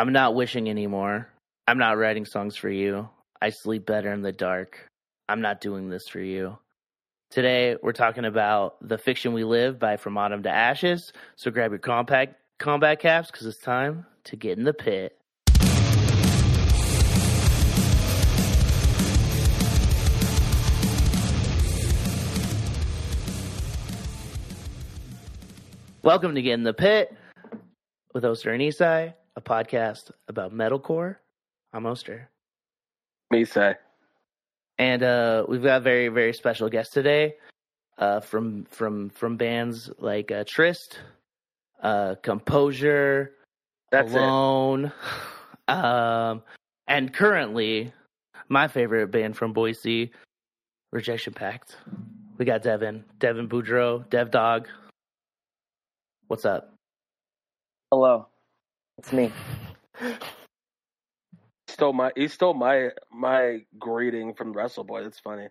I'm not wishing anymore. I'm not writing songs for you. I sleep better in the dark. I'm not doing this for you. Today, we're talking about The Fiction We Live by From Autumn to Ashes. So grab your compact combat caps because it's time to get in the pit. Welcome to Get in the Pit with Oster and Esai, a podcast about metalcore. I'm Oster. Me say. And uh, we've got a very, very special guest today uh, from from from bands like uh, Trist, uh, Composure, That's. Alone, um, and currently my favorite band from Boise, Rejection Pact. We got Devin, Devin Boudreaux, Dev Dog. What's up? Hello, it's me. Stole my he stole my my greeting from Wrestle Boy. That's funny.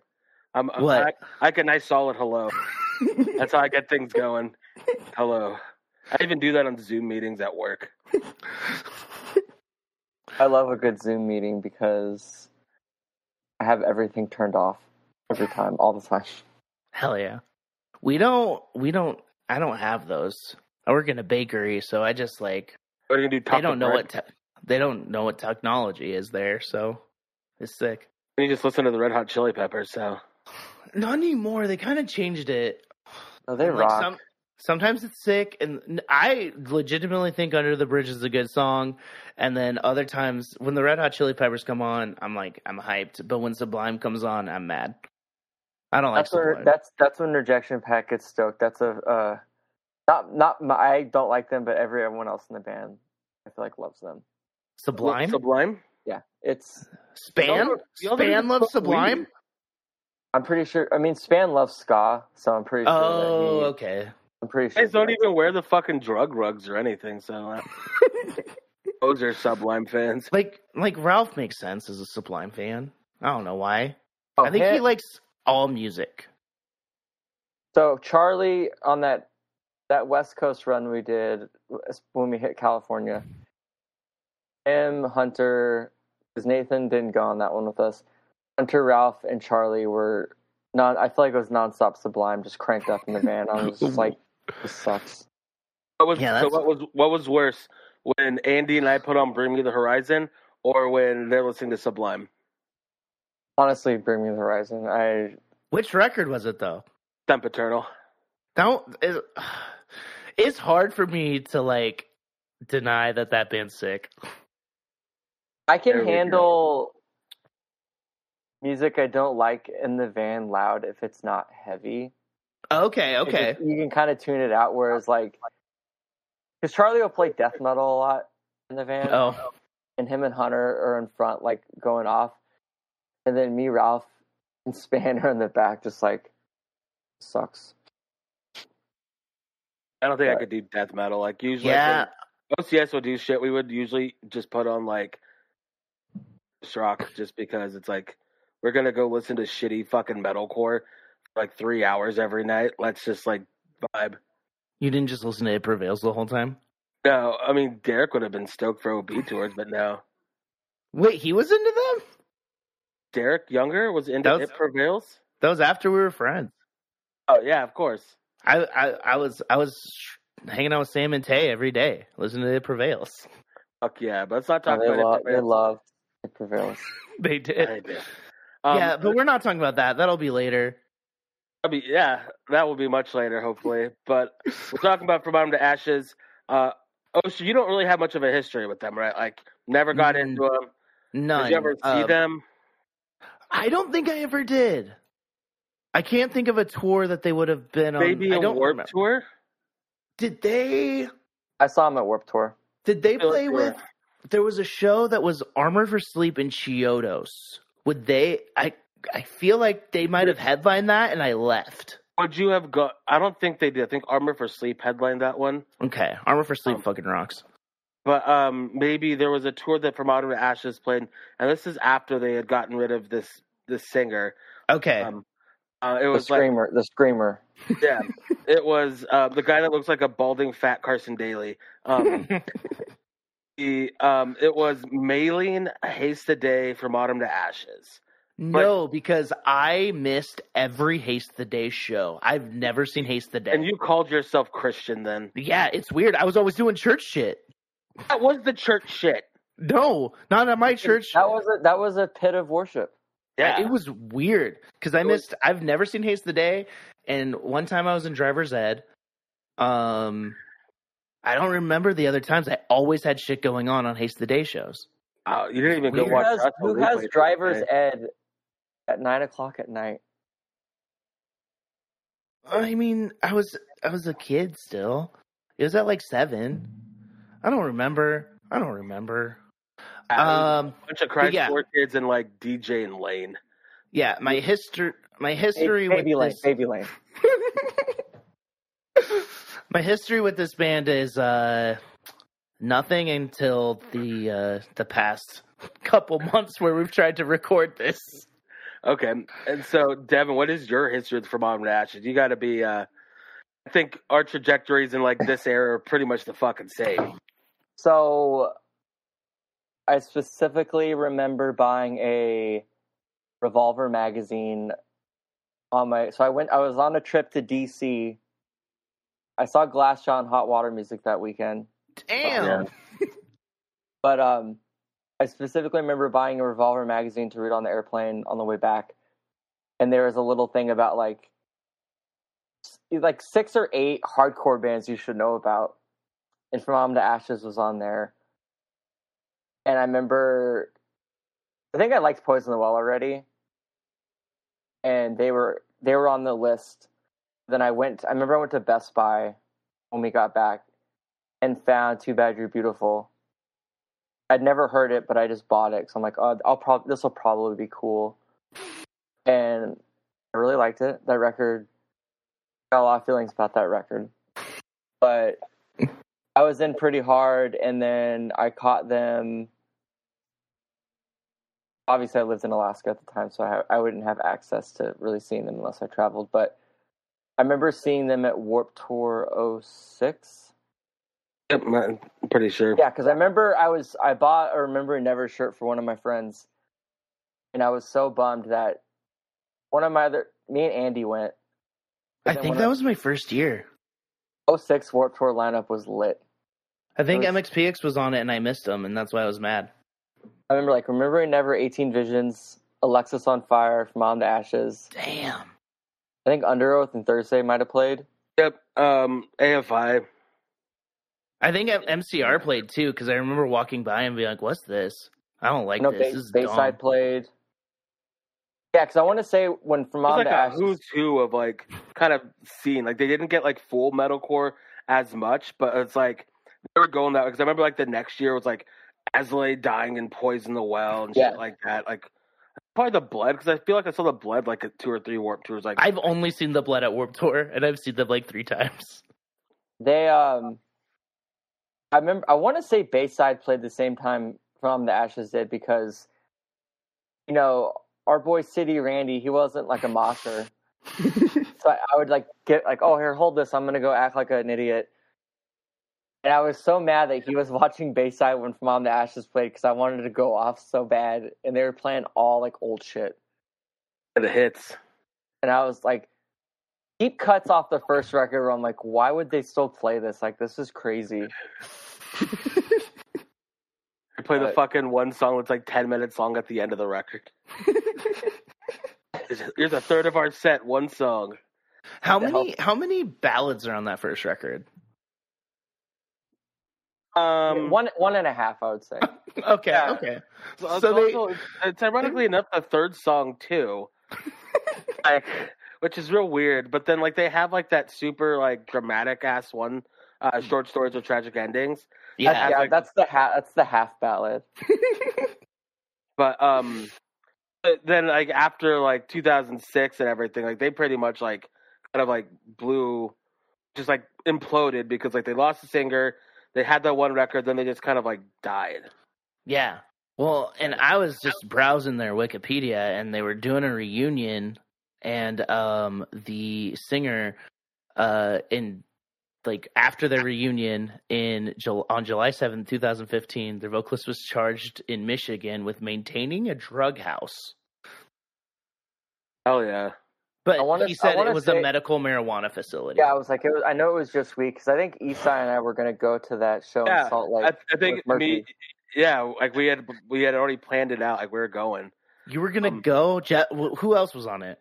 I'm What? I, I get a nice solid hello. That's how I get things going. Hello. I even do that on Zoom meetings at work. I love a good Zoom meeting because I have everything turned off every time, all the time. Hell yeah. We don't. We don't. I don't have those. I work in a bakery, so I just like What are you gonna do? they don't know what te- they don't know what technology is there. So it's sick. And you just listen to the Red Hot Chili Peppers. So Not anymore. They kind of changed it. Oh, they And, like, rock. some- sometimes it's sick, and I legitimately think "Under the Bridge" is a good song. And then other times, when the Red Hot Chili Peppers come on, I'm like, I'm hyped. But when Sublime comes on, I'm mad. I don't like That's where Sublime. that's that's when Rejection Pact gets stoked. That's a uh, not not my, I don't like them, but everyone else in the band I feel like loves them. Sublime, Sublime. Yeah, it's. Span, Y'all- y'all Span loves smoke Sublime. I'm pretty sure. I mean, Span loves ska, so I'm pretty sure. Oh, he, okay. I'm pretty sure. guys don't he even wear the fucking drug rugs or anything. So uh, those are Sublime fans. Like, like Ralph makes sense as a Sublime fan. I don't know why. Oh, I think he likes all music. So Charlie on that that West Coast run we did when we hit California, him, Hunter, because Nathan didn't go on that one with us. Hunter, Ralph, and Charlie were non. I feel like it was nonstop Sublime, just cranked up in the van. I was just like, this sucks. What was Yeah, so what was what was worse when Andy and I put on Bring Me the Horizon or when they're listening to Sublime? Honestly, bring me the horizon. I Which record was it though? Sempiternal. Don't. It, it's hard for me to like deny that that band's sick. I can we go. handle music I don't like in the van loud if it's not heavy. Okay, okay. just- you can kind of tune it out. Whereas like, because Charlie will play death metal a lot in the van, Oh, and him and Hunter are in front, like going off, and then me, Ralph, and Span are in the back, just like sucks. I don't think I could do death metal. Like usually, yeah. OCS would do shit. We would usually just put on like rock, just because it's like we're gonna go listen to shitty fucking metalcore for like three hours every night. Let's just like vibe. You didn't just listen to It Prevails the whole time. No, I mean Derek would have been stoked for OB tours, but no. Wait, he was into them. Derek Younger was into That was- It Prevails. That was after we were friends. Oh yeah, of course. I, I, I was, I was hanging out with Sam and Tay every day, listening to It Prevails. Fuck yeah, but let's not talk they about love, it. they love it prevails. They did. I did. Um, yeah, but we're not talking about that. That'll be later. That'll be, yeah, that will be much later, hopefully. But we're talking about From Autumn to Ashes. Uh, oh, so you don't really have much of a history with them, right? Like, never got Mm, into them. None. Did you ever see Um, them? I don't think I ever did. I can't think of a tour that they would have been on. Maybe I a don't Warp remember. Tour? Did they? I saw them at Warped Tour. Did they Feel play like with? There was a show that was Armor for Sleep in Chiodos. Would they? I I feel like they might have headlined that, and I left. Would you have got? I don't think they did. I think Armor for Sleep headlined that one. Okay, Armor for Sleep Um, fucking rocks. But um, maybe there was a tour that From Autumn to Ashes played, and this is after they had gotten rid of this this singer. Okay, Um, uh, it The was like screamer, the screamer. yeah, it was uh, the guy that looks like a balding fat Carson Daly. Um, the um, it was Maylene Haste the Day from Autumn to Ashes. No, because I missed every Haste the Day show. I've never seen Haste the Day. And you called yourself Christian then? yeah, it's weird. I was always doing church shit. That was the church shit. No, not at my church. That was a that was a pit of worship. Yeah, It was weird because I It was- missed. I've never seen Haste the Day, and one time I was in driver's ed. Um, I don't remember the other times. I always had shit going on on Haste the Day shows. Oh, you didn't even go Weird. Who watch. has, who has replay the driver's other ed at nine o'clock at night? I mean, I was I was a kid still. It was at like seven. I don't remember. I don't remember. Um, bunch of Christ yeah. Four kids and like DJ and Lane. yeah, my history, my history Baby with Lane, this, Baby Lane. my history with this band is uh nothing until the uh the past couple months where we've tried to record this. Okay, and so Devin, what is your history from Autumn to Ashes? You got to be. uh I think our trajectories in like this era are pretty much the fucking same. So, I specifically remember buying a Revolver magazine on my. So I went. I was on a trip to DC. I saw Glassjaw and Hot Water Music that weekend, Damn. but um, I specifically remember buying a Revolver magazine to read on the airplane on the way back, and there was a little thing about like like six or eight hardcore bands you should know about, and From Autumn to Ashes was on there. And I remember, I think I liked Poison the Well already, and they were they were on the list. Then I went. I remember I went to Best Buy when we got back, and found Too Bad You're Beautiful. I'd never heard it, but I just bought it So I'm like, oh, I'll probably this will probably be cool, and I really liked it. That record got a lot of feelings about that record, but I was in pretty hard, and then I caught them. Obviously, I lived in Alaska at the time, so I, I wouldn't have access to really seeing them unless I traveled. But I remember seeing them at Warped Tour 06. Yep, I'm pretty sure. Yeah, because I remember I was I bought a Remember Never shirt for one of my friends, and I was so bummed that one of my other me and Andy went. I think that was my first year. 06 Warped Tour lineup was lit. I think It was- MXPX was on it and I missed them, and that's why I was mad. I remember like Remembering Never, 18 Visions, Alexisonfire, From Autumn to Ashes. Damn. I think Underoath and Thursday might have played. Yep. Um, AFI. I think MCR played too because I remember walking by and being like, "What's this? I don't like no, this. Bay- this is Bayside dumb." played. Yeah, because I want to say when From It was Mom like to a Ashes. who's who of like kind of scene. Like they didn't get like full metalcore as much, but it's like they were going that because I remember like the next year was like As I Lay Dying in Poison the Well and Yeah. shit like that. Like probably the Bled because I feel like I saw the Bled like at two or three Warped Tours. Like I've only seen the Bled at Warped Tour, and I've seen them like three times. They um, I remember. I want to say Bayside played the same time From the Ashes did because, you know, our boy City Randy, he wasn't like a mosher. so I, I would like get like, oh here, hold this. I'm gonna go act like an idiot. And I was so mad that he was watching Bayside when From Autumn to Ashes played because I wanted to go off so bad, and they were playing all like old shit. the hits. and I was like, deep cuts off the first record. Where I'm like, why would they still play this? Like, this is crazy. They play the But- fucking one song that's like ten minutes long at the end of the record. Here's a third of our set, one song. How many? How many ballads are on that first record? Um, one one and a half, I would say. Okay, Yeah. okay. So, So they- also, it's ironically enough the third song too, like, which is real weird. But then like they have like that super like dramatic ass one, uh, short stories with tragic endings. Yeah, yeah, like- that's the half. That's the half ballad. But um, but then like after like 2006 and everything, like they pretty much like kind of like blew, just like imploded because like they lost the singer. They had that one record, then they just kind of like died. yeah. Well, and I was just browsing their Wikipedia, and they were doing a reunion, and um, the singer, uh, in like after their reunion in Jul- on July seventh, 2015, their vocalist was charged in Michigan with maintaining a drug house. Hell yeah. But I wanna- he I said it was say- a medical marijuana facility. Yeah, I was like, it was, I know it was just weak because I think Esai and I were gonna go to that show Yeah, in Salt Lake. I, I think me, yeah, like we had we had already planned it out. Like we were going. You were gonna Um, go. Je- who else was on it?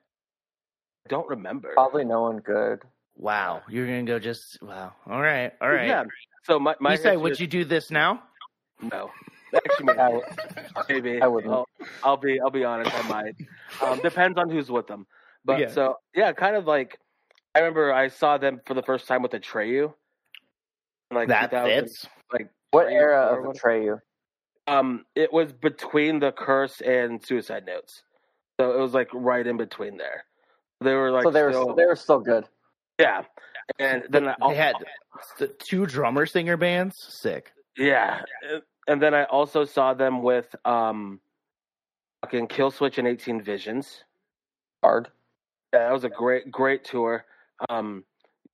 I don't remember. Probably no one good. Wow, you're gonna go just wow. All right, all right. Yeah. So my my you would is- you do this now? No. Actually, maybe. I would- maybe. I wouldn't. I'll, I'll be. I'll be honest. I might. Um, depends on who's with them. But Yeah. so yeah, kind of like I remember I saw them for the first time with Atreyu. Like that fits. Like What three, era of what- Atreyu? Um, it was between the curse and suicide notes, so it was like right in between there. They were like so they were still, they were still good. yeah, and then I, They had the two drummer singer bands. Sick. yeah, and then I also saw them with um, fucking Kill Switch and Eighteen Visions. Hard. Yeah, that was a great, great tour. Um,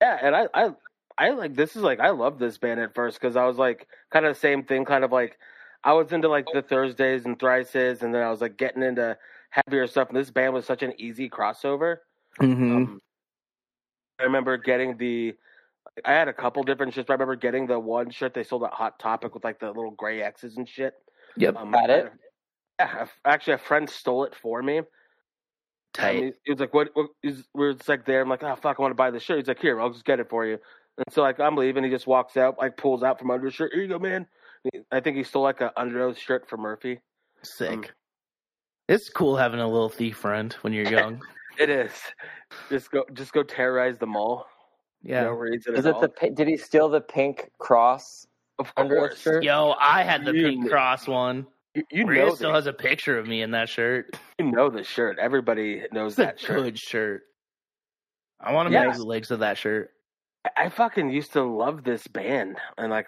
yeah, and I, I, I like this is like I love this band at first because I was like kind of the same thing, kind of like I was into like the Thursdays and Thrices, and then I was like getting into heavier stuff. And this band was such an easy crossover. Mm-hmm. Um, I remember getting the. I had a couple different shirts. But I remember getting the one shirt they sold at Hot Topic with like the little gray X's and shit. yep. Um, Got it? Yeah, actually, a friend stole it for me. Tight. And he, he was like, "What?" what is, we're just like there. I'm like, "Oh fuck, I want to buy this shirt." He's like, "Here, I'll just get it for you." And so like I'm leaving, he just walks out, like pulls out from under his shirt. Here you go, man. I think he stole like a underoath shirt from Murphy. Sick. um, it's cool having a little thief friend when you're young. It is. Just go, just go terrorize the mall. yeah. No reason Is at it all. the did he steal the pink cross of under course. shirt? Yo, I had the You pink cross one. You, you Rhea know still has a picture of me in that shirt. you know the shirt. Everybody knows It's that shirt. good shirt. I want to Yeah. make the legs of that shirt. I, I fucking used to love this band, and like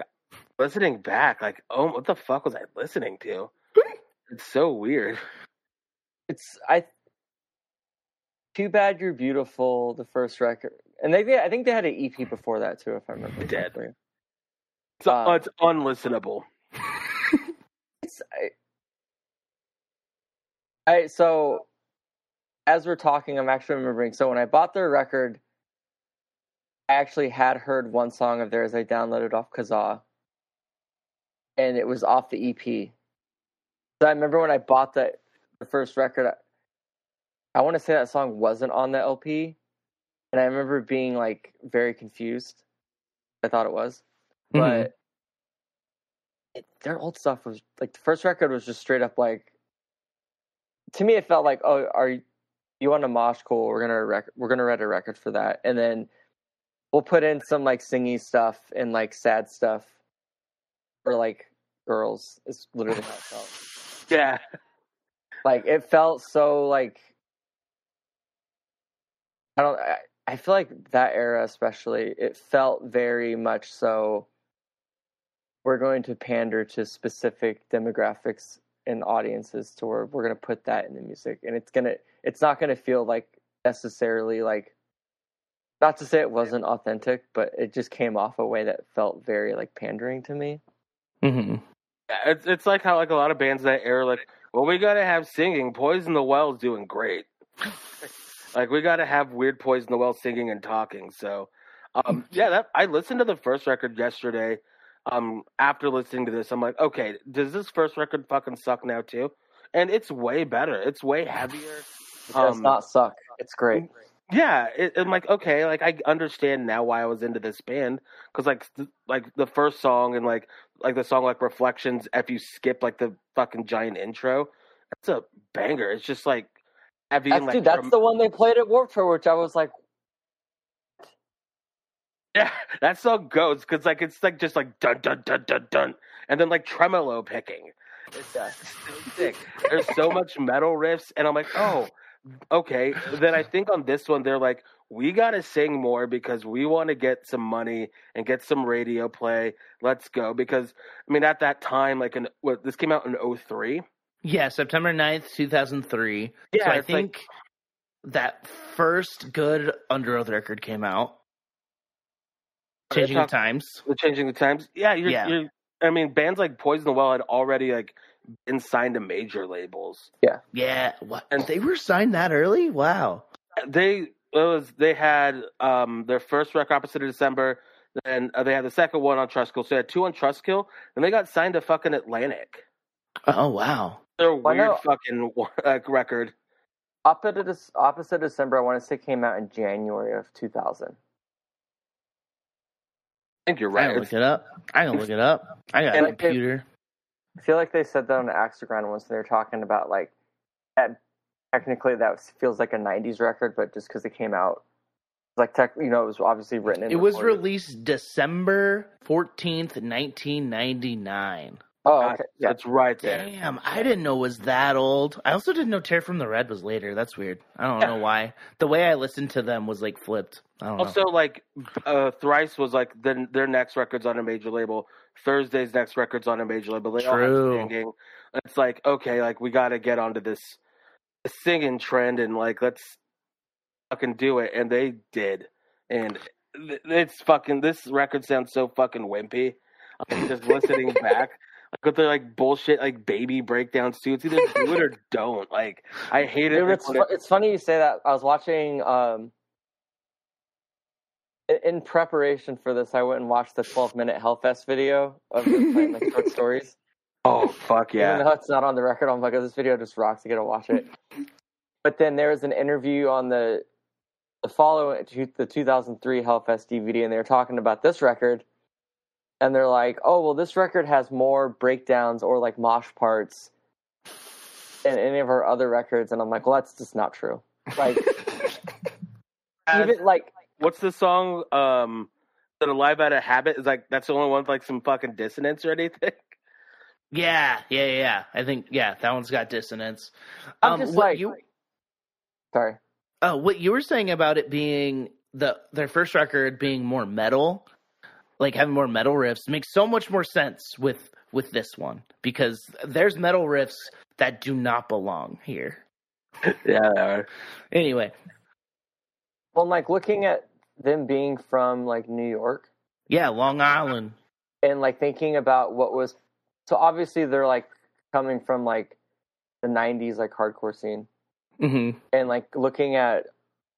listening back, like, oh, what the fuck was I listening to? It's so weird. It's I. Too bad you're beautiful. The first record, and they I think they had an EP before that too, if I remember. They did. correctly. It's, Um, it's unlistenable. It's, I, I so as we're talking, I'm actually remembering. So when I bought their record, I actually had heard one song of theirs. I downloaded off Kazaa, and it was off the EP. So I remember when I bought the the first record. I, I want to say that song wasn't on the LP, and I remember being like very confused. I thought it was, mm-hmm. but it, their old stuff was like the first record was just straight up like. To me, it felt like, oh, are you, you want a mosh? Cool, we're gonna rec- we're gonna write a record for that, and then we'll put in some like singy stuff and like sad stuff for like girls. It's literally how it felt. Yeah. Like it felt so like I don't. I, I feel like that era, especially, it felt very much so. We're going to pander to specific demographics and audiences to where we're going to put that in the music, and it's gonna. It's not going to feel like necessarily like. Not to say it wasn't authentic, but it just came off a way that felt very like pandering to me. Mm-hmm. Yeah, It's it's like how like a lot of bands that era like, well, we gotta have singing. Poison the Well's doing great. like we gotta have weird Poison the Well singing and talking. So, um, yeah, that I listened to the first record yesterday. Um, after listening to this, I'm like, okay, does this first record fucking suck now too? And it's way better. It's way heavier. It does Um, not suck. It's great. Yeah, it, I'm like, okay, like I understand now why I was into this band because like th- like the first song and like like the song like Reflections. If you skip like the fucking giant intro, that's a banger. It's just like heavy That's, and like dude, that's the one they played at Warped Tour, which I was like, yeah, that song goes because like it's like just like dun dun dun dun dun, and then like tremolo picking. It's uh, so sick. There's so much metal riffs, and I'm like, oh, okay. Then I think on this one, they're like, we got to sing more because we want to get some money and get some radio play. Let's go. Because, I mean, at that time, like, in, what, this came out in 03. Yeah, September 9th, 2003. Yeah, so I it's like- think that first good Underoath record came out. Changing the times. the changing the times. Yeah, you're, Yeah. you're. I mean, bands like Poison the Well had already like been signed to major labels. Yeah. What? And they were signed that early? Wow. They it was they had um their first record opposite of December. Then uh, they had the second one on Trustkill. So they had two on Trustkill, and they got signed to fucking Atlantic. Oh wow. They're a Well, I weird fucking like record. Opposite, opposite December, I want to say came out in January of 2000. I think you're right. I right. can It's- look it up. I can look it up. I got a computer. I feel like they said that on the Axogram once. They were talking about like that. Technically, that feels like a '90s record, but just because it came out, like tech, you know, it was obviously written. And It was recorded. released December fourteenth, nineteen ninety nine. Oh, okay. Yeah, It's right there. Damn, I didn't know it was that old. I also didn't know Tear from the Red was later. That's weird. I don't Yeah. know why. The way I listened to them was like flipped. I don't know. Also, like uh, Thrice was like then their next record's on a major label. Thursday's next record's on a major label. They True. have singing. It's like okay, like we got to get onto this singing trend and like let's fucking do it, and they did. And th- it's fucking this record sounds so fucking wimpy. I'm just listening back. Like with their like bullshit like baby breakdown suits, either do it or don't. Like I hate it. Dude, it's, fu- it's funny you say that. I was watching um, in- preparation for this. I went and watched the 12 minute Hellfest video of them playing like short stories. oh fuck Even yeah. though it's not on the record, I'm like, oh, this video just rocks. I gotta watch it. but then there was an interview on the the following the 2003 Hellfest DVD, and they were talking about this record, and they're like, oh well, this record has more breakdowns or like mosh parts than any of our other records, and I'm like, well, that's just not true. Like even like what's the song um that alive out of habit is like that's the only one with like some fucking dissonance or anything yeah, yeah, yeah. I think yeah, that one's got dissonance. I'm Um, just what like, you sorry. Oh, what you were saying about it being the their first record being more metal, like having more metal riffs, makes so much more sense with with this one because there's metal riffs that do not belong here. yeah Anyway, Well, like looking at them being from like New York. yeah, Long Island. and like thinking about what was so obviously they're like coming from like the 90s like hardcore scene hmm and like looking at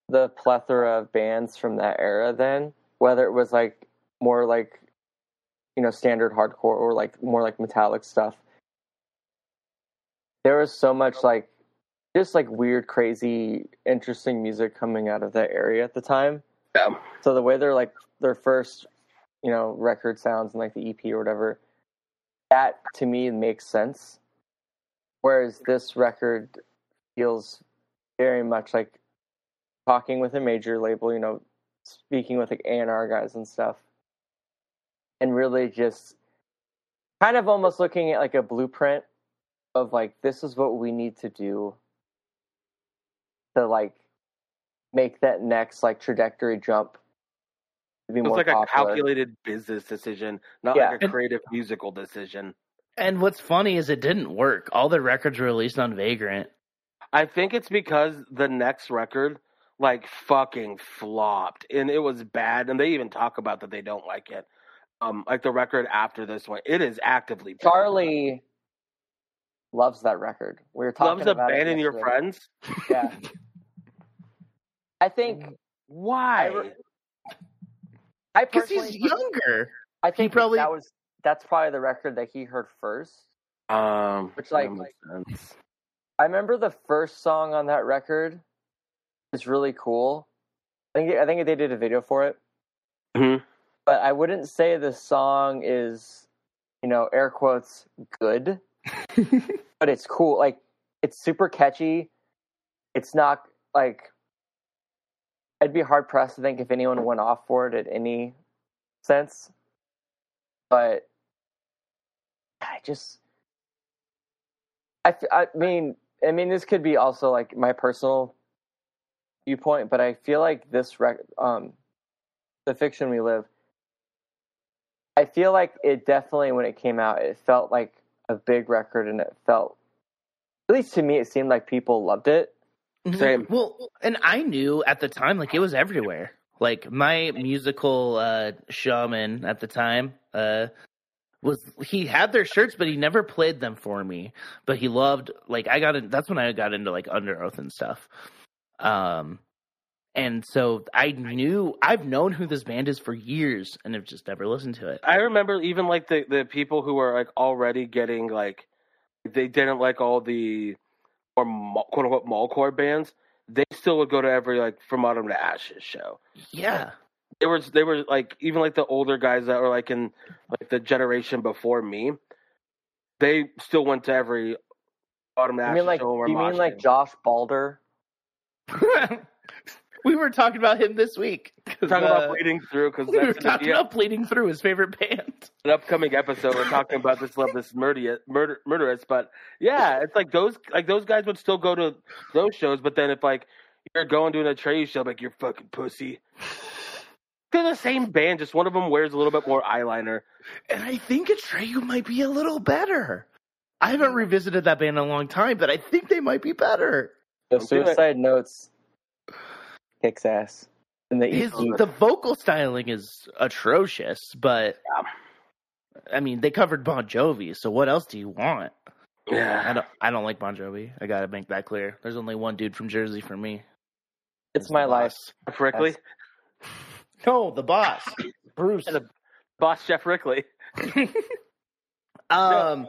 the plethora of bands from that era then whether it was like more like you know standard hardcore or like more like metallic stuff. There was so much like just like weird crazy interesting music coming out of that area at the time. Yeah. So the way they're like their first, you know, record sounds and like the EP or whatever, that to me makes sense. Whereas this record feels very much like talking with a major label, you know, speaking with like A and R guys and stuff, and really just kind of almost looking at like a blueprint of like this is what we need to do to like make that next like trajectory jump to be it's more like a calculated business decision not Yeah. like a creative musical decision And what's funny is it didn't work. All the records were released on Vagrant. i think it's because the next record like fucking flopped and it was bad and they even talk about that they don't like it um like the record after this one it is actively bad. Charlie loves that record. We were talking loves about it abandoning your yesterday. friends Yeah, I think why I Because he's younger. I think probably- that was that's probably the record that he heard first. um Which, like- that makes sense. I remember the first song on that record is really cool. I think I think they did a video for it, Mhm. But I wouldn't say the song is, you know, air quotes good, but it's cool. Like it's super catchy. It's not like I'd be hard pressed to think if anyone went off for it at any sense, but I just I, I mean I mean this could be also like my personal viewpoint, but I feel like this rec- um the fiction we live I feel like it definitely when it came out it felt like a big record and it felt at least to me it seemed like people loved it. Same. Well, and I knew at the time, like it was everywhere. Like my musical uh, shaman at the time uh, was he had their shirts, but he never played them for me. But he loved like I got in. That's when I got into like Underoath and stuff. Um, and so I knew I've known who this band is for years, and have just never listened to it. I remember even like the the people who were like already getting like they didn't like all the or quote unquote mallcore bands. They still would go to every like From Autumn to Ashes show. Yeah, There was they were like even like the older guys that were like in like the generation before me. They still went to every Autumn to You mean like show. you mean like. Josh Balder? we were talking about him this week. talking uh, about bleeding through because we were that's gonna talking be about bleeding through his favorite band. an upcoming episode. We're talking about this love this murder murder murderous, but yeah, it's like those like those guys would still go to those shows, but then if like you're going to an Atreyu show, like you're fucking pussy. They're the same band, just one of them wears a little bit more eyeliner. And I think Atreyu might be a little better. I haven't revisited that band in a long time, but I think they might be better. The Don't do it. Suicide Notes kicks ass. And the His the vocal styling is atrocious, but I mean they covered Bon Jovi, so what else do you want? Yeah, I Yeah, don't I don't like Bon Jovi. I gotta make that clear. There's only one dude from Jersey for me. it's my the life. Geoff Rickly, No, the boss. Bruce. The boss Geoff Rickly. um I was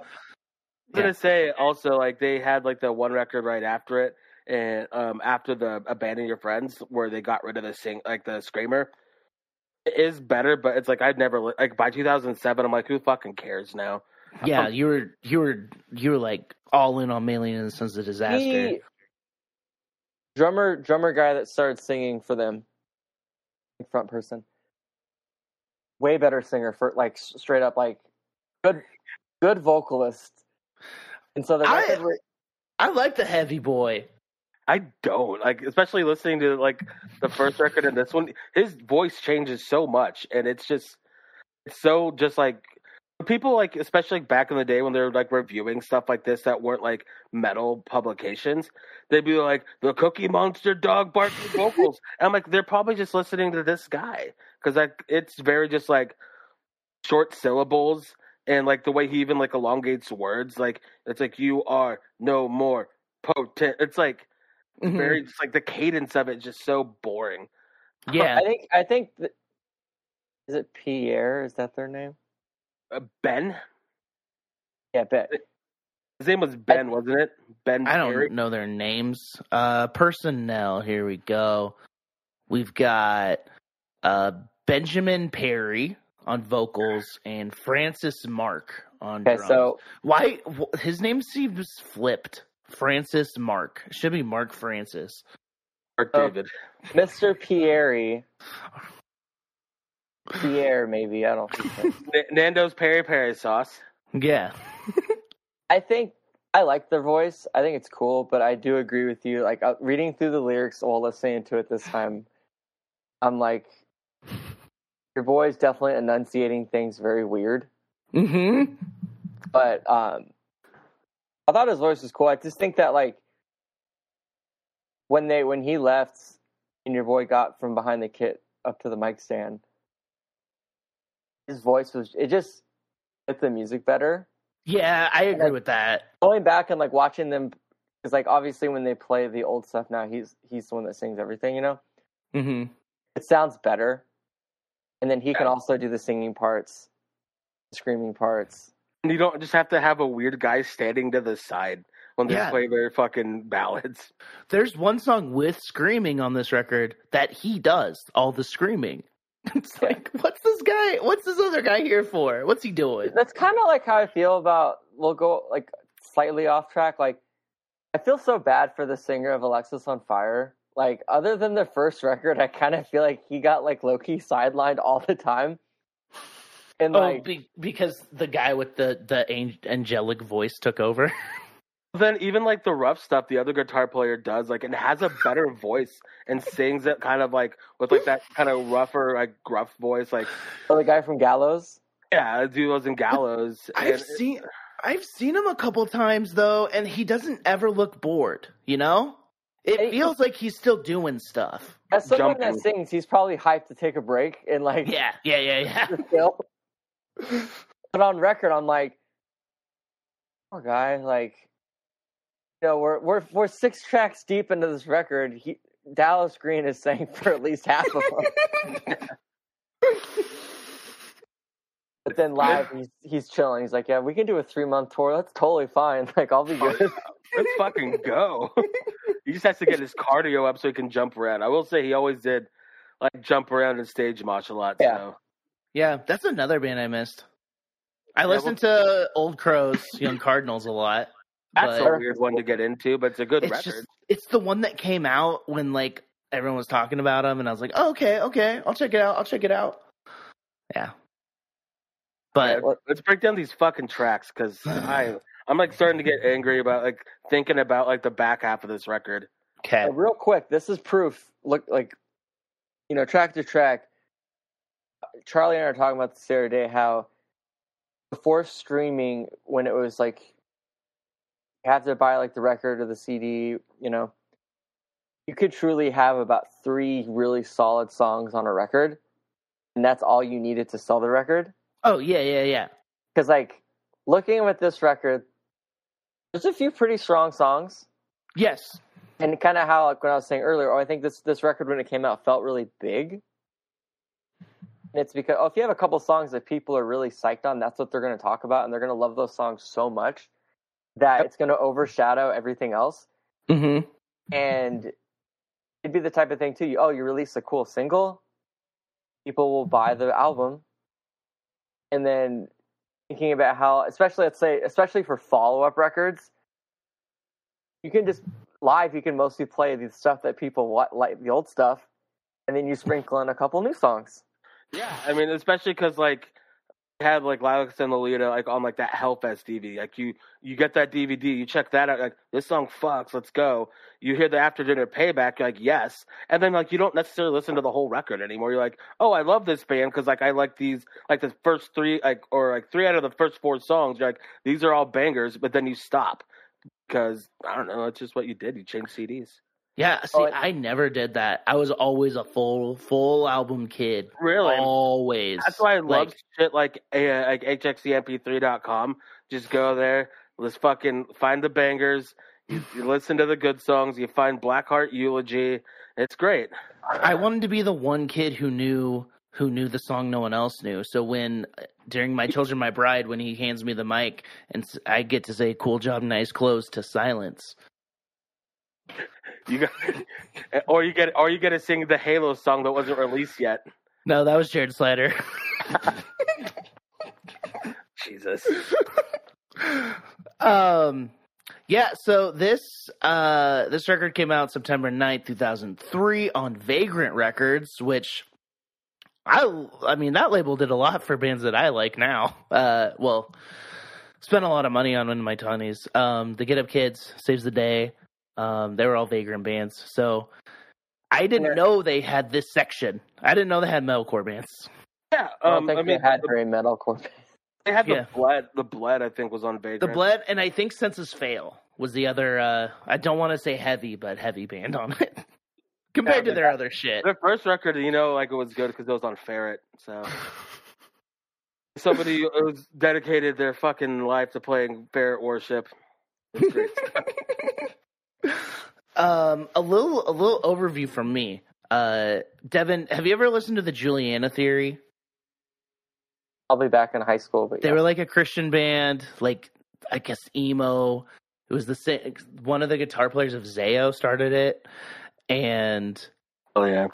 gonna say also like they had like the one record right after it, and um after the Abandon Your Friends where they got rid of the sing like the screamer. It is better, but it's like I'd never li- like by 2007. I'm like, who fucking cares now? Yeah, you were you were you were like all in on Maylene in the Sons of Disaster. He, drummer drummer guy that started singing for them, front person. Way better singer for like straight up like good good vocalist. And so the I- record were- I like the heavy boy. I don't like, especially listening to like the first record and this one. His voice changes so much, and it's just it's so just like people like, especially back in the day when they're like reviewing stuff like this that weren't like metal publications. They'd be like, "The Cookie Monster dog barking vocals." and I'm like, they're probably just listening to this guy because like it's very just like short syllables and like the way he even like elongates words. Like it's like you are no more potent. It's like Mhm. very just like the cadence of it just so boring. yeah. I think I think th- is it Pierre? Is that their name? Uh, ben, Yeah, Ben. his name was Ben, wasn't it? Ben. I don't Perry? know their names. Uh, personnel. Here we go. We've got uh, Benjamin Perry on vocals and Francis Mark on Okay, drums. so why his name seems flipped? Francis Mark it should be Mark Francis. Mark Oh. David. Mr. Pierre, Pierre maybe I don't think so. Nando's peri peri sauce. Yeah, I think I like their voice. I think it's cool, but I do agree with you. Like uh, reading through the lyrics while listening to it this time, I'm like, your boy's definitely enunciating things very weird. hmm But um, I thought his voice was cool. I just think that like when they when he left and your boy got from behind the kit up to the mic stand, his voice was it just fit the music better. yeah, I agree with that. going back and like watching them because like obviously when they play the old stuff now he's he's the one that sings everything you know hmm it sounds better and then he can also do the singing parts screaming parts you don't just have to have a weird guy standing to the side when they Yeah. play their fucking ballads. There's one song with screaming on this record that he does all the screaming. It's Yeah. like, what's this guy? What's this other guy here for? What's he doing? that's kind of like how i feel about we'll go like slightly off track like i feel so bad for the singer of alexisonfire like other than the first record i kind of feel like he got like low-key sidelined all the time and Oh, like be, because the guy with the the ang- angelic voice took over. Then even like the rough stuff, the other guitar player does like and has a better voice and sings it kind of like with like that kind of rougher like gruff voice. Like oh, the guy from gallows yeah, duos and gallows. I've and seen I've seen him a couple times though, and he doesn't ever look bored. You know, It feels like he's still doing stuff. As someone Jumping. that sings, he's probably hyped to take a break and like Yeah, yeah, yeah, yeah. but on record, I'm like, poor guy. Like, you know, we're we're we're six tracks deep into this record. He, Dallas Green is saying for at least half of them. but then live, he's he's chilling. He's like, yeah, we can do a three month tour. That's totally fine. Like, I'll be good. Let's fucking go. he just has to get his cardio up so he can jump around. I will say he always did like jump around and stage mosh a lot. Yeah. So Yeah, that's another band I missed. I Yeah, listened to Old Crows, Young Cardinals a lot. that's but a weird one to get into, but it's a good it's record. just it's the one that came out when like everyone was talking about them, and I was like, oh, okay, okay, I'll check it out. I'll check it out. Yeah, but Yeah, let's break down these fucking tracks because I I'm like starting to get angry about like thinking about like the back half of this record. okay, Uh, real quick, this is proof. Look, like, you know, track to track. Charlie and I are talking about this the other day. How before streaming, when it was like you have to buy like the record or the CD, you know, you could truly have about three really solid songs on a record, and that's all you needed to sell the record. oh yeah, yeah, yeah. Because like looking at this record, there's a few pretty strong songs Yes, and kind of how like when I was saying earlier, oh, I think this this record when it came out felt really big. It's because oh, if you have a couple songs that people are really psyched on, that's what they're going to talk about, and they're going to love those songs so much that Yep. it's going to overshadow everything else. mm-hmm. And it'd be the type of thing too. You, oh, you release a cool single, people will buy the album, and then thinking about how, especially let's say, especially for follow up records, you can just live. You can mostly play the stuff that people want, like the old stuff, and then you sprinkle in a couple new songs. Yeah, I mean, especially because like had like Lilacs and Lolita like on like that Hellfest DVD. Like you, you get that DVD, you check that out. Like this song fucks, let's go. You hear the after dinner payback, you're like yes, and then like you don't necessarily listen to the whole record anymore. You're like, oh, I love this band because like I like these like the first three like or like three out of the first four songs. You're like these are all bangers, but then you stop because I don't know. It's just what you did. You changed CDs. Yeah. See, Oh, it- I never did that. I was always a full full album kid. Really? Always. That's why I love Like, shit like uh, like hxcmp3.com. Just go there, let's fucking find the bangers. You, you listen to the good songs. You find Blackheart Eulogy. It's great. I wanted to be the one kid who knew who knew the song no one else knew. So when during my children, my bride, when he hands me the mic and I get to say "Cool job, nice clothes" to silence. You got, or you get, or you get to sing the Halo song that wasn't released yet. No, that was Jared Slider. Jesus. um, yeah. So this uh this record came out September 9th, two thousand three, on Vagrant Records, which. I I mean that label did a lot for bands that I like now. Uh, well, spent a lot of money on in my twenties. Um, the Get Up Kids, Saves the Day. Um, they were all Vagrant bands. So I didn't Yeah. know they had this section. I didn't know they had metalcore bands. Yeah. I don't Um, think I mean, they had the- very metalcore. they had the Yeah. bled. The bled, I think, was on Vagrant. The Bled and I think Senses Fail was the other. Uh, I don't want to say heavy, but heavy band on it compared Yeah, to but their other shit. Their first record, you know, like it was good because it was on Ferret. So somebody who's dedicated their fucking life to playing Ferret Worship. It's great. um, a little a little overview from me. Uh, Devin, have you ever listened to the Juliana Theory? I'll be back in high school, but They yeah. were like a Christian band, like I guess emo. It was the same. One of the guitar players of Zao started it, and oh yeah.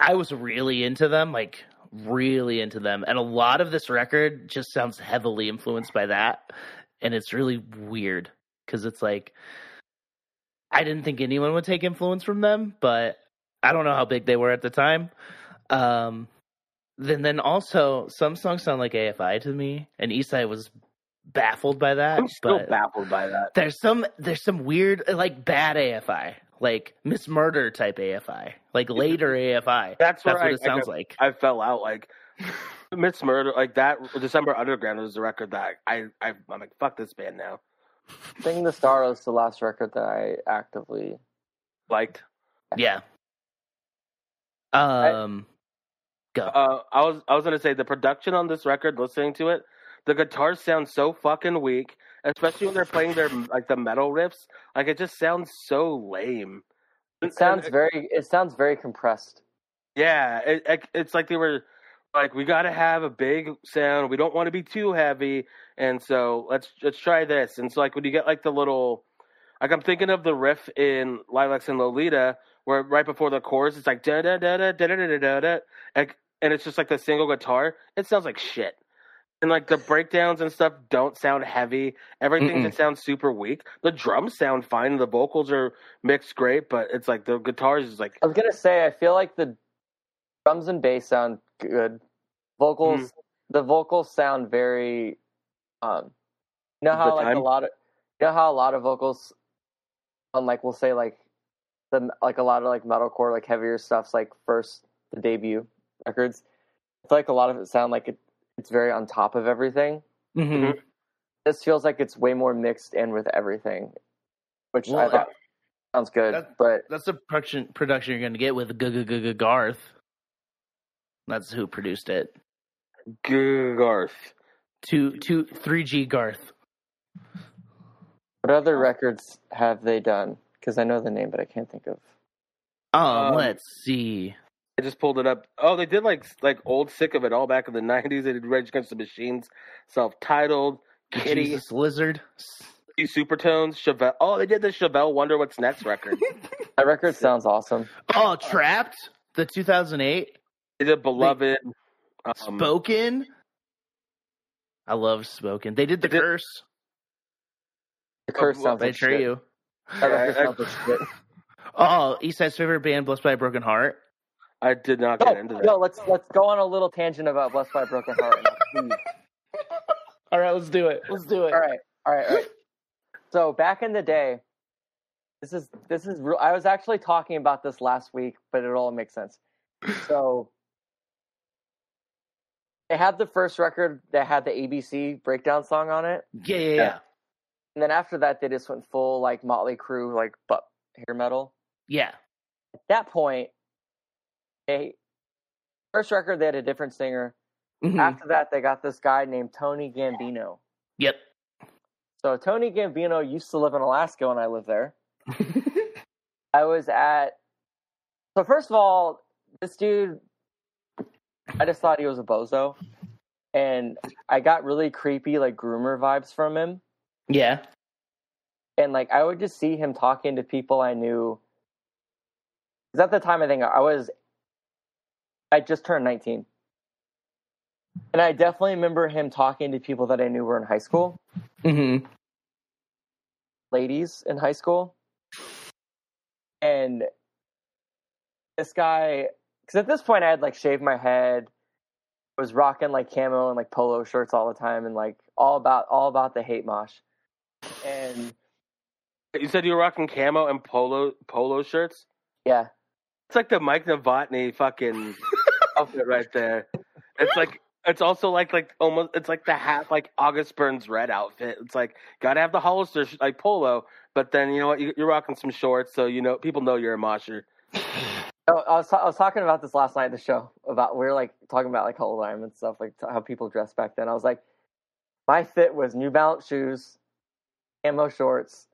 I was really into them, like really into them. And a lot of this record just sounds heavily influenced by that, and it's really weird because it's like I didn't think anyone would take influence from them, but I don't know how big they were at the time. Um, then then also some songs sound like AFI to me, and Eastside was baffled by that. I'm still baffled by that. there's some there's some weird like bad AFI, like Miss Murder type AFI, like later AFI. That's, That's what I, it sounds I, like. I fell out like Miss Murder, like that. December Underground was the record that I, I I'm like fuck this band now. Sing the Sorrow was the last record that I actively liked. Yeah. Um, go. Uh, I was I was gonna say the production on this record. Listening to it, the guitars sound so fucking weak, especially when they're playing their like the metal riffs. Like it just sounds so lame. It sounds very. It sounds very compressed. Yeah, it, it, it's like they were like, we got to have a big sound. We don't want to be too heavy, and so let's let's try this. And so like when you get like the little, like I'm thinking of the riff in Lilacs and Lolita, where right before the chorus it's like da da da da da da da da and it's just like the single guitar. It sounds like shit. And like the breakdowns and stuff don't sound heavy. Everything just sounds super weak. The drums sound fine. The vocals are mixed great, but it's like the guitars is like I was gonna say I feel like the drums and bass sound good. Vocals, Mm. the vocals sound very. Um, you know how The like time? a lot of, you know how a lot of vocals, on like we'll say like, the like a lot of like metalcore like heavier stuff's like first the debut records. I feel like a lot of it sound like it, it's very on top of everything. hmm This feels like it's way more mixed in with everything, which I Well, thought sounds good. that- but That's the production production you're gonna get with G G G G Garth. That's who produced it. Garth. Two two three G Garth. what other records have they done? Because I know the name, but I can't think of. Um, Um, let's see. I just pulled it up. Oh, they did like like old sick of it all back in the '90s. They did Rage Against the Machines, self-titled, Kittie, Jesus Lizard. Supertones, Chevelle. Oh, they did the Chevelle Wonder What's Next record. That record sounds awesome. Oh, Trapt. The 2008. they did Beloved. Um, Spoken. I love Spoken. They did the They did- curse. The curse Oh, sounds I like shit. you. That record I- like. Oh, Esai's favorite band, Blessed by a Broken Heart. I did not get No, into that. no, let's let's go on a little tangent about Blessed by a Broken Heart. All right, let's do it. Let's do it. all right, all right, all right. So back in the day, this is this is real. I was actually talking about this last week, but it all makes sense. So they had the first record that had the ABC breakdown song on it, Yeah, yeah, yeah. and then after that, they just went full like Motley Crue, like but hair metal. Yeah. At that point, they first record they had a different singer. Mhm. After that, they got this guy named Tony Gambino. Yep. So Tony Gambino used to live in Alaska when I lived there. I was at. So first of all, this dude, I just thought he was a bozo, and I got really creepy like groomer vibes from him. yeah. And like I would just see him talking to people I knew. Because at the time, I think I was, I just turned nineteen, and I definitely remember him talking to people that I knew were in high school. hmm ladies in high school. And this guy, because at this point I had like shaved my head, was rocking like camo and like polo shirts all the time, and like all about all about the hate mosh. And You said you were rocking camo and polo polo shirts. yeah, It's like the Mike Novotny fucking outfit right there. It's like it's also like like almost it's like the half like August Burns red outfit. It's like gotta have the Hollister sh- like polo, but then you know what you, you're rocking some shorts, so you know people know you're a mosher. Oh, I was I was talking about this last night at the show about we were like talking about like how old and stuff like how people dressed back then. I was like, my fit was New Balance shoes, camo shorts,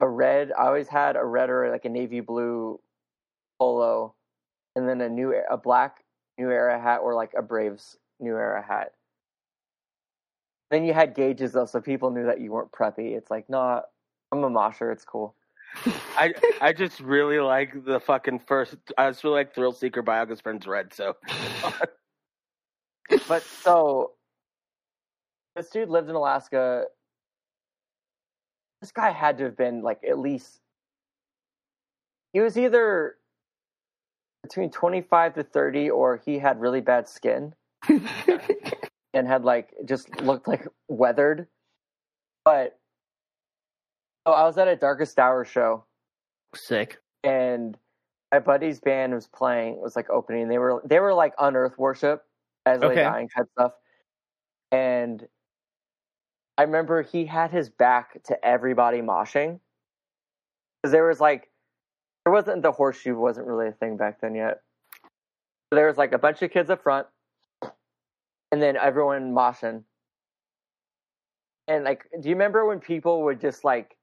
a red. I always had a red or like a navy blue polo, and then a new a black New Era hat or like a Braves New Era hat. Then you had gauges though, so people knew that you weren't preppy. It's like, no, I'm a mosher. It's cool. I I just really like the fucking first. I just really like Thrill Seeker by August Burns Red. So But so this dude lived in Alaska. This guy had to have been like at least he was either between 25 to 30 or he had really bad skin and had like just looked like weathered. But I was at a Darkest Hour show Sick. and my buddy's band was playing it was like opening they were they were like unearth worship as like Okay. dying type stuff and i remember he had his back to everybody moshing because there was like there wasn't the horseshoe wasn't really a thing back then yet. There was like a bunch of kids up front, and then everyone moshing. And like, do you remember when people would just like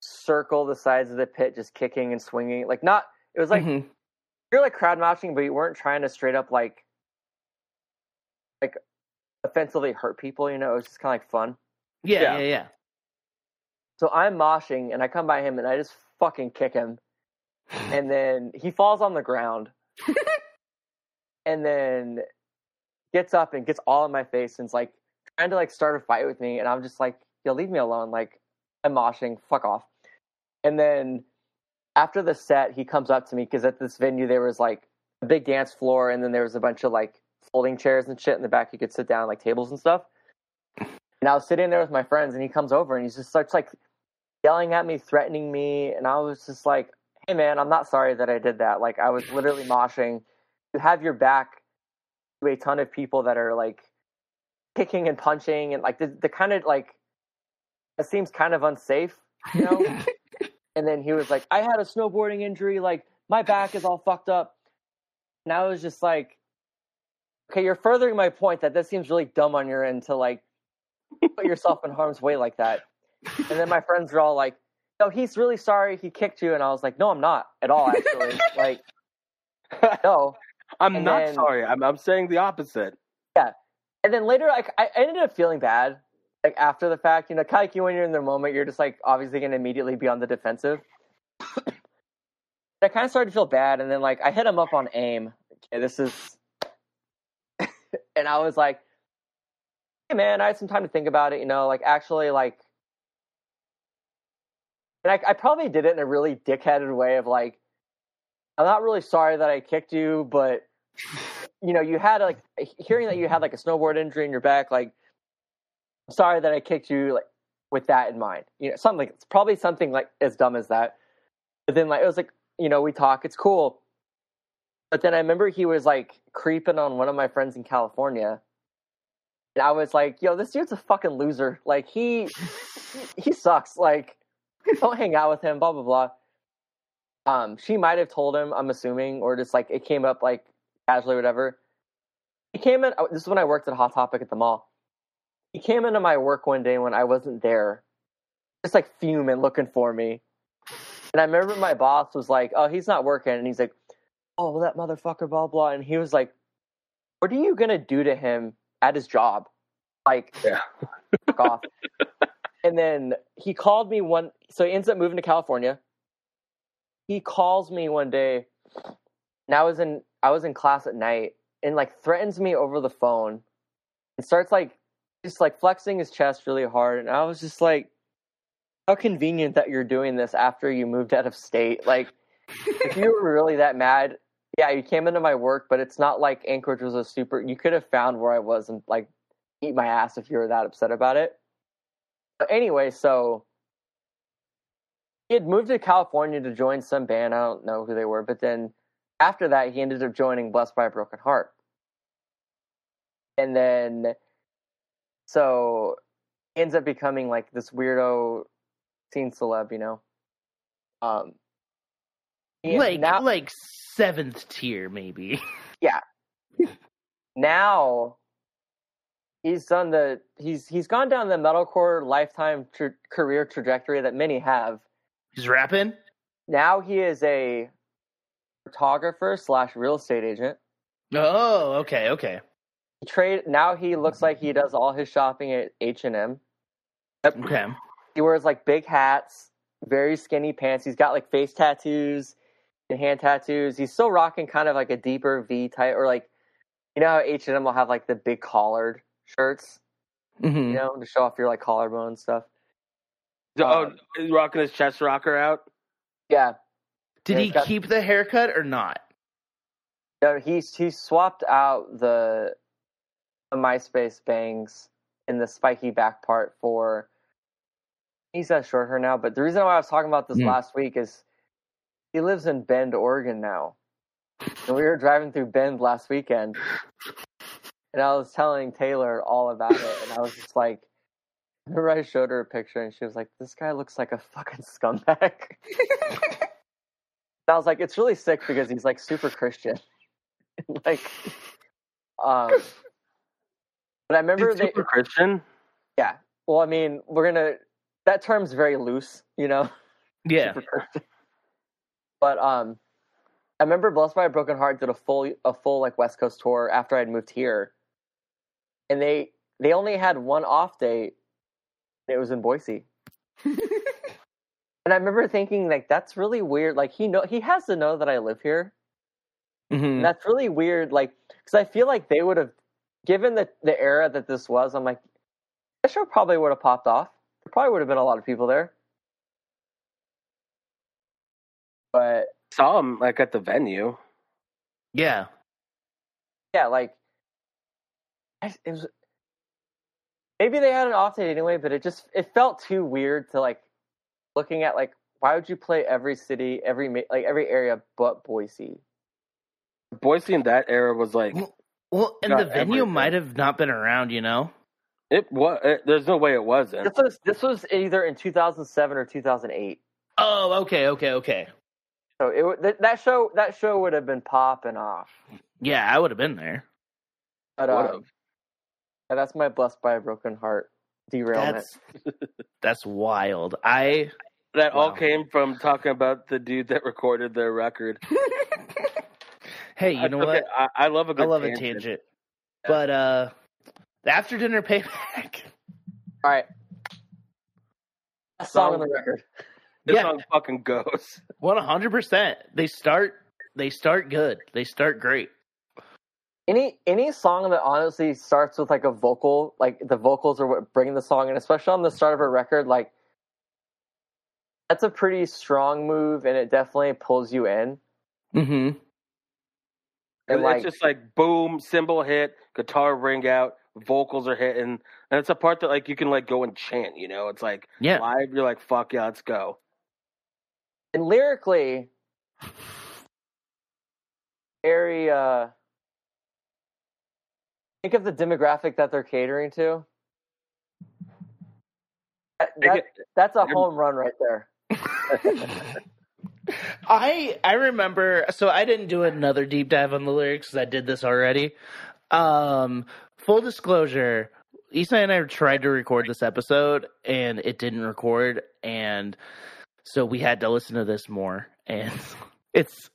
circle the sides of the pit, just kicking and swinging? Like, not it was like Mhm. you're like crowd moshing, but you weren't trying to straight up like like offensively hurt people. You know, it was just kind of like fun. yeah, Yeah. yeah, yeah. So I'm moshing, and I come by him, and I just fucking kick him, and then he falls on the ground, and then gets up and gets all in my face, and's like trying to like start a fight with me, and I'm just like, yo, leave me alone, like I'm moshing, fuck off. And then after the set, he comes up to me because at this venue there was like a big dance floor, and then there was a bunch of like folding chairs and shit in the back you could sit down, like tables and stuff. And I was sitting there with my friends, and he comes over and he just starts like yelling at me, threatening me, and I was just like, "Hey, man, I'm not sorry that I did that. Like, I was literally moshing. You have your back to a ton of people that are like kicking and punching, and like the the kind of like it seems kind of unsafe, you know." and then he was like, "I had a snowboarding injury. Like, my back is all fucked up." And I was just like, "Okay, you're furthering my point that this seems really dumb on your end to like." put yourself in harm's way like that. And then my friends were all like, "No, he's really sorry. He kicked you." And I was like, "No, I'm not at all. Actually, like, no." I'm And not then- sorry. I'm I'm saying the opposite. Yeah. And then later, like, I ended up feeling bad, like after the fact. You know, like when you're in the moment, you're just like obviously going to immediately be on the defensive. I kind of started to feel bad, and then like I hit him up on AIM. Okay, this is, and I was like, "Hey, man, I had some time to think about it. You know, like actually, like." And I, I probably did it in a really dickheaded way of like, I'm not really sorry that I kicked you, but you know, you had like hearing that you had like a snowboard injury in your back, like sorry that I kicked you like with that in mind. You know, something it's probably something like as dumb as that. But then like it was like, you know, we talk, it's cool. But then I remember he was like creeping on one of my friends in California. And I was like, yo, this dude's a fucking loser. Like he he, sucks. Like don't hang out with him, blah blah blah. Um, she might have told him, I'm assuming, or just like it came up like casually, whatever. He came in. This is when I worked at Hot Topic at the mall. He came into my work one day when I wasn't there, just like fuming, looking for me. And I remember my boss was like, "Oh, he's not working," and he's like, "Oh, that motherfucker, blah blah." And he was like, "What are you gonna do to him at his job? Like, Yeah. fuck off." and then he called me one. So he ends up moving to California. He calls me one day, and I was in I was in class at night, and like threatens me over the phone, and starts like just like flexing his chest really hard, and I was just like, how convenient that you're doing this after you moved out of state. Like, if you were really that mad, yeah, you came into my work, but it's not like Anchorage was a super. You could have found where I was and like eat my ass if you were that upset about it. But anyway, so he had moved to California to join some band. I don't know who they were, but then after that, he ended up joining Blessed by a Broken Heart. And then, so ends up becoming like this weirdo teen celeb, you know. Um, like now, like seventh tier, maybe. Yeah. now he's done the he's he's gone down the metalcore lifetime tra- career trajectory that many have. He's rapping. Now he is a photographer slash real estate agent. Oh, okay, okay. He trade now he looks like he does all his shopping at H and M. Okay. He wears like big hats, very skinny pants. He's got like face tattoos and hand tattoos. He's still rocking kind of like a deeper V type or like you know how H and M will have like the big collared shirts, hmm you know, to show off your like collarbone and stuff. oh, Um, he's rocking his chest rocker out. Yeah, Did Yeah, he got- keep the haircut or not? No, he's he swapped out the, the MySpace bangs in the spiky back part for. He's got short hair now, but the reason why I was talking about this Hmm. last week is he lives in Bend, Oregon now, and we were driving through Bend last weekend, and I was telling Taylor all about it, and I was just like, I remember I showed her a picture, and she was like, "This guy looks like a fucking scumbag." I was like, it's really sick because he's like super Christian. like, um, but I remember He's they, super Christian. yeah. Well, I mean, we're gonna. That term's very loose, you know. Yeah. But um, I remember Blessed by a Broken Heart did a full a full like West Coast tour after I'd moved here, and they they only had one off date. It was in Boise. And I remember thinking like that's really weird. Like he know he has to know that I live here. Mhm. That's really weird. Like because I feel like they would have, given the the era that this was. I'm like, that show probably would have popped off. There probably would have been a lot of people there. But Saw him like at the venue. Yeah. yeah, like it was. Maybe they had an off date anyway, but it just it felt too weird to like looking at like why would you play every city, every like every area but Boise? Boise in that era was like Well, and the venue everything. might have not been around, you know? it was. It, there's no way it wasn't. This was this was either in 2007 or 2008. Oh, okay, okay, okay. So it would- that that show that show would have been popping off. Yeah, I would have been there. But Would've. um, yeah, that's my blessed by a broken heart derailment. That's that's wild. I That all came from talking about the dude that recorded their record. Hey, you know okay. what? I, I love a good I love tangent. a tangent. But uh the after dinner payback. All right, best song on the record. This Yeah. song fucking goes. One hundred percent. They start they start good. They start great. Any any song that honestly starts with like a vocal, like the vocals are what bring the song, and especially on the start of a record, like that's a pretty strong move, and it definitely pulls you in. Mm-hmm. And it's like, just like boom, cymbal hit, guitar ring out, vocals are hitting, and it's a part that like you can like go and chant. You know, it's like Yeah. live. You're like, fuck yeah, let's go. and lyrically, very uh, think of the demographic that they're catering to. That, that- that's a home run right there. I I remember so I didn't do another deep dive on the lyrics because I did this already. Um full disclosure, Esai and I tried to record this episode and it didn't record and so we had to listen to this more and it's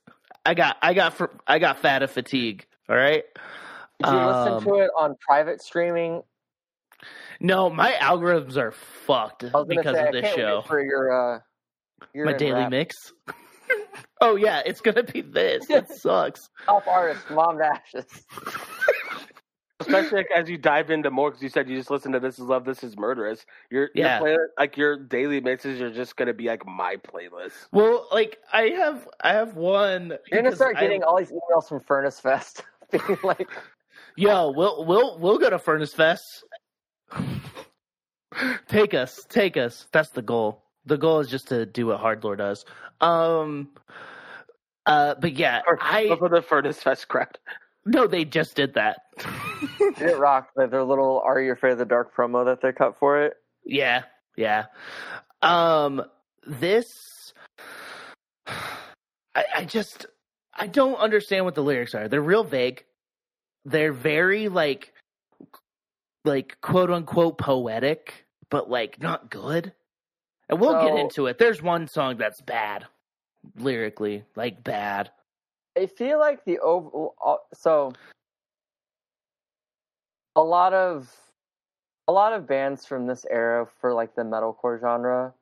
I got I got fr- I got fat of fatigue, all right? Did you Um, listen to it on private streaming? No, my algorithms are fucked I was gonna because say, of this show. for your uh, your My daily rap. mix. oh yeah, it's gonna be this. It sucks. top artist, Mom Dashes. Especially like, as you dive into more, because you said you just listen to "This Is Love, This Is Murderous." Your Yeah. your play, like your daily mixes are just gonna be like my playlist. Well, like I have, I have one. You're gonna because start I- getting all these emails from Furnace Fest, being like, Yo, we'll we'll we'll go to Furnace Fest. take us, take us. That's the goal. The goal is just to do what Hardlore does. Um. Uh, but yeah, I for the Furnace Fest crowd. no, they just did that. "It rocked." Like their little "Are You Afraid of the Dark" promo that they cut for it. Yeah, yeah. Um, this, I, I just, I don't understand what the lyrics are. They're real vague. They're very like, like quote unquote poetic, but like not good. And we'll get into it. There's one song that's bad, lyrically, like bad. I feel like the over uh, so a lot of a lot of bands from this era for like the metalcore genre.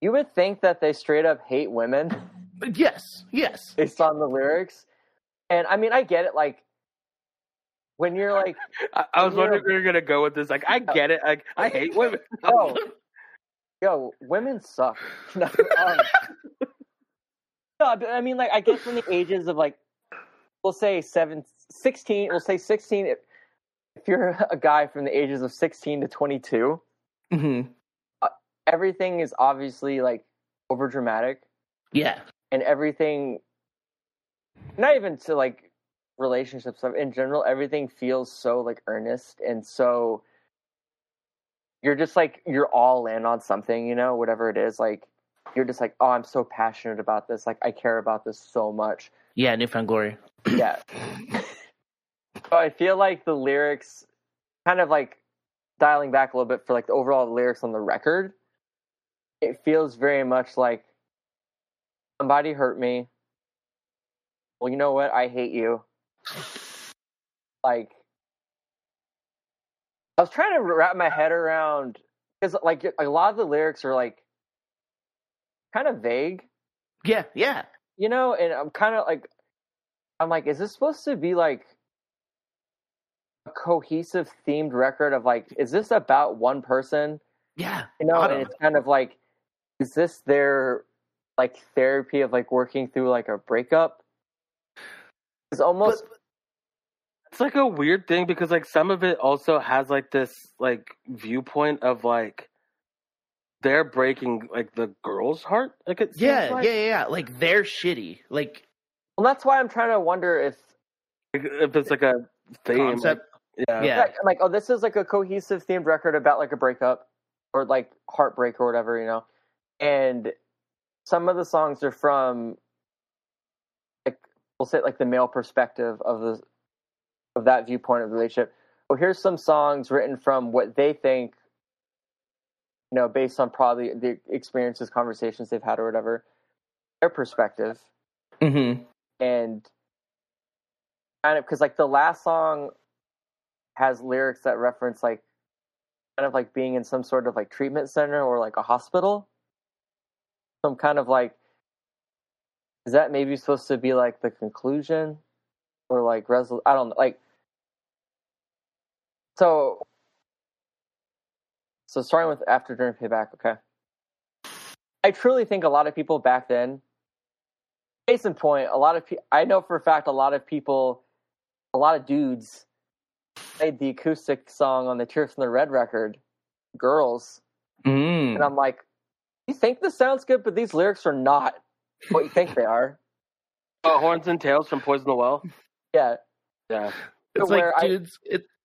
You would think that they straight up hate women But yes, yes, based on the lyrics, and I mean I get it. Like when you're like, I, I was wondering if you're gonna go with this. Like, I get it. Like, I hate women. oh, yo, women suck. No, um, no, but I mean, like, I guess from the ages of like, we'll say seven, 16, we'll say 16. If, if you're a guy from the ages of 16 to 22, hmm everything is obviously like over dramatic yeah, and everything, not even to like relationships in general, everything feels so like earnest and so you're just like, you're all in on something, you know, whatever it is. Like, you're just like, oh, I'm so passionate about this. Like I care about this so much. Yeah, New Found Glory. Yeah. so I feel like the lyrics, kind of like dialing back a little bit for like the overall lyrics on the record, it feels very much like somebody hurt me. Well, you know what? I hate you. Like, I was trying to wrap my head around because like a lot of the lyrics are like kind of vague, Yeah, yeah. you know, and I'm kind of like, I'm like, is this supposed to be like a cohesive themed record of like, is this about one person? Yeah. You know, and it's kind of like, is this their like therapy of like working through like a breakup? It's almost But- It's like a weird thing because like some of it also has like this like viewpoint of like they're breaking like the girl's heart. Like it yeah, like. yeah, yeah, yeah. Like they're shitty. Like well, that's why I'm trying to wonder if if it's like a theme. like- concept. yeah. Yeah. like, I'm like, oh, this is like a cohesive themed record about like a breakup or like heartbreak or whatever, you know. And some of the songs are from like we'll say like the male perspective of the of that viewpoint of the relationship. Well, here's some songs written from what they think, you know, based on probably the experiences, conversations they've had or whatever, their perspective Mm-hmm. and kind of because like the last song has lyrics that reference like kind of like being in some sort of like treatment center or like a hospital some kind of like is that maybe supposed to be like the conclusion or like resol- i don't know like so so starting with after dinner payback okay i truly think a lot of people back then case in point, a lot of pe- I know for a fact a lot of people, a lot of dudes played the acoustic song on the Tears from the Red record, "Girls," Mm. and I'm like, you think this sounds good, but these lyrics are not what you think they are. Oh, horns and tails from Poison the Well. Yeah, Yeah. It's where like I- dudes.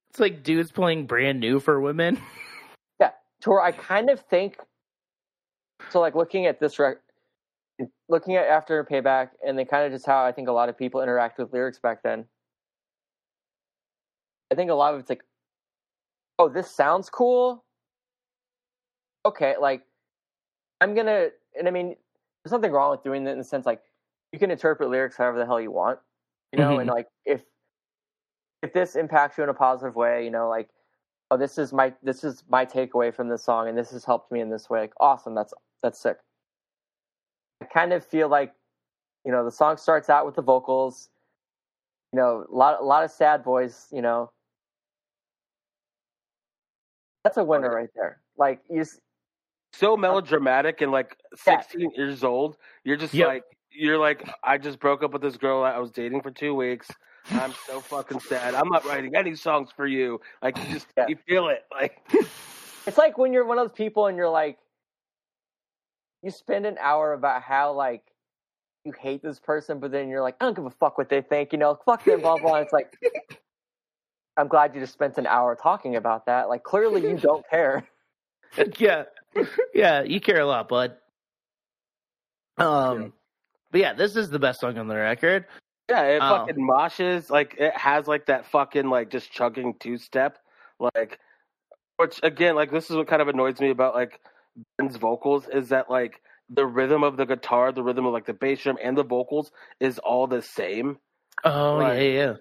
It's like dudes playing brand new for women. yeah. To where I kind of think, so like looking at this record. Looking at after payback, and then kind of just how I think a lot of people interact with lyrics back then. I think a lot of it's like, oh, this sounds cool. Okay, like I'm gonna, and I mean, there's nothing wrong with doing that in the sense like you can interpret lyrics however the hell you want, you know, and mm-hmm. like if if this impacts you in a positive way, you know, like oh, this is my this is my takeaway from this song, and this has helped me in this way. Like, awesome, that's that's sick. I kind of feel like, you know, the song starts out with the vocals, you know, a lot a lot of sad boys, you know. That's a winner right there. Like you, s- So melodramatic and like Yeah. 16 years old. You're just Yep. like you're like I just broke up with this girl I was dating for two weeks. I'm so fucking sad. I'm not writing any songs for you. Like you just Yeah. you feel it. Like it's like when you're one of those people and you're like, you spend an hour about how like you hate this person, but then you're like, I don't give a fuck what they think, you know, fuck them, blah blah. And it's like, I'm glad you just spent an hour talking about that. Like clearly you don't care. yeah, yeah. You care a lot, bud. Um, Yeah. but yeah, this is the best song on the record. Yeah, it Oh. fucking moshes. Like it has like that fucking like just chugging two step. Like which again, like this is what kind of annoys me about like Ben's vocals is that like the rhythm of the guitar, the rhythm of like the bass drum and the vocals is all the same. Oh Right. yeah, yeah.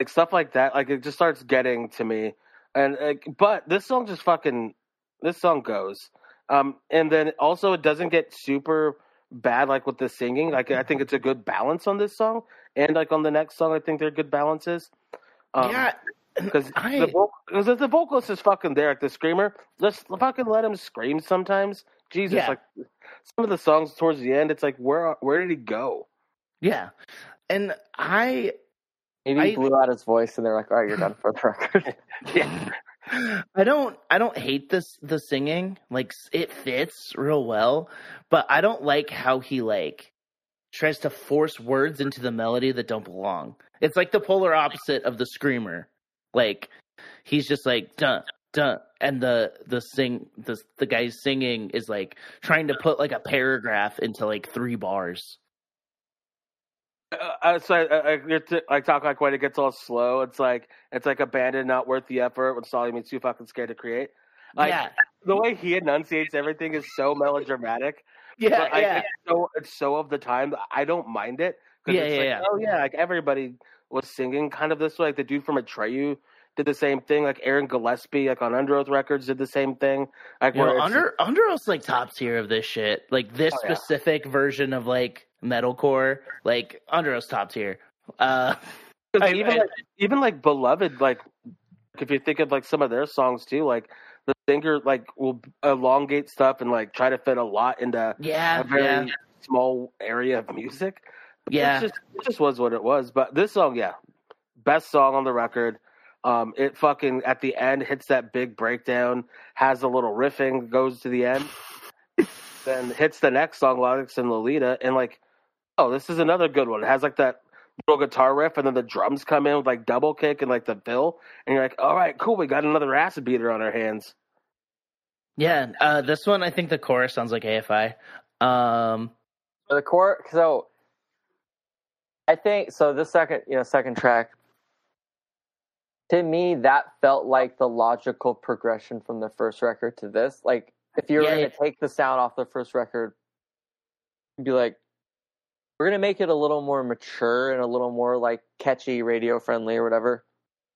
Like stuff like that. Like it just starts getting to me. And like but this song just fucking this song goes. Um and then also it doesn't get super bad like with the singing. Like I think it's a good balance on this song. And like on the next song I think they're good balances. Um, yeah, because I- the, vo- 'cause if the vocalist is fucking there, like the screamer, just fucking let him scream sometimes. Jesus, Yeah. like some of the songs towards the end, it's like where where did he go? yeah. And I, Maybe he blew out his voice and they're like, all right, you're done for the record. Yeah, I don't, I don't hate this the singing. Like it fits real well, but I don't like how he like tries to force words into the melody that don't belong. It's like the polar opposite of the screamer. Like he's just like dun duh, and the the sing the the guy singing is like trying to put like a paragraph into like three bars. Uh, so I, I, I, talk like when it gets all slow. It's like it's like abandoned, not worth the effort. When Solly means too fucking scared to create. Like, yeah, the way he enunciates everything is so melodramatic. yeah, but I, yeah. it's so it's so of the time. I don't mind it. Yeah, it's yeah, like, yeah. Oh yeah, like everybody was singing kind of this way. Like the dude from Atreyu did the same thing. Like Aaron Gillespie, like on Underoath Records, did the same thing. Like You know, under Underoath's like top tier of this shit. Like this Oh, yeah. specific version of like metalcore, like Underoath's top tier. Uh, 'cause I- even I- like even like Beloved, like if you think of like some of their songs too, like the singer like will elongate stuff and like try to fit a lot into yeah, a very yeah, small area of music. yeah. It just, it just was what it was. But this song, yeah, best song on the record. Um, it fucking at the end hits that big breakdown, has a little riffing, goes to the end, then hits the next song, Lilacs and Lolita, and like, oh, this is another good one. It has like that little guitar riff, and then the drums come in with like double kick and like the fill, and you're like, all right, cool, we got another acid beater on our hands. Yeah, uh, this one I think the chorus sounds like AFI. Um, the core. So I think so. The second, you know, second track. To me, that felt like the logical progression from the first record to this. Like, if you were Yeah, going yeah. to take the sound off the first record, you'd be like, we're going to make it a little more mature and a little more like catchy, radio friendly, or whatever.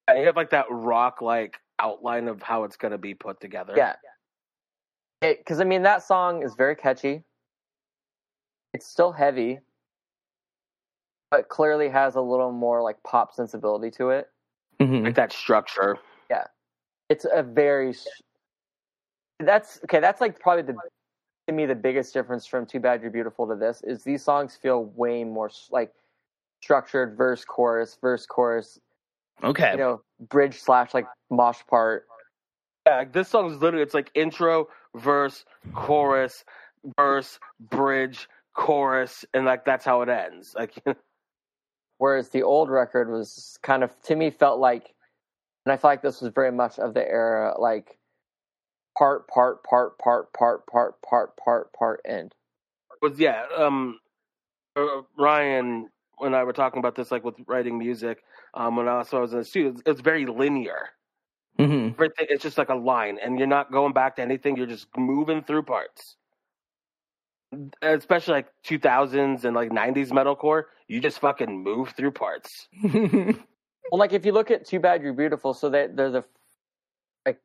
And you have like that rock like outline of how it's gonna be put together. Yeah. Because I mean, that song is very catchy. It's still heavy, but clearly has a little more like pop sensibility to it. Mhm. like that structure. Yeah, it's a very. That's okay. That's like probably the to me the biggest difference from "Too Bad You're Beautiful" to this is these songs feel way more like structured verse chorus verse chorus. Okay. You know, bridge slash like mosh part. Yeah, like, this song is literally it's like intro, verse, chorus, verse, bridge, chorus, and like that's how it ends. Like Whereas the old record was kind of to me felt like, and I feel like this was very much of the era, like part, part, part, part, part, part, part, part, part, end. was yeah, um uh, Ryan when I were talking about this like with writing music, um when I also was in the studio, it's, it's very linear. Mm-hmm. It's just like a line and you're not going back to anything, you're just moving through parts. Especially like 2000s and like 90s metalcore, you just fucking move through parts. Well, like if you look at "Too Bad You're Beautiful," so they they're the like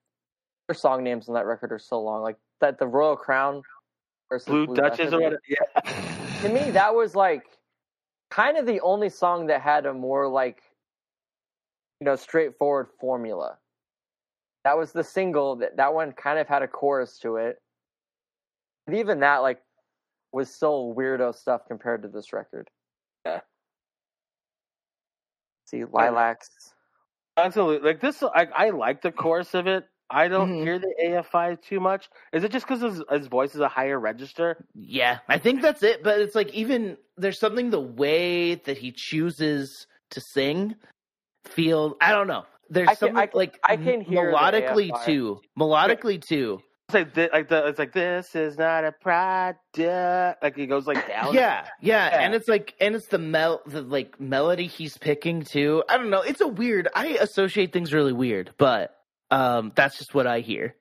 their song names on that record are so long. Like that, the Royal Crown versus Blue, Duchess or whatever. Yeah. To me, that was like kind of the only song that had a more like you know straightforward formula. That was the single that that one kind of had a chorus to it. And even that like was still weirdo stuff compared to this record. Yeah. See, lilacs. Absolutely. Like this, I, I like the chorus of it. I don't Mhm. hear the AFI too much. Is it just because his, his voice is a higher register? Yeah, I think that's it. But it's like even there's something the way that he chooses to sing feel. I don't know. There's I can- something I can- like I can hear melodically too. Melodically too. It's like, like the, it's like this is not a product. Like he goes like down. Yeah, yeah, Yeah. and it's like, and it's the mel, the like melody he's picking too. I don't know. It's a weird. I associate things really weird, but um, that's just what I hear.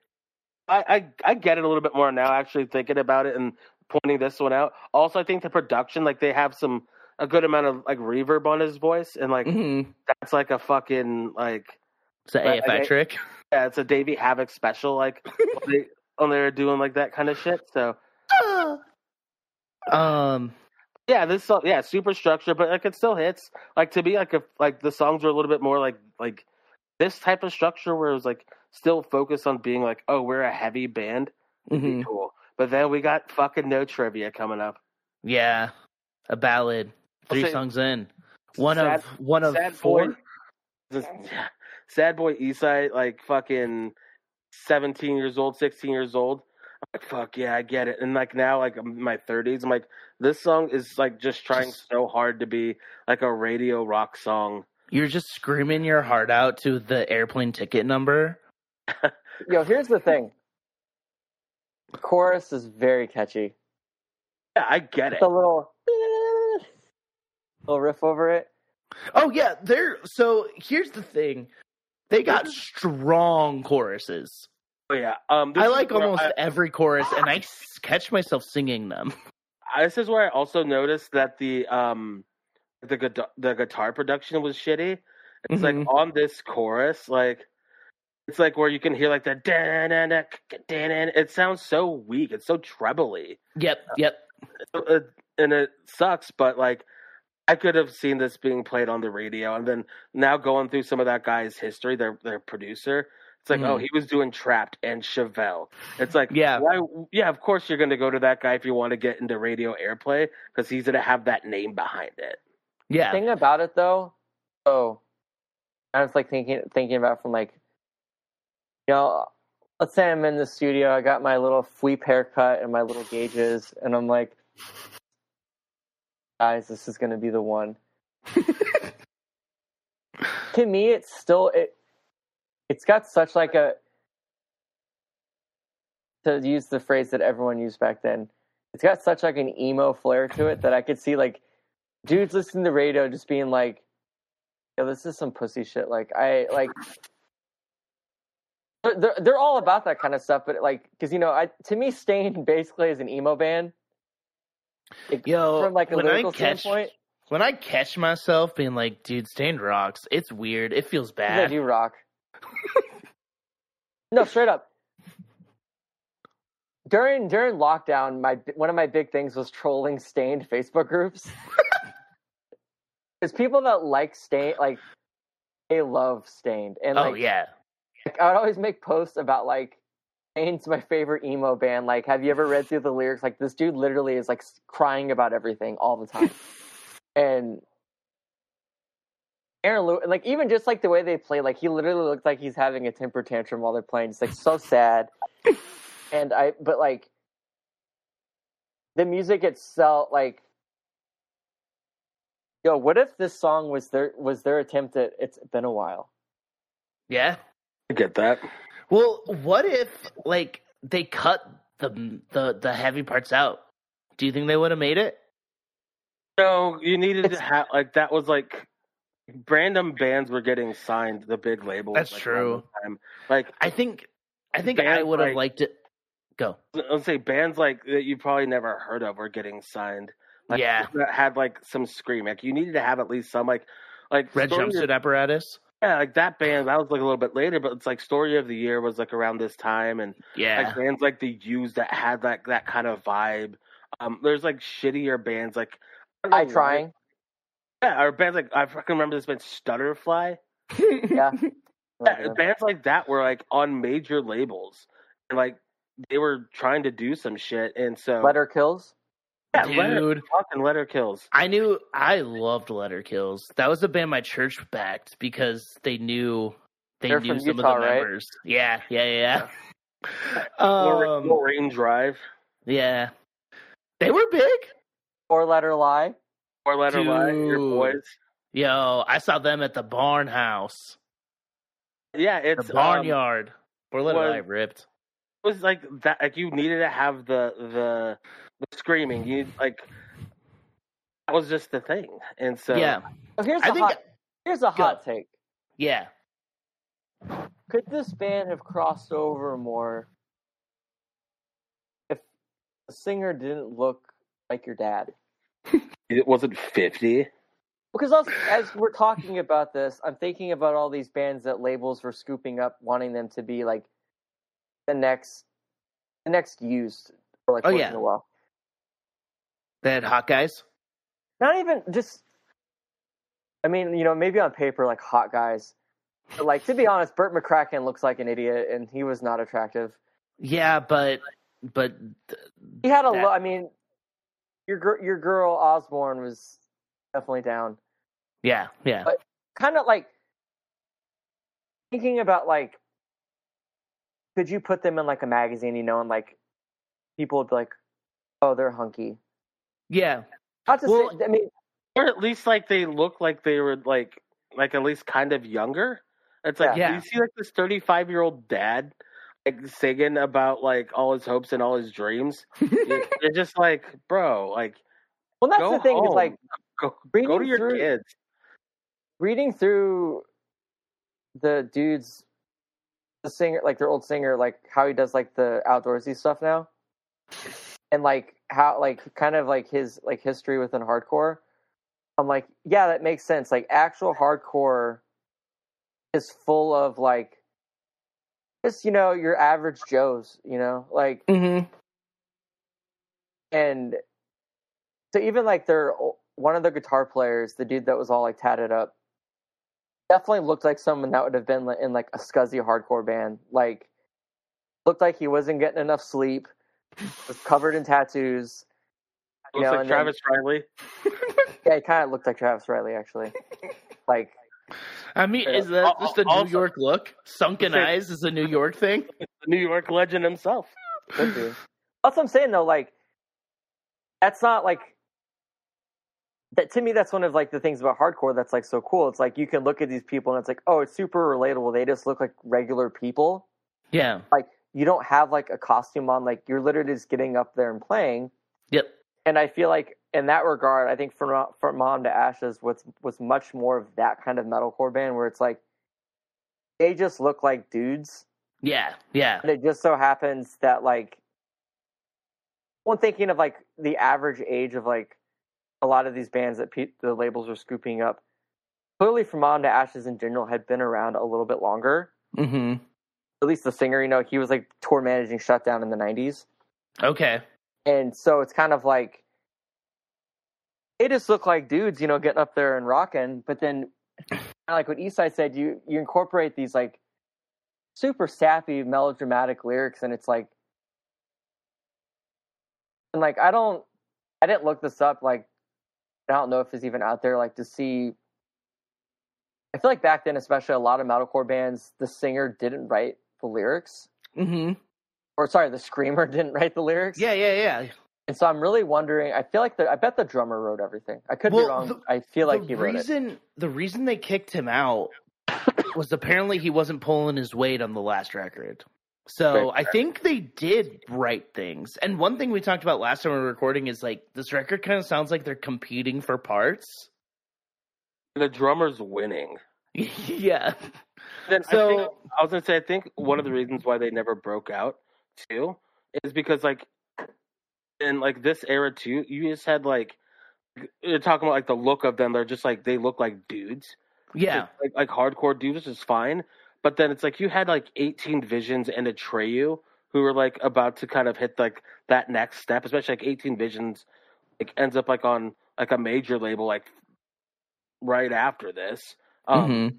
I, I I get it a little bit more now. Actually thinking about it and pointing this one out. Also, I think the production, like they have some a good amount of like reverb on his voice, and like hmm that's like a fucking like It's an AFI I- trick. yeah, it's a Davey Havok special. Like when they they're doing like that kind of shit. So um, Yeah, this song, yeah, super structured, but like it still hits. Like to be like a like the songs are a little bit more like like this type of structure where it was like still focused on being like, oh, we're a heavy band, mhm. cool. But then we got fucking no trivia coming up. yeah, a ballad. Three say- songs in. One Sad- of one of Sad four. boy, sad boy Eastside, like fucking seventeen years old, sixteen years old. I'm like, fuck yeah, I get it. And like now, like I'm in my thirties, I'm like, this song is like just trying so hard to be like a radio rock song. You're just screaming your heart out to the airplane ticket number. yo, here's the thing. The chorus is very catchy. Yeah, I get it. A little little riff over it. Oh yeah, they're so here's the thing. They got strong choruses. Oh yeah. Um, I like almost I- every chorus and I catch myself singing them. this is where I also noticed that the um the guitar the guitar production was shitty. It's Mhm. like on this chorus, like it's like where you can hear like the dan dan dan. It sounds so weak. It's so trebly, Yep, yep. Uh, and it sucks. But like, I could have seen this being played on the radio, and then now going through some of that guy's history, their their producer. It's like, Mhm. oh, he was doing Trapt and Chevelle. It's like, Yeah. why? Yeah, of course you're going to go to that guy if you want to get into radio airplay because he's going to have that name behind it. Yeah. thing about it though, oh, I was like thinking thinking about from like, you know, let's say I'm in the studio, I got my little sweep haircut and my little gauges, and I'm like, guys, this is gonna be the one. to me, it's still it. It's got such like a to use the phrase that everyone used back then. It's got such like an emo flair to it that I could see like dudes listening to the radio just being like, "Yo, this is some pussy shit." Like I like. They're, they're, they're all about that kind of stuff, but like, because you know, I to me, Staind basically is an emo band. Like, Yo, from like a when I lyrical catch standpoint, when I catch myself being like, dude, Staind rocks, it's weird. It feels bad. do rock. no, straight up. During during lockdown, my one of my big things was trolling Staind Facebook groups. Because people that like Staind, like they love Staind, and oh like yeah. I would always make posts about like Staind's my favorite emo band. Like, have you ever read through the lyrics? Like, this dude literally is like crying about everything all the time, and Aaron Lewis, like even just like the way they play, like he literally looks like he's having a temper tantrum while they're playing. It's like so sad, and I but like the music itself, like. Yo, what if this song was their was their attempt at it's been a while? Yeah. I get that. Well, what if like they cut the the the heavy parts out? Do you think they would have made it? No, you needed It's- to have like that was like random bands were getting signed. The big labels. That's like, true. Time. Like I think I think I would have like- liked it. Go. let's say bands like that you probably never heard of were getting signed. Like, Yeah. that had like some scream. Like you needed to have at least some like like Red jumpsuit apparatus. Yeah, like that band that was like a little bit later, but it's like Story of the Year was like around this time, and Yeah. like bands like the Used that had that that kind of vibe. Um, there's like shittier bands like don't I know trying. why- Yeah, or bands like I fucking remember this band Stutterfly. Yeah. Yeah, bands like that were like on major labels, and like they were trying to do some shit, and so Letter kills. Yeah, letter, Dude, fucking letter kills. I knew I loved Letter Kills. That was a band my church backed because they knew they They're knew some Utah, of the right? members. Yeah, yeah, yeah. Lor- Um, Lorene Drive yeah. They were big. Four letter lie. or letter line, your boys. Yo, I saw them at the barn house. Yeah, it's the um, barnyard. Poor little was- I ripped. it was like that. Like you needed to have the the, the screaming. You like that was just the thing, and so yeah. Oh, here's I a think hot. Here's a hot take. yeah. Could this band have crossed over more if the singer didn't look like your dad? it wasn't fifty. Because also, as we're talking about this, I'm thinking about all these bands that labels were scooping up, wanting them to be like the next, the next used or like Oh, once yeah. In a while. They had hot guys. Not even just. I mean, you know, maybe on paper, like hot guys. But like to be honest, Bert McCracken looks like an idiot, and he was not attractive. Yeah, but but He had a That-. I mean, your gir- your girl Osbourne was definitely down. yeah, yeah. But- Kind of like thinking about like, could you put them in like a magazine, you know, and like people would be like, oh, they're hunky. Yeah. Not to Well- say, I mean, Or at least like they look like they were like like at least kind of younger. It's like Yeah. you see like this thirty five year old dad like singing about like all his hopes and all his dreams. you're, just like, bro, like Well, that's go the thing home. is like go, go to your through- kids. reading through the dudes, the singer, like their old singer, like how he does like the outdoorsy stuff now, and like how like kind of like his like history within hardcore. I'm like, yeah, that makes sense. Like actual hardcore is full of like just you know your average Joes, you know, like Mm-hmm. and so even like their one of the guitar players, the dude that was all like tatted up, definitely looked like someone that would have been in like a scuzzy hardcore band. Like looked like he wasn't getting enough sleep, was covered in tattoos. You Looks know, like and then- Travis Riley. Yeah, he kind of looked like Travis Riley actually. Like I mean, is that just a New Also- York look? Sunken Okay. eyes is a New York thing. The New York legend himself. That's what I'm saying though. Like that's not like that to me. That's one of like the things about hardcore that's like so cool. It's like you can look at these people and it's like, oh, it's super relatable. They just look like regular people. Yeah. Like you don't have like a costume on. Like you're literally just getting up there and playing. Yep. And I feel like in that regard, I think from From Autumn to Ashes was was much more of that kind of metalcore band where it's like they just look like dudes. Yeah. Yeah. And it just so happens that like when thinking of like the average age of like a lot of these bands that pe- the labels are scooping up, clearly From Autumn to Ashes in general had been around a little bit longer. Mm-hmm. At least the singer, you know, he was like tour managing Shutdown in the '90s, Okay. and so it's kind of like it just look like dudes, you know, getting up there and rocking. But then, like what Esai said, you you incorporate these like super sappy melodramatic lyrics, and it's like, and like I don't, I didn't look this up. Like, I don't know if it's even out there. Like to see. I feel like back then, especially a lot of metalcore bands, the singer didn't write the lyrics, Mm-hmm. or sorry, the screamer didn't write the lyrics. Yeah. Yeah. Yeah. And so I'm really wondering. I feel like the, I bet the drummer wrote everything. I could Well, be wrong. the- I feel like the he wrote it. the reason they kicked him out was apparently he wasn't pulling his weight on the last record. So Right. I think they did write things. And one thing we talked about last time we were recording is like this record kind of sounds like they're competing for parts. The drummer's winning. yeah. Then I, So- think, I was gonna say I think one of the reasons why they never broke out too is because like in like this era too, you just had like you're talking about like the look of them. They're just like they look like dudes. Yeah. like, like hardcore dudes is fine. But then it's like you had like 18 Visions and a Atreyu who were like about to kind of hit like that next step, especially like 18 Visions like ends up like on like a major label like right after this. Um, Mhm.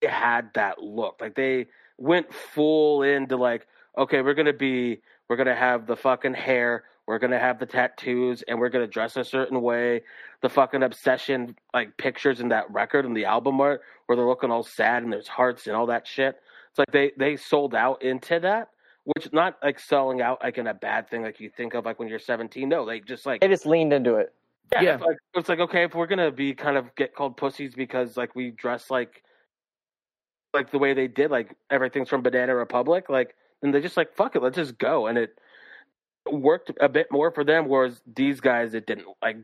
they had that look. Like they went full into like, okay, we're gonna be, we're gonna have the fucking hair, we're gonna have the tattoos, and we're gonna dress a certain way. The fucking obsession, like pictures in that record and the album art, where they're looking all sad and there's hearts and all that shit. It's like they they sold out into that, which not like selling out like in a bad thing, like you think of like when you're 17. No, they just like They just leaned into it. Yeah, Yeah. It's like it's like okay, if we're gonna be kind of get called pussies because like we dress like like the way they did, like everything's from Banana Republic, like then they just like fuck it, let's just go, and it worked a bit more for them. Whereas these guys, it didn't. Like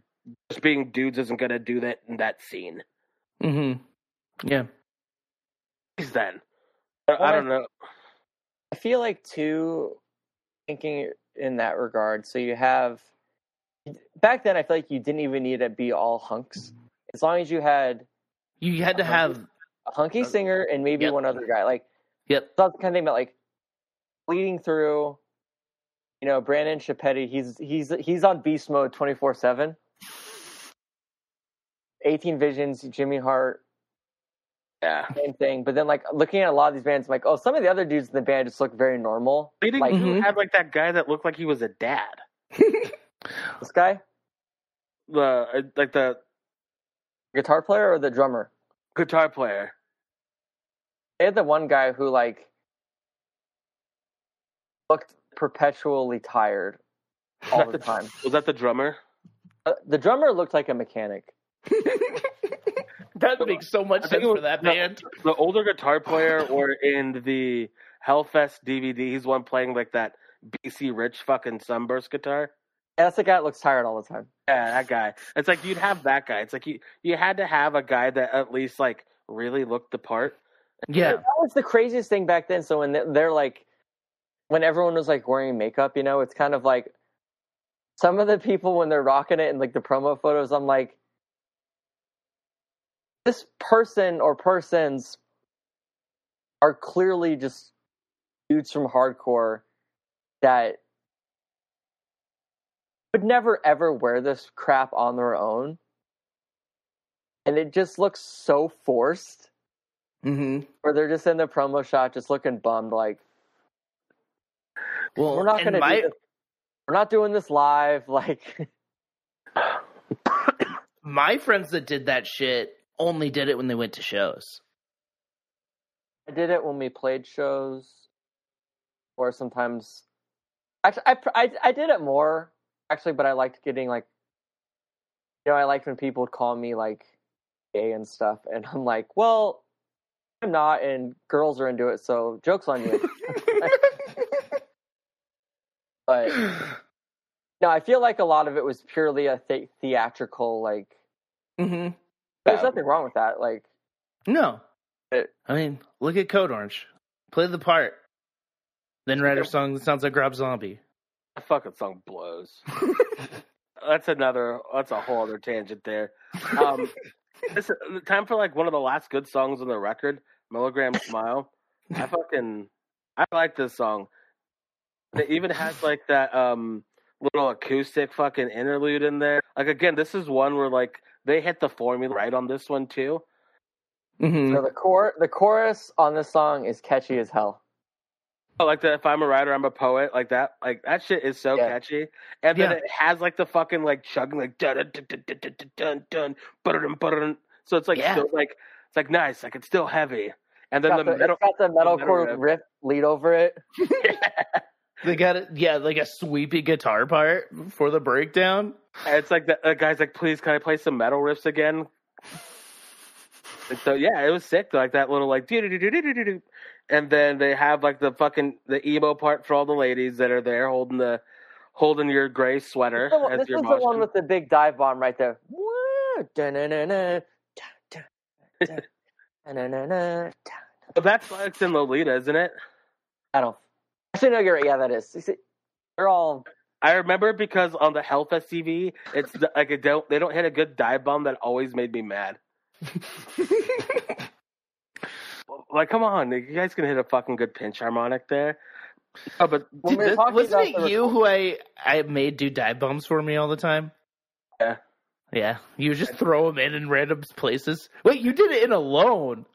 just being dudes isn't gonna do that in that scene. Mm-hmm. Yeah. Then. I, I don't know. I feel like too, thinking in that regard. So you have back then. I feel like you didn't even need to be all hunks. As long as you had You had to have a hunky singer and maybe Yep. one other guy. Like Yep. that's the kind of thing about like bleeding through. You know, Brandon Schieppati. He's he's he's on beast mode twenty four seven. 18 Visions, Jimmy Hart, Yeah, same thing. But then, like looking at a lot of these bands, I'm like, oh, some of the other dudes in the band just look very normal. leading Like- who Mhm. had like that guy that looked like he was a dad. This guy, The uh, like the guitar player or the drummer? guitar player. They had the one guy who like looked perpetually tired all the time. Was that the drummer? Uh, the drummer looked like a mechanic. that makes so much I sense was- for that no. band. the older guitar player or in the Hellfest DVD. He's one playing like that BC Rich fucking sunburst guitar. Yeah, that's the guy that looks tired all the time. Yeah, that guy. It's like you'd have that guy. It's like you you had to have a guy that at least like really looked the part. Yeah. That was the craziest thing back then. So when they're, they're like, when everyone was like wearing makeup, you know, it's kind of like some of the people when they're rocking it in like the promo photos, I'm like, this person or persons are clearly just dudes from hardcore that would never ever wear this crap on their own. And it just looks so forced Mm-hmm. where they're just in the promo shot just looking bummed like Well, we're not gonna my, we're not doing this live like my friends that did that shit only did it when they went to shows. I did it when we played shows, or sometimes. Actually, I, I I did it more actually, but I liked getting like, you know, I liked when people would call me like gay and stuff, and I'm like, well, I'm not, and girls are into it, so jokes on you. but no, I feel like a lot of it was purely a the- theatrical. Like, hmm there's nothing wrong with that. Like, No. It- I mean, look at Code Orange. Play the part. Then write a song that sounds like Rob Zombie. That fucking song blows. that's another. That's a whole other tangent there. Um, this time for like one of the last good songs on the record, "Milligram Smile." I fucking I like this song. It even has like that um little acoustic fucking interlude in there. Like again, this is one where like they hit the formula right on this one too. Mm-hmm. so the core the chorus on this song is catchy as hell. Oh, like the if I'm a writer, I'm a poet, like that. Like that shit is so Yeah. catchy. And then Yeah. it has like the fucking like chugging like dun dun dun dun dun dun dun dun dun dun. So it's like Yeah. still like it's like nice, like it's still heavy. And then got the the, metal it's got the metal metalcore riff. riff lead over it. They got it. Yeah, like a sweepy guitar part for the breakdown. And it's like the, the guy's like, please, can I play some metal riffs again? And so yeah, it was sick. Like that little like do do do do do do do, and then they have like the fucking the emo part for all the ladies that are there holding the holding your gray sweater This is the- as this your is the one with the big dive bomb right there. But that's Lilacs and Lolita, isn't it? I don't. Actually, no, you're right. Yeah, that is. See, They're all. I remember because on the Hellfest TV, it's like a don't they don't hit a good dive bomb that always made me mad. Like, come on, you guys can hit a fucking good pinch harmonic there. Oh, but were Wasn't it you who I I made do dive bombs for me all the time? Yeah. Yeah, you just throw them in in random places. Wait, you did it in alone?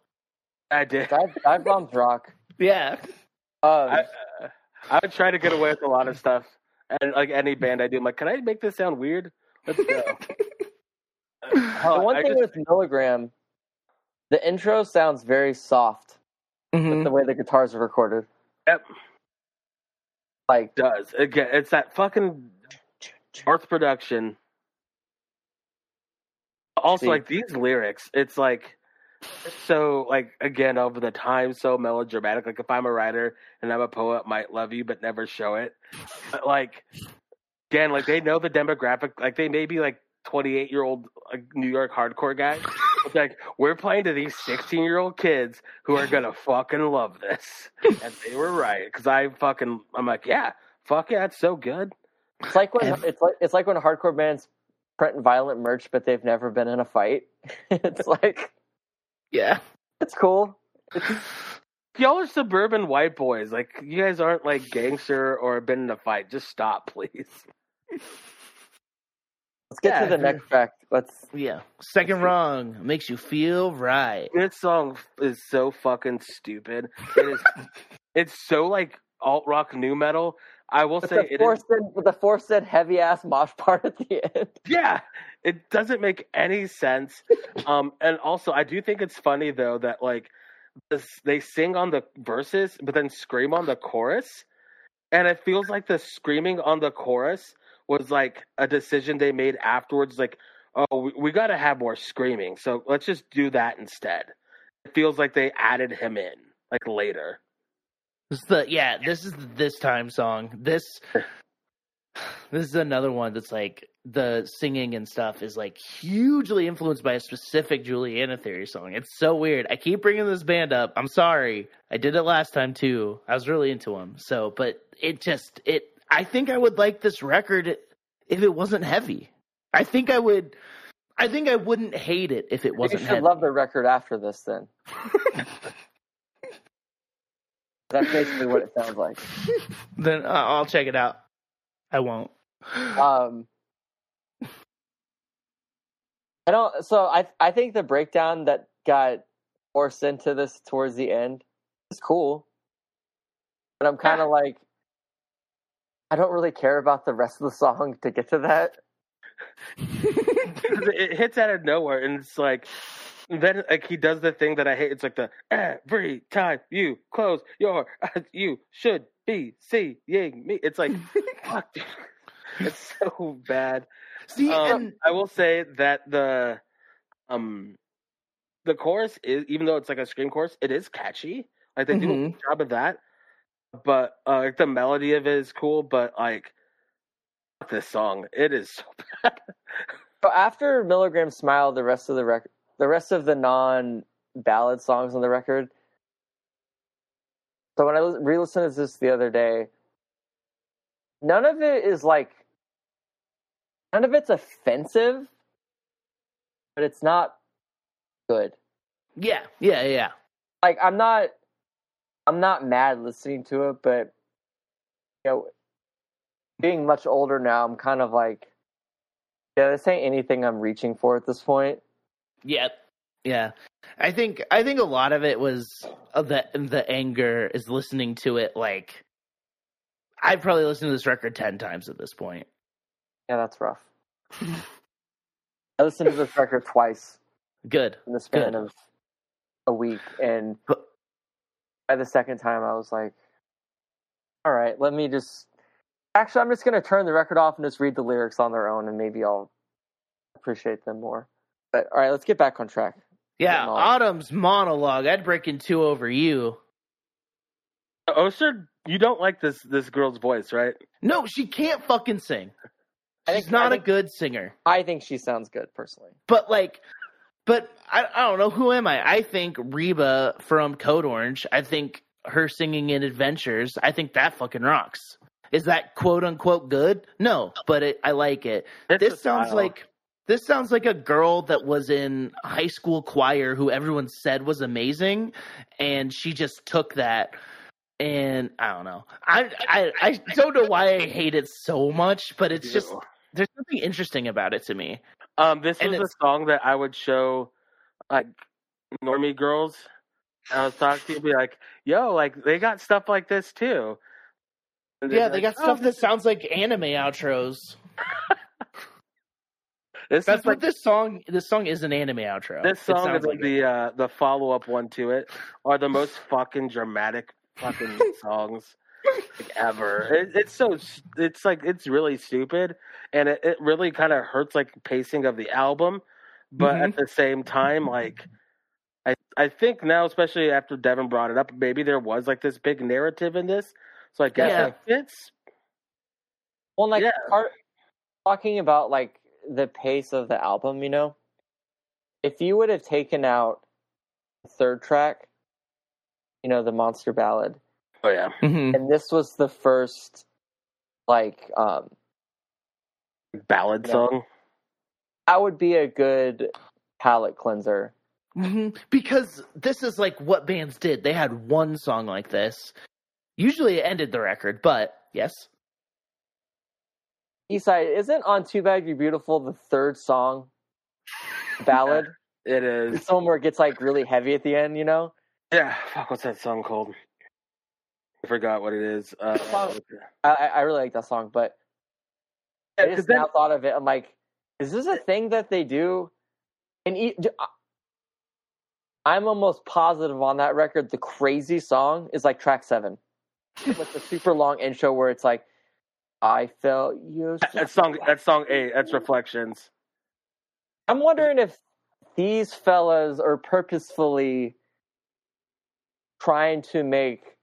I did. Dive, dive bombs rock. Yeah. Um, I, uh, I would try to get away with a lot of stuff, and like any band I do, I'm like, can I make this sound weird? Let's go. the one I thing just- with Milligram, the intro sounds very soft. Mhm. The way the guitars are recorded, Yep, like does again. It's that fucking Earth production. Also, See. like these lyrics, it's like so like again over the time, so melodramatic. Like if I'm a writer and I'm a poet, might love you but never show it. But like again, like they know the demographic. Like they may be like 28 year old like New York hardcore guys. It's like we're playing to these 16 year old kids who are gonna fucking love this, and they were right because I fucking I'm like yeah, fuck yeah, it's so good. it's like when Ev- it's like it's like when hardcore bands print violent merch, but they've never been in a fight. it's like Yeah. it's cool. Y'all are suburban white boys. Like you guys aren't like gangster or been in a fight. Just stop, please. Let's get Yeah, to the next fact. Let's. Yeah. Second wrong makes you feel right. This song is so fucking stupid. It is. it's so like alt rock new metal. I will With say the it is. forced in, with the forced in heavy ass mosh part at the end. Yeah, it doesn't make any sense. Um, and also, I do think it's funny though that like this, they sing on the verses, but then scream on the chorus, and it feels like the screaming on the chorus was like a decision they made afterwards. Like, oh, we, we got to have more screaming, so let's just do that instead. It feels like they added him in like later. This is the yeah. This is the this time song. This this is another one that's like the singing and stuff is like hugely influenced by a specific Juliana Theory song. It's so weird. I keep bringing this band up. I'm sorry. I did it last time too. I was really into them. So, but it just it. I think I would like this record if it wasn't heavy. I think I would. I think I wouldn't hate it if it wasn't. You should heavy. love the record after this, then. That's basically what it sounds like. then uh, I'll check it out. I won't. Um, I don't. So I I think the breakdown that got forced into this towards the end is cool, but I'm kind of like, I don't really care about the rest of the song to get to that. it hits out of nowhere, and it's like then like he does the thing that I hate. It's like the every time you close your eyes, you should be seeing me. It's like fuck, dude. it's so bad. See, Um, and I will say that the um the chorus is even though it's like a scream chorus, it is catchy. Like they do a Mhm. good job of that. But uh, like the melody of it is cool, but like this song, it is so bad. So after Milligram Smile, the rest of the record, the rest of the non ballad songs on the record. So when I re listened to this the other day, none of it is like, none of it's offensive, but it's not good. yeah, yeah, yeah. Like I'm not, I'm not mad listening to it, but you know, being much older now, I'm kind of like, yeah, this ain't anything I'm reaching for at this point. Yeah, yeah. I think I think a lot of it was uh, the the anger is listening to it like I've probably listened to this record ten times at this point. Yeah, that's rough. I listened to this record twice Good. in the span Good. of a week, and But- by the second time, I was like, "All right, let me just." Actually, I'm just going to turn the record off and just read the lyrics on their own, and maybe I'll appreciate them more. But all right, let's get back on track. Yeah, Monologue. Autumn's monologue. I'd break in two over you. Uh, Oster, you don't like this this girl's voice, right? No, she can't fucking sing. I She's think- not I a think- good singer. I think she sounds good personally. But like, but I, I don't know who am I. I think Reba from Code Orange. I think her singing in Adventures. I think that fucking rocks. Is that quote unquote good? No, but it, I like it. This sounds style. like this sounds like a girl that was in high school choir who everyone said was amazing, and she just took that. And I don't know. I I I don't know why I hate it so much, but it's just there's something interesting about it to me. Um, this And was a song that I would show like normie girls. I was talking to you, be like, "Yo, like they got stuff like this too." Yeah, they like, got "Oh, stuff that sounds like anime outros. This That's is what like this song. This song is an anime outro. this song is like the uh, the follow up one to it are the most fucking dramatic fucking songs like, ever. It, it's so it's like it's really stupid, and it, it really kind of hurts like pacing of the album. But Mhm. at the same time, like I I think now, especially after Devin brought it up, maybe there was like this big narrative in this. So I guess Yeah. it fits. Well, like Yeah. part, talking about like the pace of the album, you know, if you would have taken out the third track, you know, the monster ballad, Oh yeah, Mhm. and this was the first, like, um, ballad Yeah. song. that would be a good palate cleanser. Mhm. Because this is like what bands did. They had one song like this. Usually it ended the record, but yes. Esai isn't on "Too Bad You're Beautiful" the third song ballad. It is. it's the one where it gets like really heavy at the end, you know. Yeah, fuck. What's that song called? I forgot what it is. Uh, Song- I, I really like that song, but I just now thought of it. I'm like, is this a thing that they do? And e- I'm almost positive on that record. The crazy song is like track seven, with the super long intro where it's like, "I felt you." that song. That song eight. That's Reflections. I'm wondering if these fellas are purposefully trying to make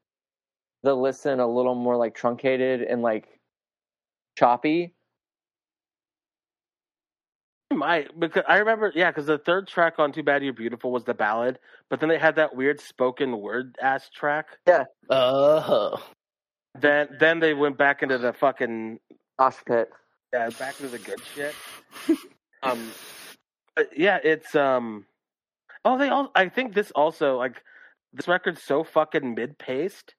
the listen a little more like truncated and like choppy. Might because I remember, yeah, because the third track on "Too Bad You're Beautiful" was the ballad, but then they had that weird spoken word ass track. Yeah. Oh. Then then they went back into the fucking Mosh pit. yeah, back into the good shit. um, but yeah, it's um. Oh, they all. I think this also like this record's so fucking mid paced.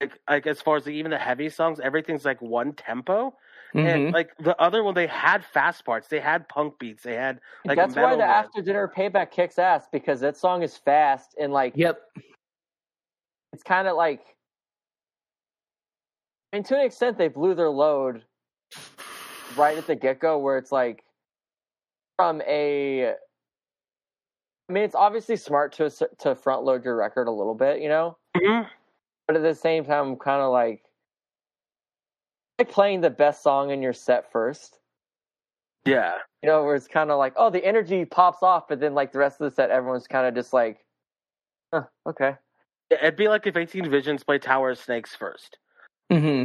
Like like as far as even the heavy songs, everything's like one tempo. Mhm. And like the other one, they had fast parts, they had punk beats, they had like That's why the ones. after dinner payback kicks ass because that song is fast and like Yep. it's kind of like. I mean, to an extent, they blew their load right at the get go, where it's like from a. I mean, it's obviously smart to to front load your record a little bit, you know, Mhm. But at the same time, I'm kind of like like playing the best song in your set first. Yeah, You know, where it's kind of like, oh, the energy pops off, but then like the rest of the set, everyone's kind of just like, huh, okay. it'd be like if 18 Visions play Tower of Snakes first. hmm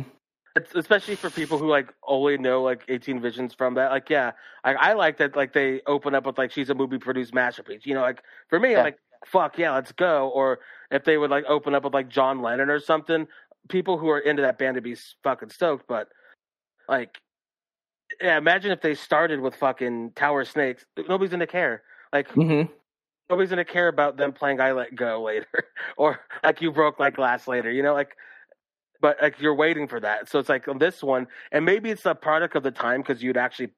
It's, especially for people who like only know like 18 Visions from that. Like, yeah, I, I like that. Like they open up with like she's a movie produced masterpiece. You know, like for me, Yeah. I'm like fuck yeah, let's go. Or if they would like open up with like John Lennon or something, people who are into that band would be fucking stoked. But like, yeah, imagine if they started with fucking Tower Snakes. Nobody's gonna care. Like hmm nobody's gonna care about them playing "I Let Go" later, or like "You Broke Like Glass" later. You know, like, but like you're waiting for that. So it's like on this one, and maybe it's a product of the time because you'd actually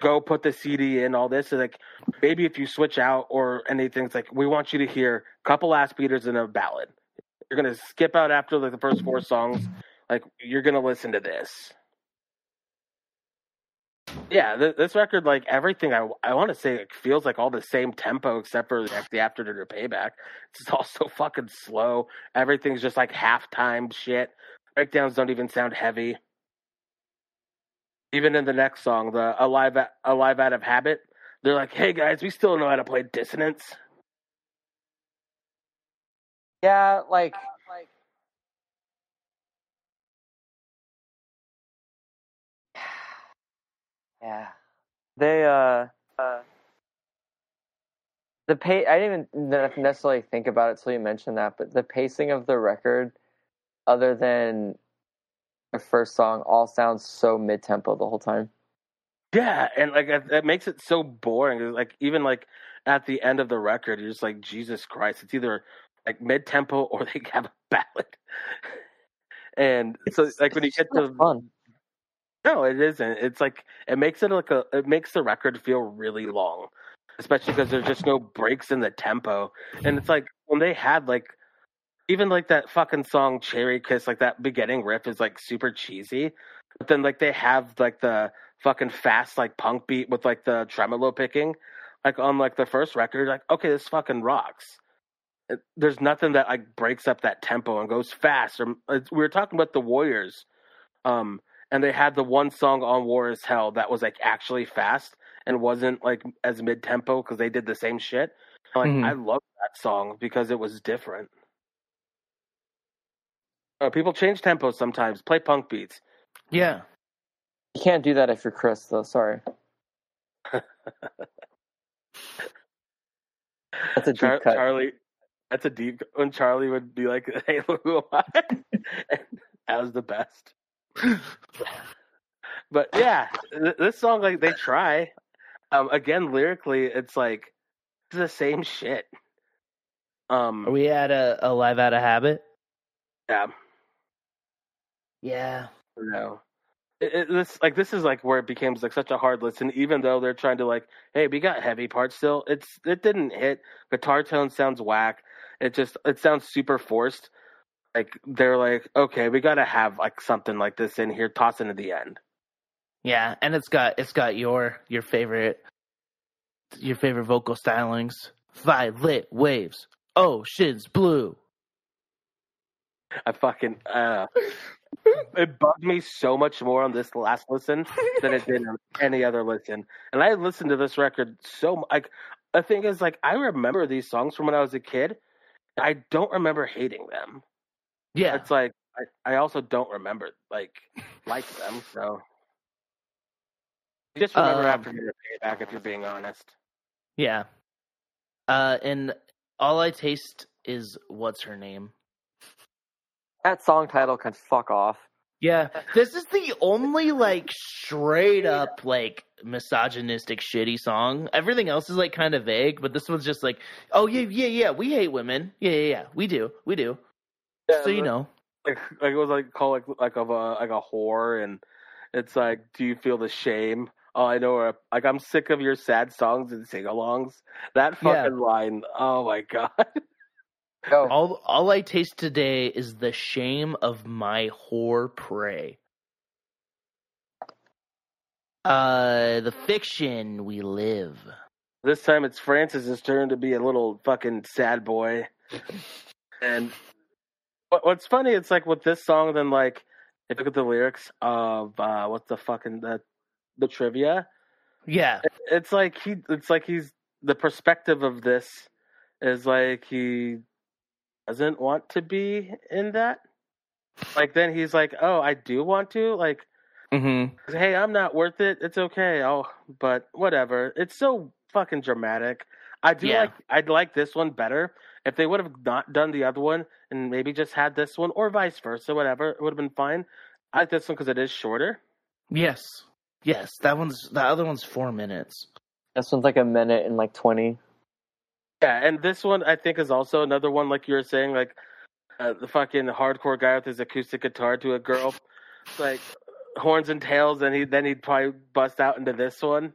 go put the CD in all this. Like maybe if you switch out or anything, it's like we want you to hear a couple ass beaters and a ballad. You're gonna skip out after like the first four songs. Like you're gonna listen to this. Yeah, th- this record, like everything, I I want to say, it feels like all the same tempo except for like the after dinner payback. It's all so fucking slow. Everything's just like halftime shit. Breakdowns don't even sound heavy. Even in the next song, the alive alive out of habit, they're like, "Hey guys, we still know how to play dissonance." Yeah, like, like yeah. They uh, uh the pay I didn't even necessarily think about it till you mentioned that, but the pacing of the record other than the first song all sounds so mid tempo the whole time. Yeah, and like that makes it so boring. Like even like at the end of the record, you're just like, Jesus Christ! It's either like mid tempo or they have a ballad. and so it's, like when you get to fun. No, it isn't. It's like it makes it like a it makes the record feel really long, especially because there's just no breaks in the tempo. And it's like when they had like even like that fucking song Cherry Kiss, like that beginning riff is like super cheesy, but then like they have like the fucking fast like punk beat with like the tremolo picking, like on like the first record. Like okay, this fucking rocks. It, there's nothing that like breaks up that tempo and goes fast. Or it's- we were talking about the Warriors. Um, and they had the one song on War is Hell that was like actually fast and wasn't like as mid tempo because they did the same shit. Like Mhm. I love that song because it was different. Uh, people change tempos sometimes. Play punk beats. Yeah. You can't do that if you're Chris though, sorry. That's a deep Char- cut. Charlie, that's a deep. When Charlie would be like, "Hey, who am I?" that was the best. but yeah, th- this song like they try. Um, again, lyrically, it's like it's the same shit. Um, Are we at a, a live out of habit? yeah, Yeah. no. It, it, this like this is like where it becomes like such a hard listen. Even though they're trying to like, hey, we got heavy parts still. It's it didn't hit. Guitar tone sounds whack. It just it sounds super forced. Like they're like, okay, we gotta have like something like this in here. Toss into the end. Yeah, and it's got it's got your your favorite your favorite vocal stylings. Violet waves. Oceans blue. I fucking uh, it bugged me so much more on this last listen than it did on any other listen. And I listened to this record so like the thing is like I remember these songs from when I was a kid. I don't remember hating them. Yeah. It's like I, I also don't remember like like them. So you just remember Um, after your payback, if you're being honest. Yeah. Uh, and all I taste is what's her name. That song title can fuck off. Yeah, this is the only like straight up like misogynistic shitty song. Everything else is like kind of vague, but this one's just like, oh yeah, yeah, yeah, we hate women. Yeah, yeah, yeah, we do, we do. Yeah, so you know, like like it was like called like like of a like a whore, and it's like, do you feel the shame? Oh, I know. Like I'm sick of your sad songs and sing-alongs. That Yeah. fucking line. Oh my god. Yo, all all I taste today is the shame of my whore prey. Uh, the fiction we live. This time it's Francis's turn to be a little fucking sad boy. And what's funny, it's like with this song, then like if you look at the lyrics of uh what's the fucking the the trivia, Yeah, it's like he it's like he's the perspective of this is like he doesn't want to be in that. Like then he's like, "Oh, I do want to." Like, mm-hmm. "Hey, I'm not worth it. It's okay. I'll but whatever." It's so fucking dramatic. I do Yeah. like I'd like this one better if they would have not done the other one and maybe just had this one or vice versa, whatever. It would have been fine. I like this one because it is shorter. Yes, yes. That one's the other one's four minutes. this one's like a minute and like twenty. Yeah, and this one I think is also another one like you were saying, like uh, the fucking hardcore guy with his acoustic guitar to a girl, It's like horns and tails, and he then he'd probably bust out into this one.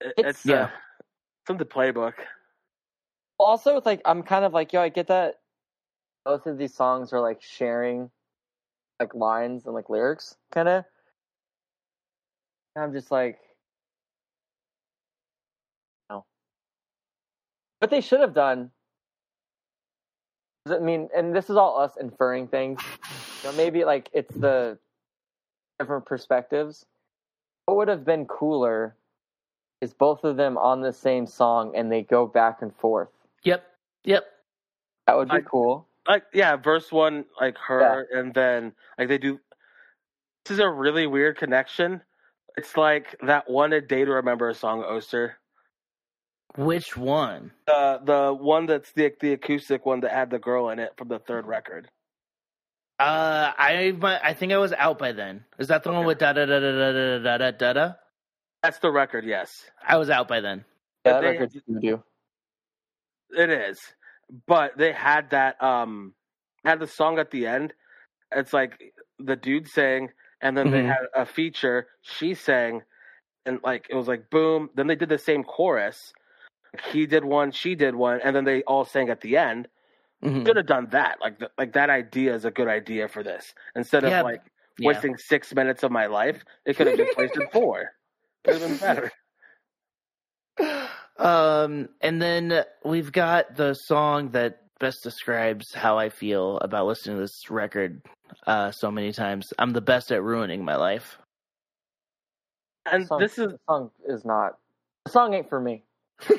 It- It's- It's, Yeah. uh, it's in the playbook. Also, it's like I'm kind of like, yo, I get that both of these songs are like sharing like lines and like lyrics, kind of. I'm just like, What they should have done. I mean, and this is all us inferring things. You know, maybe like it's the different perspectives. What would have been cooler is both of them on the same song and they go back and forth. Yep, yep. That would be I- cool. Like yeah, verse one like her, and then like they do. This is a really weird connection. It's like that one "A Day to Remember" a song, Oster. Which one? The the one that's the the acoustic one that had the girl in it from the third record. Uh, I I think I was out by then. Is that the one with da da da da da da da da da da? That's the record, yes. I was out by then. Yeah, that they- record's do. It is, but they had that um had the song at the end. It's like the dude sang, and then they Mhm. had a feature. She sang, and like it was like boom. Then they did the same chorus. He did one, she did one, and then they all sang at the end. Mhm. Should have done that. Like the, like that idea is a good idea for this instead of Yeah, like Yeah. wasting six minutes of my life. It could have just wasted four. It would have been better. Um, and then we've got the song that best describes how I feel about listening to this record uh, so many times. I'm the best at ruining my life. And song, this is the song is not. The song ain't for me.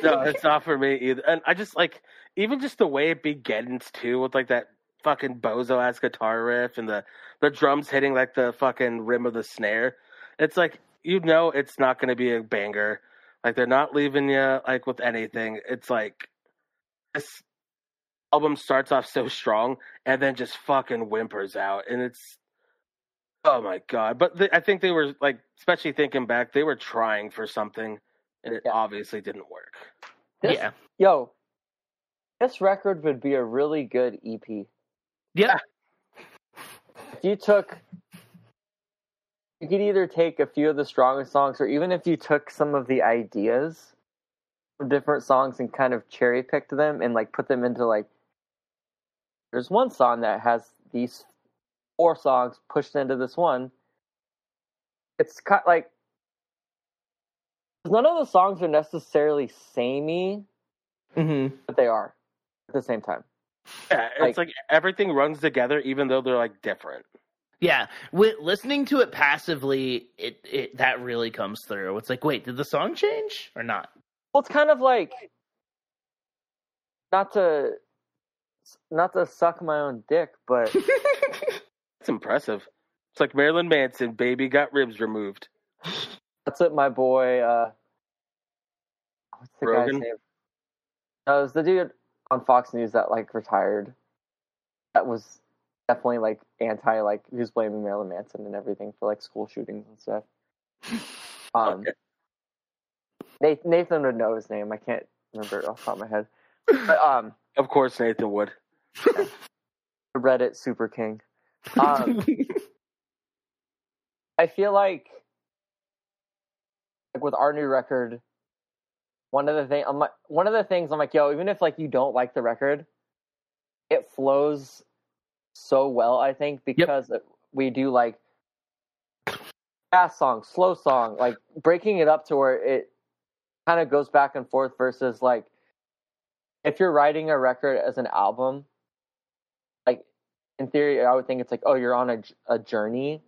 No, it's not for me either. And I just like even just the way it begins too, with like that fucking bozo ass guitar riff and the the drums hitting like the fucking rim of the snare. It's like you know it's not going to be a banger. Like they're not leaving you like with anything. It's like this album starts off so strong and then just fucking whimpers out, and it's oh my god. But they, I think they were like, especially thinking back, they were trying for something, and it Yeah. obviously didn't work. This, Yeah. Yo, this record would be a really good EP. Yeah. If you took, you could either take a few of the strongest songs, or even if you took some of the ideas from different songs and kind of cherry picked them and like put them into like. There's one song that has these four songs pushed into this one. It's kind like none of the songs are necessarily samey, Mm-hmm. but they are at the same time. Yeah, it's like, everything runs together, even though they're like different. Yeah, with listening to it passively, it, it that really comes through. It's like, wait, did the song change or not? Well, it's kind of like not to not to suck my own dick, but It's impressive. It's like Marilyn Manson, baby got ribs removed. that's what my boy. uh What's the Rogan? guy's name? No, it was the dude on Fox News that like retired. That was definitely like anti, like he was blaming Marilyn Manson and everything for like school shootings and stuff. Um, Okay. Nathan, Nathan would know his name. I can't remember it off the top of my head. But um, Of course, Nathan would. Reddit Super King. Um, I feel like, like with our new record, one of the thing, I'm like, one of the things I'm like, yo, even if like you don't like the record, it flows so well. I think because we do like fast song, slow song, like breaking it up to where it kind of goes back and forth versus like if you're writing a record as an album, like in theory, I would think it's like, oh, you're on a, a journey.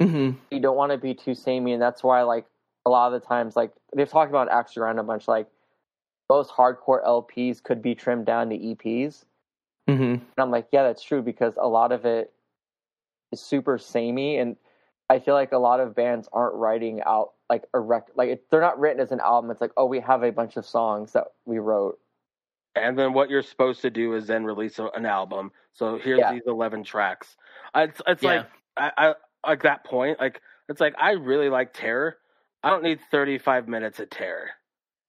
hmm You don't want to be too samey, and that's why like a lot of the times, like they've talked about Axe around a bunch, like most hardcore LPs could be trimmed down to EPs. hmm And I'm like, yeah, that's true because a lot of it is super samey, and I feel like a lot of bands aren't writing out like a record, like it, they're not written as an album. It's like, oh, we have a bunch of songs that we wrote. And then what you're supposed to do is then release a, an album. So here's Yeah. these 11 tracks. It's, it's Yeah. like I, I like that point. Like it's like I really like Terror. I don't need 35 minutes of Terror.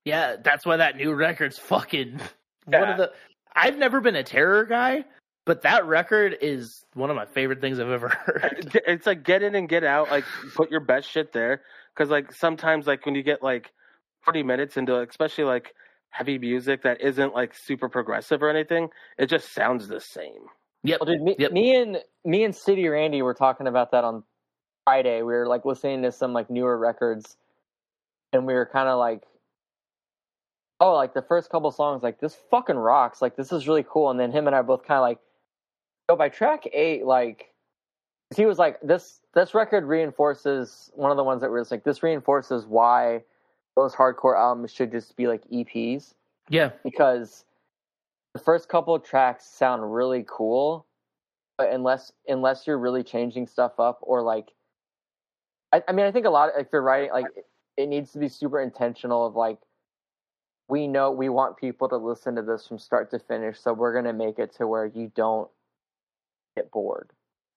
Yeah, that's why that new record's fucking one of the. I've never been a terror guy, but that record is one of my favorite things I've ever heard. Uh, it's like get in and get out. Like put your best shit there. Because like sometimes like when you get like 40 minutes into especially like heavy music that isn't like super progressive or anything, it just sounds the same. Yep. Well, dude, me, Yep. me and me and City Randy were talking about that on Friday. We were like listening to some like newer records, and we were kind of like, "Oh, like the first couple songs, like this fucking rocks. Like this is really cool." And then him and I both kind of like, "Yo, by track eight, like." He was like, "This this record reinforces one of the ones that was like this reinforces why those hardcore albums should just be like EPs." Yeah. because the first couple tracks sound really cool, but unless unless you're really changing stuff up or like, I, I mean, I think a lot. If you're writing, like, it needs to be super intentional. Of like, we know we want people to listen to this from start to finish, so we're gonna make it to where you don't get bored.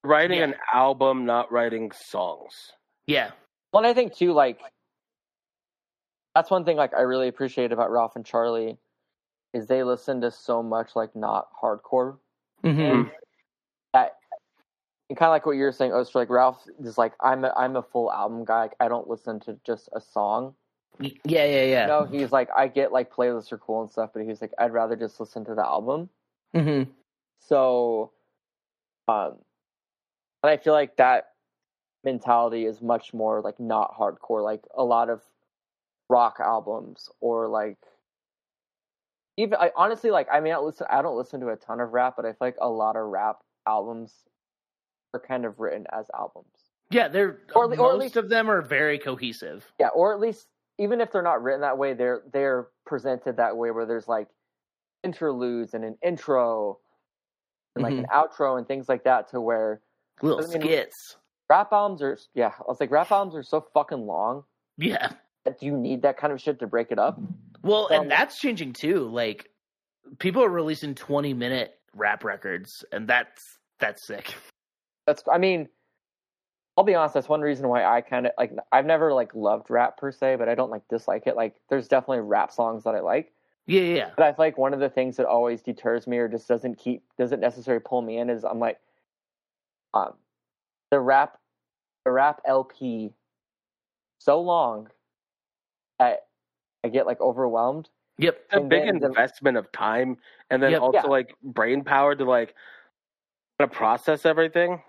Writing Yeah. an album, not writing songs. Yeah. Well, I think too, like, that's one thing like I really appreciate about Ralph and Charlie is they listen to so much like not hardcore hmm that and kind of like what you were saying, Oster, like Ralph is like I'm a, I'm a full album guy. Like, I don't listen to just a song. Yeah, yeah, yeah. No, he's like I get like playlists are cool and stuff, but he's like I'd rather just listen to the album. hmm So, um, and I feel like that mentality is much more like not hardcore. Like a lot of rock albums or like even I honestly like I mean I listen I don't listen to a ton of rap, but I feel like a lot of rap albums are kind of written as albums. Yeah, they're Or- or most at least- of them are very cohesive. Yeah, or at least even if they're not written that way, they're they're presented that way where there's like interludes and an intro and like an mm-hmm. outro and things like that to where Little I mean- skits. rap albums are yeah, I was like rap albums are so fucking long Yeah. that you need that kind of shit to break it up. Well, So- and um, that's changing too. Like people are releasing 20 minute rap records and that's that's sick. That's I mean, I'll be honest, that's one reason why I kind of like I've never like loved rap per se, but I don't like dislike it. Like there's definitely rap songs that I like. Yeah, yeah, yeah. But I feel like one of the things that always deters me or just doesn't keep doesn't necessarily pull me in is I'm like um the rap the rap LP so long that I get like overwhelmed. Yep. It's a And big then the- investment of time and then Yep. also Yeah. like brain power to like to process everything.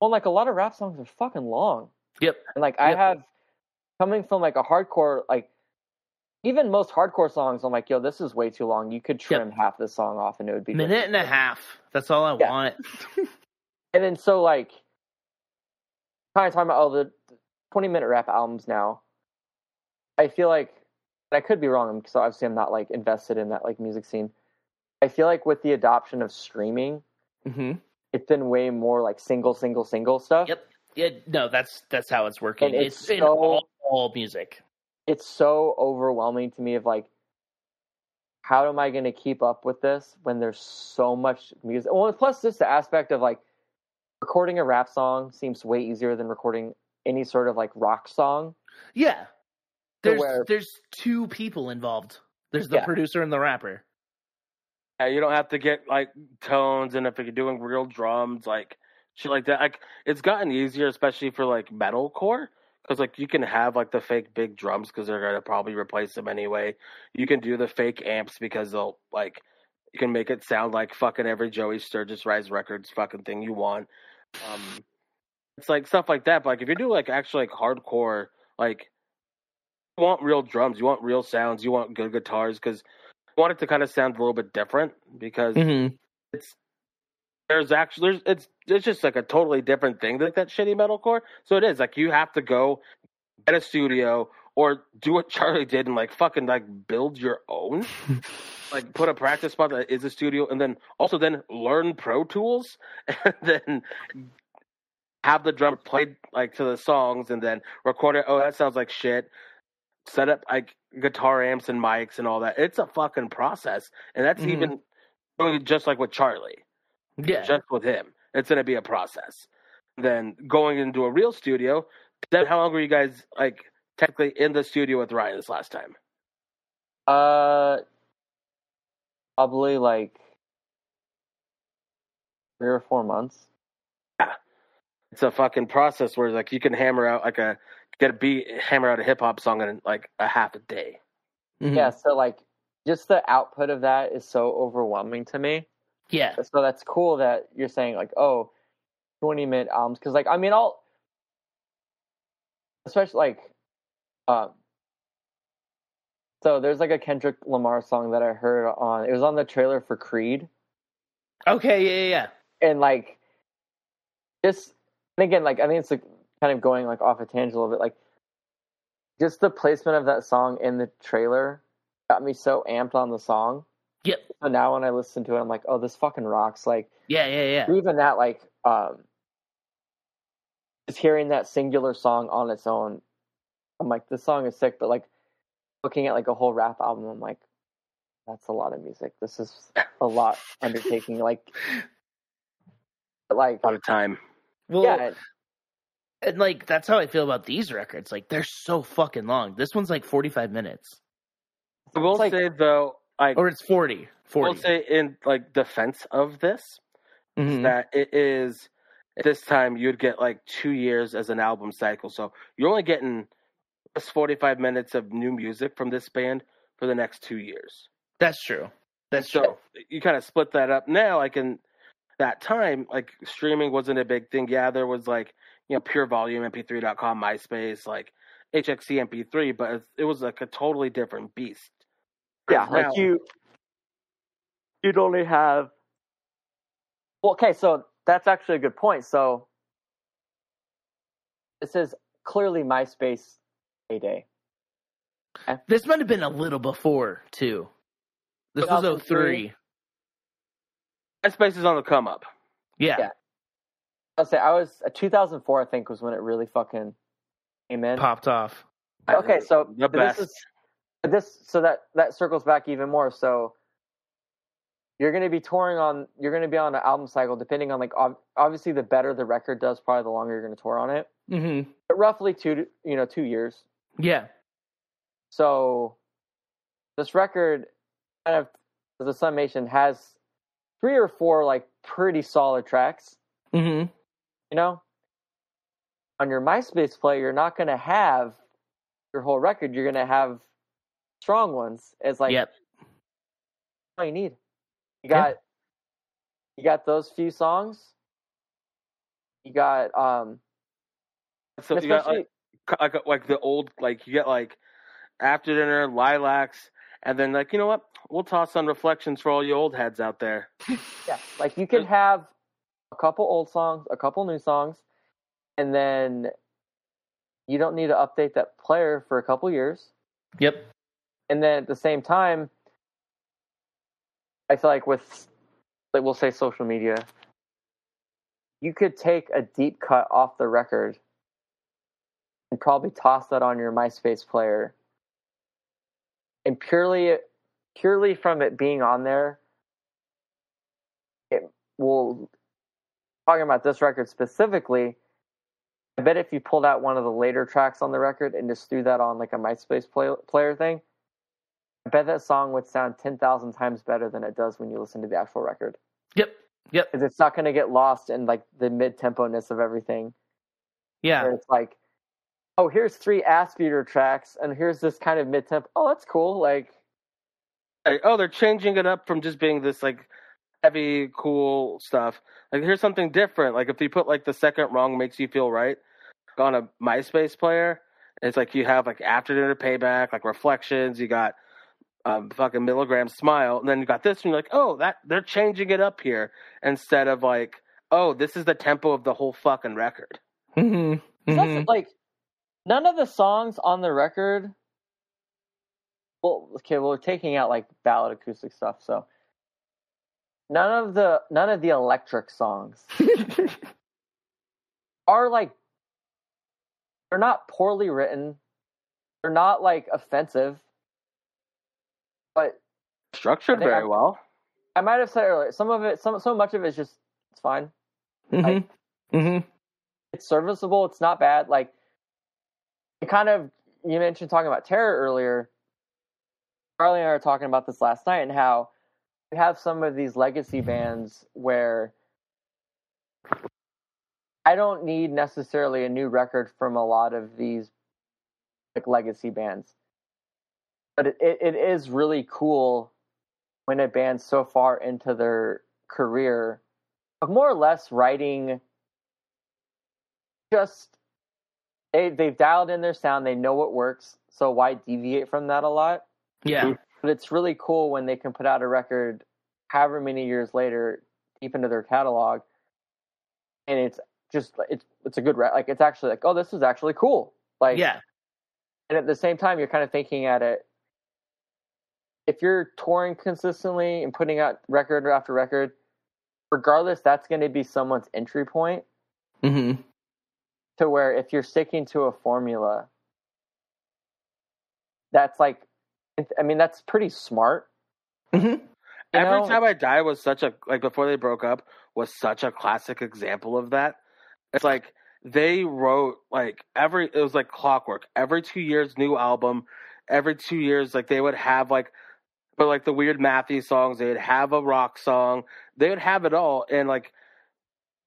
Well, like a lot of rap songs are fucking long. Yep. And like I Yep. have coming from like a hardcore like even most hardcore songs, I'm like, yo, this is way too long. You could trim half the song off and it would be good. Minute and a half. That's all I Yeah. want. And then so like kind of talking about all the 20 minute rap albums now. I feel like and I could be wrong because obviously I'm not like invested in that like music scene. I feel like with the adoption of streaming, Mm-hmm. it's been way more like single, single, single stuff. Yep. Yeah, no, that's that's how it's working. And it's it's in so- all, all music. It's so overwhelming to me of like, how am I going to keep up with this when there's so much music? Well, plus just the aspect of like recording a rap song seems way easier than recording any sort of like rock song. Yeah. There's where- there's two people involved. There's the Yeah. producer and the rapper. Yeah, you don't have to get like tones, and if you're doing real drums, like shit like that, like it's gotten easier, especially for like metalcore, because like you can have like the fake big drums because they're gonna probably replace them anyway. You can do the fake amps because they'll like you can make it sound like fucking every Joey Sturgis Rise Records fucking thing you want. Um, it's like stuff like that. But like if you do like actually like hardcore, like you want real drums, you want real sounds, you want good guitars because want it to kind of sound a little bit different because Mm-hmm. it's there's actually there's it's it's just like a totally different thing like that shitty metalcore. So it is like you have to go get a studio or do what Charlie did and like fucking like build your own. like put a practice spot that is a studio and then also then learn Pro Tools and then have the drummer play like to the songs and then record it. Oh, that sounds like shit. Set up like guitar amps and mics and all that. It's a fucking process, and that's Mhm. even just like with Charlie, Yeah. just with him. It's gonna be a process. Then going into a real studio. Then how long were you guys like technically in the studio with Ryan this last time? Uh, probably like three or four months. Yeah. It's a fucking process where like you can hammer out like a get a beat, hammer out a hip hop song in like a half a day. Mhm. Yeah, so like just the output of that is so overwhelming to me. Yeah. So that's cool that you're saying like, oh, 20 minute albums because like I mean I'll especially like um so there's like a Kendrick Lamar song that I heard on it was on the trailer for Creed Okay. Yeah. Yeah. yeah. and like just and again like I think it's like kind of going like off a tangent a little bit like just the placement of that song in the trailer got me so amped on the song. Yep. So now when I listen to it, I'm like, oh, this fucking rocks. Like Yeah. Yeah. Yeah. even that like um just hearing that singular song on its own i'm like this song is sick but like looking at like a whole rap album i'm like that's a lot of music this is a lot undertaking like like A lot of time. Well, yeah and like that's how I feel about these records. Like they're so fucking long. This one's like 45 minutes, I will like- say though, like or it's 40. 40. I will say in like defense of this, Mhm. that it is at this time you'd get like two years as an album cycle. So you're only getting just 45 minutes of new music from this band for the next two years. That's true. That's So true. you kind of split that up. Now, like in that time, like streaming wasn't a big thing. Yeah, there was like, you know, pure volume, mp3.com, MySpace, like HXC MP3, but it- it was like a totally different beast. yeah Now- like you you'd only have well okay so that's actually a good point so this is clearly myspace heyday This might have been a little before too. This was 2003. 03. MySpace is on the come up. Yeah. Yeah. I'll say I was uh, 2004. I think was when it really fucking came in. Popped off. Okay, so the best. this is this so that that circles back even more. So you're going to be touring on. You're going to be on an album cycle, depending on like ob- obviously the better the record does, probably the longer you're going to tour on it. Mm-hmm. But roughly two, to- you know, two years. Yeah. So this record, kind of as the summation, has three or four like pretty solid tracks. Mm-hmm. You know on your myspace play you're not going to have your whole record you're going to have strong ones it's like yep. all you need you Yeah. got you got those few songs you got um So you got like, like like the old like you get like after dinner lilacs, and then like you know what we'll toss on reflections for all you old heads out there. yeah like you can have a couple old songs a couple new songs and then you don't need to update that player for a couple years Yep. and then at the same time I feel like with like we'll say social media, you could take a deep cut off the record and probably toss that on your MySpace player. And purely purely from it being on there, it will talking about this record specifically, I bet if you pulled out one of the later tracks on the record and just threw that on like a MySpace play, player thing, I bet that song would sound 10,000 times better than it does when you listen to the actual record. Yep. Yep. Because it's not going to get lost in like the mid tempo ness of everything. Yeah. Where it's like, oh, here's three ass beater tracks and here's this kind of mid tempo. Oh, that's cool. Like, Like, oh, they're changing it up from just being this like heavy, cool stuff. Like here's something different. Like if you put like the second wrong makes you feel right on a MySpace player, it's like you have like after dinner payback, like reflections. You got um, fucking milligram smile, and then you got this, and you're like, oh, that they're changing it up here instead of like, oh, this is the tempo of the whole fucking record. Mm-hmm. It's also, like none of the songs on the record well okay well we're taking out like ballad acoustic stuff so none of the none of the electric songs are like they're not poorly written they're not like offensive but Structured very I'm- well. i might have said earlier some of it some so much of it is just it's fine Mm-hmm. Mm-hmm. it's serviceable. It's not bad. Like it kind of you mentioned talking about terror earlier. Charlie and I were talking about this last night and how we have some of these legacy bands where I don't need necessarily a new record from a lot of these like legacy bands. But it, it, is really cool when a band's so far into their career of more or less writing just they they've dialed in their sound, they know what works, so why deviate from that a lot? Yeah. But it's really cool when they can put out a record however many years later, deep into their catalog, and it's just it's it's a good re- like it's actually like oh this is actually cool like Yeah. and at the same time you're kind of thinking at it if you're touring consistently and putting out record after record regardless that's going to be someone's entry point Mm-hmm. to where if you're sticking to a formula that's like i mean that's pretty smart Mm-hmm. Every know? time I die was such a like before they broke up was such a classic example of that. It's like they wrote like every it was like clockwork. Every two years, new album. Every two years, like they would have like, but like the weird Matthew songs, they would have a rock song. They would have it all, and like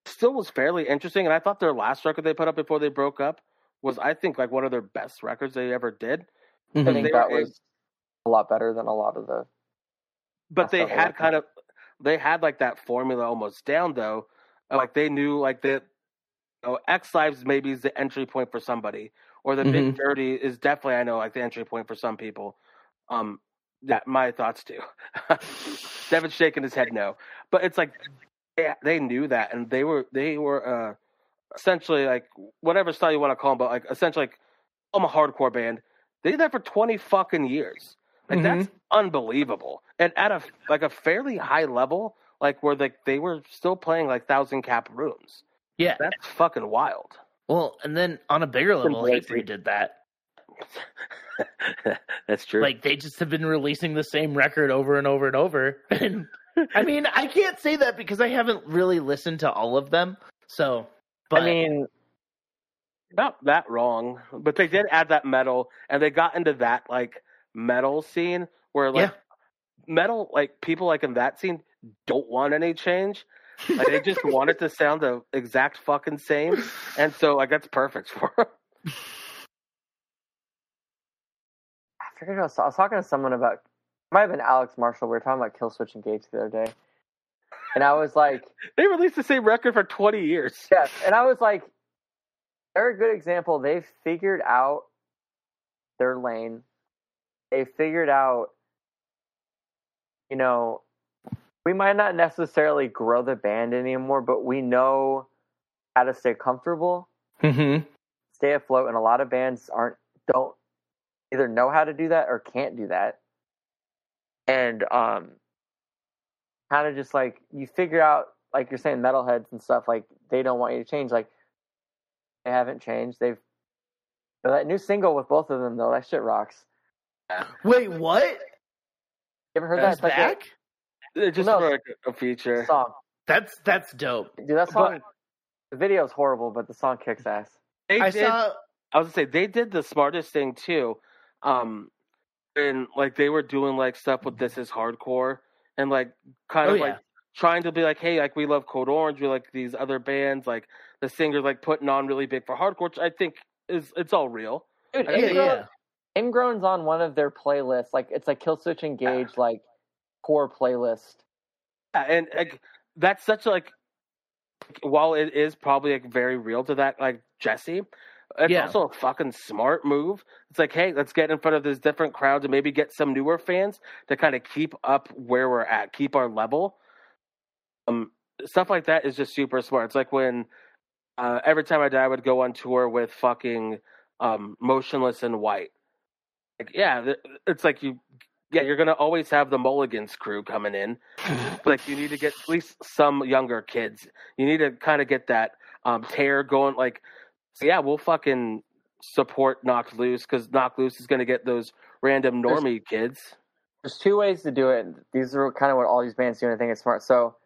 still was fairly interesting. And I thought their last record they put up before they broke up was I think like one of their best records they ever did. i Mm-hmm. think that was a lot better than a lot of the but they had kind of they had like that formula almost down though. Like they knew like that you know, x lives maybe is the entry point for somebody or the big dirty is definitely i know like the entry point for some people. Um that my thoughts too. Devin's shaking his head no. But it's like they, they knew that and they were they were uh essentially like whatever style you want to call them but like essentially like i'm a hardcore band. They did that for 20 fucking years like that's mm-hmm. unbelievable, and at a like a fairly high level, like where like they were still playing like thousand cap rooms. Yeah. That's fucking wild. Well, and then on a bigger level, Embrace Hatebreed it. did that. that's true. Like they just have been releasing the same record over and over and over. And I mean, I can't say that because I haven't really listened to all of them. So, but i mean not that wrong, but they did add that metal, and they got into that like metal scene where like metal, like people like in that scene don't want any change. Like they just want it to sound the exact fucking same, and so like that's perfect for 'em. I forget I was, I was talking to someone about. It might have been Alex Marshall. We were talking about kill Killswitch Engage the other day, and I was like, They released the same record for twenty years. "Yes," and I was like, "They're a good example. They've figured out their lane. They figured out, you know, we might not necessarily grow the band anymore, but we know how to stay comfortable, Mhm. stay afloat, and a lot of bands aren't don't either know how to do that or can't do that. And um kind of just like you figure out, like you're saying, metalheads and stuff. Like they don't want you to change. Like they haven't changed. They've but that new single with both of them though. That shit rocks. Wait, what? You ever heard That's that? It's like back? Uh, Just No. for like a a feature. song, That's that's dope. dude. That song. the video's horrible, but the song kicks ass. They I did, saw. I was gonna say they did the smartest thing too. Um and like they were doing like stuff with this is hardcore and like kind Oh of yeah. like trying to be like, hey, like we love Code Orange, we like these other bands, like the singer's like putting on really big for hardcore, which I think is it's all real. Dude, Yeah, yeah, Ingrown, yeah. Ingrown's on one of their playlists. Like it's like Killswitch Engage, like core playlist. Yeah, and like that's such like while it is probably like very real to that like Jesse, it's Yeah. also a fucking smart move. It's like, hey, let's get in front of these different crowds and maybe get some newer fans to kind of keep up where we're at, keep our level. Um, stuff like that is just super smart. It's like when uh, every time I die, I would go on tour with fucking um, Motionless in White. Like, yeah, it's like you, yeah, you're gonna always have the Mulligans crew coming in. like you need to get at least some younger kids. You need to kind of get that um, tear going. Like, so yeah, we'll fucking support Knocked Loose because Knocked Loose is gonna get those random There's- normie kids. There's two ways to do it. These are kind of what all these bands do, and I think it's smart. So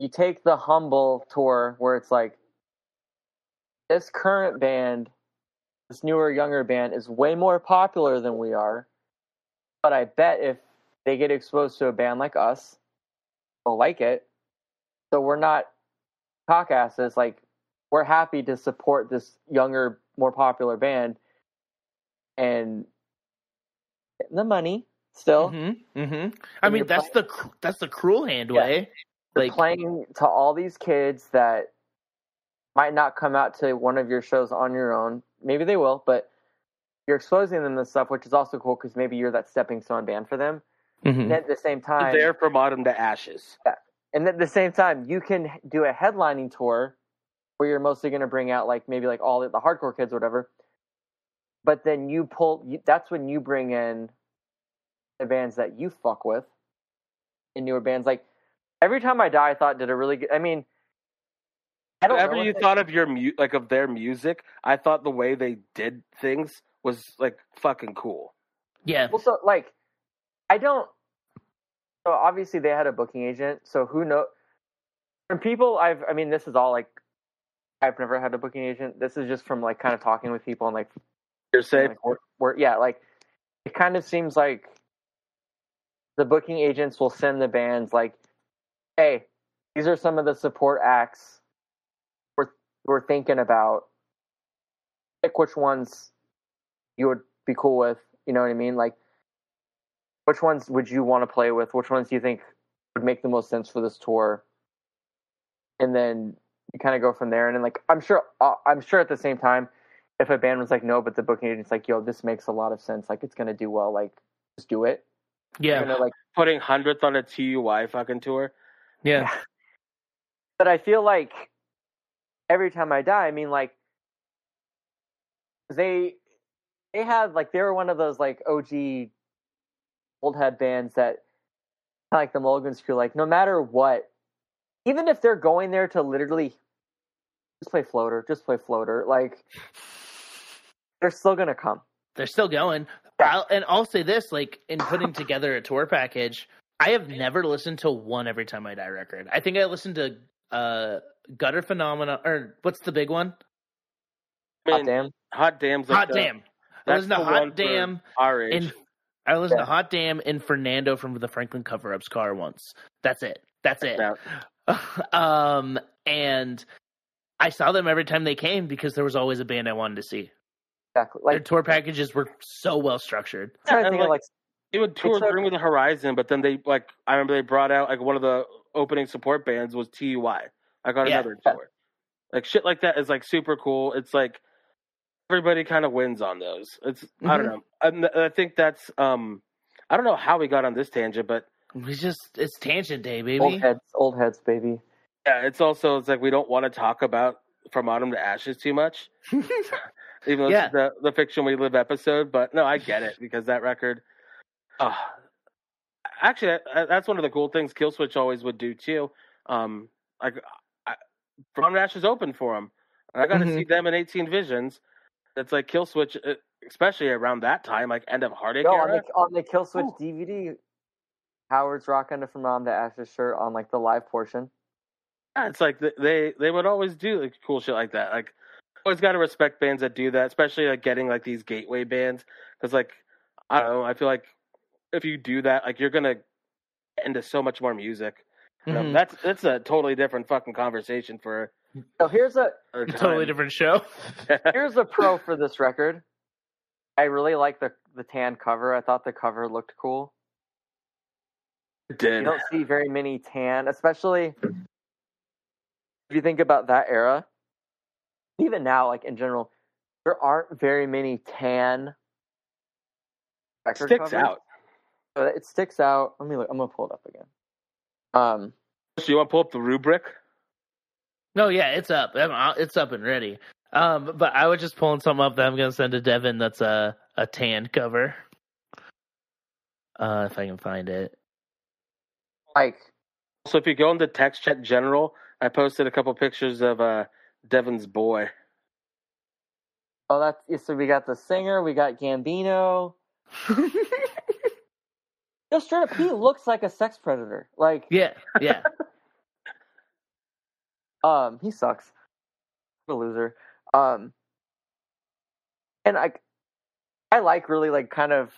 you take the humble tour where it's like this current band, this newer, younger band is way more popular than we are. But I bet if they get exposed to a band like us, they'll like it. So we're not cockasses. Like we're happy to support this younger, more popular band and the money still. Mm-hmm. Mm-hmm. I mean, that's the that's the cruel hand Yeah. way. You're Like, playing to all these kids that might not come out to one of your shows on your own. Maybe they will, but you're exposing them to stuff, which is also cool because maybe you're that stepping stone band for them. Mhm. And at the same time, There from autumn to ashes. Yeah. and at the same time, you can do a headlining tour where you're mostly going to bring out like maybe like all the, the hardcore kids or whatever. But then you pull. You, that's when you bring in the bands that you fuck with, and newer bands. Like every time I die, I thought did a really good. I mean, I don't Whatever know you thought of your mu- like of their music, I thought the way they did things was like fucking cool. yeah. Well, so like, I don't. So obviously they had a booking agent. So who know? From people I've, I mean, this is all like, I've never had a booking agent. This is just from like kind of talking with people and like, You're safe. like we're, we're yeah, like it kind of seems like the booking agents will send the bands like, hey, these are some of the support acts we're we're thinking about. Pick which ones you would be cool with. You know what I mean? Like, which ones would you want to play with? Which ones do you think would make the most sense for this tour? And then you kind of go from there. And then, like, I'm sure, uh, I'm sure at the same time, if a band was like, no, but the booking agent's like, yo, this makes a lot of sense. Like, it's gonna do well. Like, just do it. Yeah. You know, like, Putting hundredth on a TUI fucking tour. Yeah. but I feel like every time I die, I mean, like, they they had like they were one of those like OG old head bands that like the Mulligan's crew. Like, no matter what, even if they're going there to literally just play floater, just play floater, like they're still gonna come. They're still going. Yeah. I'll, and I'll say this: like in putting together a tour package, I have never listened to one every time I die record. I think I listened to uh Gutter Phenomenon or what's the big one? I Hot damn. Hot damn's like Hot the- Damn. I that's listened to the Hot Damn Our age. and I listened Yeah. to Hot Damn and Fernando from the Franklin Cover Ups car once. That's it. That's it. Um, and I saw them every time they came because there was always a band I wanted to see. Exactly. Their Like, tour packages were so well structured. I'm trying to and, think like, like They would tour It's a- Me the Horizon, but then they like I remember they brought out like one of the opening support bands was TUI. I got Yeah. another tour. Like shit like that is like super cool. It's like everybody kind of wins on those. It's I don't Mhm. know. And I think that's um I don't know how we got on this tangent, but We just it's tangent day, baby. old heads, old heads, baby. yeah, it's also it's like we don't want to talk about From Autumn to Ashes too much. Even though Yeah. it's the the fiction we live episode, but no, I get it because that record. Uh, actually, that's one of the cool things Killswitch always would do too. Um, like I, From Nash is open for them, and I got to Mhm. see them in 18 Visions. It's like Killswitch, uh, especially around that time, like end of Heartache No, on the on the Killswitch Ooh. DVD, Howard's rocking the From Autumn to Ashes shirt on like the live portion. Yeah, it's like they they would always do like cool shit like that. Like always got to respect bands that do that, especially like getting like these gateway bands because like I don't know, I feel like if you do that, like you're gonna get into so much more music. You know, Mhm. that's that's a totally different fucking conversation for So here's a a totally different show. here's a pro for this record. I really like the the tan cover. I thought the cover looked cool. You Did don't see very many tan, especially if you think about that era. Even now, like in general, there aren't very many tan record sticks covers. out. But it sticks out. Let me look. I'm gonna pull it up again. Um, So you want to pull up the rubric? No, yeah, it's up. It's up and ready. Um, but I was just pulling something up that I'm gonna send to Devin. That's a a tan cover. Uh, if I can find it. like So if you go into text chat general, I posted a couple pictures of uh Devin's boy. oh, that's yeah, so we got the singer, we got Gambino. Yo, straight up, he looks like a sex predator. Like, yeah, yeah. um, he sucks. What a loser. Um, and I, I like really like kind of,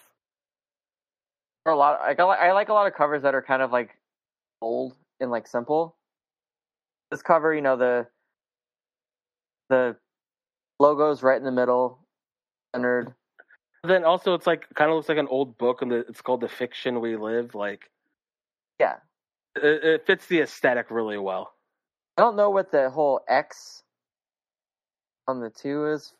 or a lot. Like I, like, I like a lot of covers that are kind of like old and like simple. This cover, you know, the the logo's right in the middle, centered. Then also it's like kind of looks like an old book, and it's called "The Fiction We Live." Like, Yeah. it, it fits the aesthetic really well. I don't know what the whole X on the two is.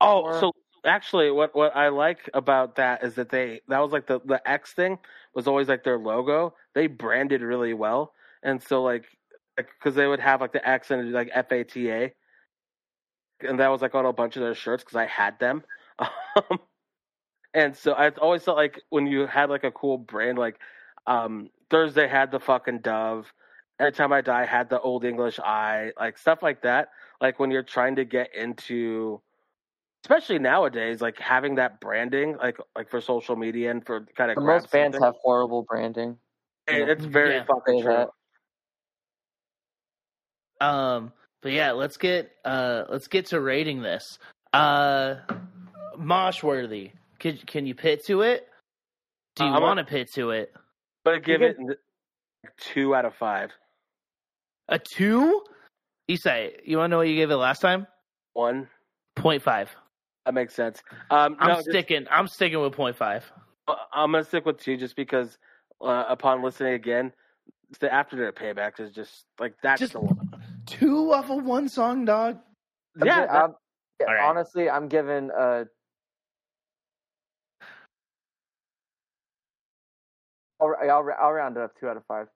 Oh, Or- so actually, what what I like about that is that they that was like the the X thing was always like their logo. They branded really well, and so like because they would have like the X and like FATA, and that was like on a bunch of their shirts because I had them. Um, And so I always felt like when you had like a cool brand, like um, Thursday had the fucking dove. Every time I die had the old English eye, like stuff like that. Like when you're trying to get into especially nowadays, like having that branding, like like for social media and for kind of But most bands have horrible branding. it's very Yeah. fucking true. that. Um, but yeah, let's get uh let's get to rating this. Uh, Mosh worthy. Can can you pit to it? Do you Uh, want to pit to it? But give You it two out of five. A two? You say you want to know what you gave it last time? One Point five. that makes sense. Um, I'm no, just- sticking. I'm sticking with point five. I'm gonna stick with two just because uh, upon listening again, the after their payback is just like that's Just- the one. Two off of one song, dog. Yeah, gi- that- I'm- yeah, All right. honestly, I'm giving uh I'll, I'll, I'll round it up two out of five.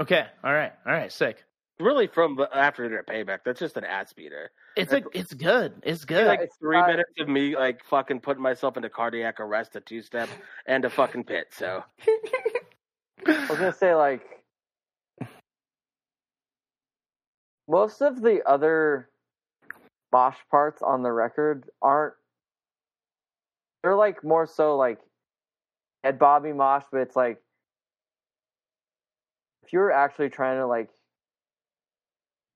Okay. All right. All right. Sick. really from after their payback. That's just an ass beater. It's a. It's good. It's good. like it's three not- minutes of me like fucking putting myself into cardiac arrest, a two step, and a fucking pit. So I was gonna say like most of the other mosh parts on the record aren't. They're like more so like head bobby mosh, but it's like if you're actually trying to like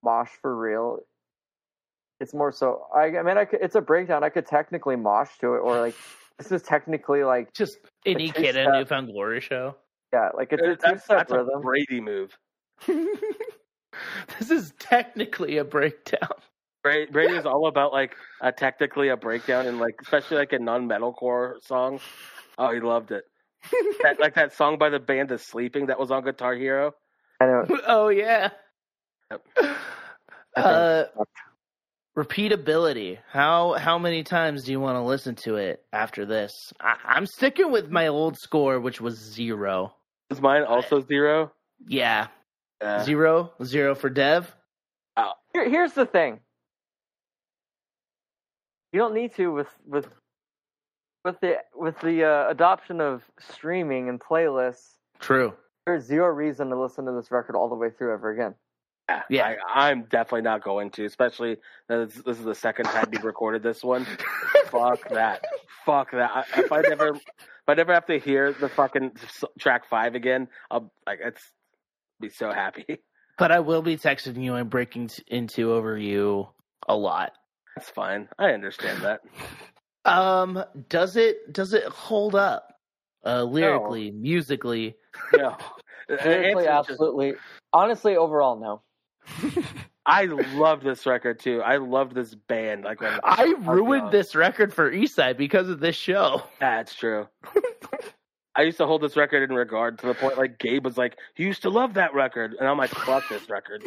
mosh for real, it's more so. I, I mean, I could, it's a breakdown. I could technically mosh to it, or like this is technically like Just any It's kid in a New Found Glory show. yeah, like it's a that's, two-step that's a rhythm. Brady move. this is technically a breakdown. Brady, Brady is all about like a technically a breakdown and like especially like a non metalcore song. Oh, he loved it. that, like that song by the band The Sleeping that was on Guitar Hero. I know. oh yeah. Yep. Uh, repeatability. How how many times do you want to listen to it after this? I, I'm sticking with my old score, which was zero. Is mine also zero? Yeah, Uh, zero, zero for Dev. Here, here's the thing. You don't need to with with with the with the uh, adoption of streaming and playlists. True. There's zero reason to listen to this record all the way through ever again. Yeah, Yeah. I, I'm definitely not going to, especially this, this is the second time we recorded this one. Fuck that. Fuck that. I, if I never, if I never have to hear the fucking track five again, I'll like it's be so happy. But I will be texting you and breaking in two over you a lot. That's fine. I understand that. Um, does it does it hold up? Uh, lyrically, musically. No, Lyrically, answer is just- absolutely. Honestly, overall, no. I loved this record too. I loved this band. Like when I ruined this record for Esai because of this show. That's true. I used to hold this record in regard to the point like Gabe was like, "He used to love that record," and I'm like, "Fuck this record."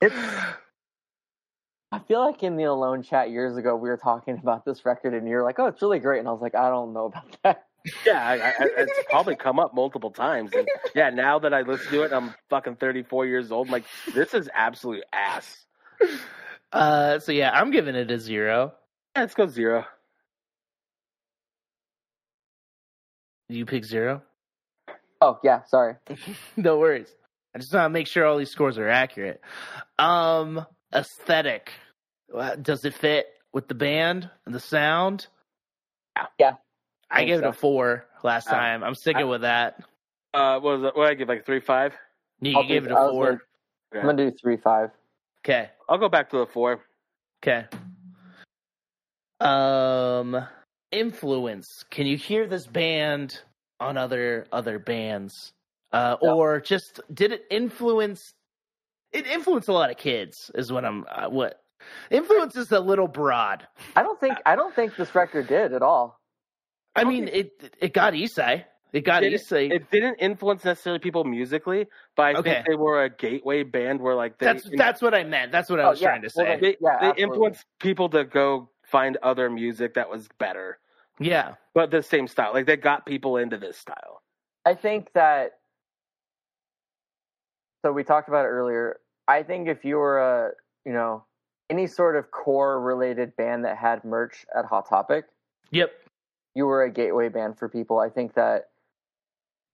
It's. I feel like in the Alone chat years ago, we were talking about this record, and you're like, "Oh, it's really great," and I was like, "I don't know about that." Yeah, I, I, it's probably come up multiple times, and yeah, now that I listen to it, I'm fucking 34 years old. I'm like, this is absolute ass. Uh, so yeah, I'm giving it a zero. Yeah, let's go zero. You pick zero? Oh yeah, sorry. no worries. I just want to make sure all these scores are accurate. Um, aesthetic. Does it fit with the band and the sound? Yeah. I think gave it a four last Uh, time. I'm sticking I- with that. Uh, what was it? What did I give? Like three five. You I'll gave do- it I a was four. gonna- I'm gonna do three five. Okay. I'll go back to the four. Okay. Um, influence. Can you hear this band on other other bands? Uh, No. or just did it influence? It influenced a lot of kids. Is what I'm. Uh, what influence is a little broad. I don't think I don't think this record did at all. I mean, it it got Esai. It got Did it- Esai. It didn't influence necessarily people musically, but I Okay. think they were a gateway band where like they that's that's what I meant. That's what I Oh, was yeah. trying to say. then- they, Yeah, they influenced people to go find other music that was better, yeah. but the same style. Like they got people into this style. I think that. So we talked about it earlier. I think if you were a you know any sort of core related band that had merch at Hot Topic, Yep. You were a gateway band for people. I think that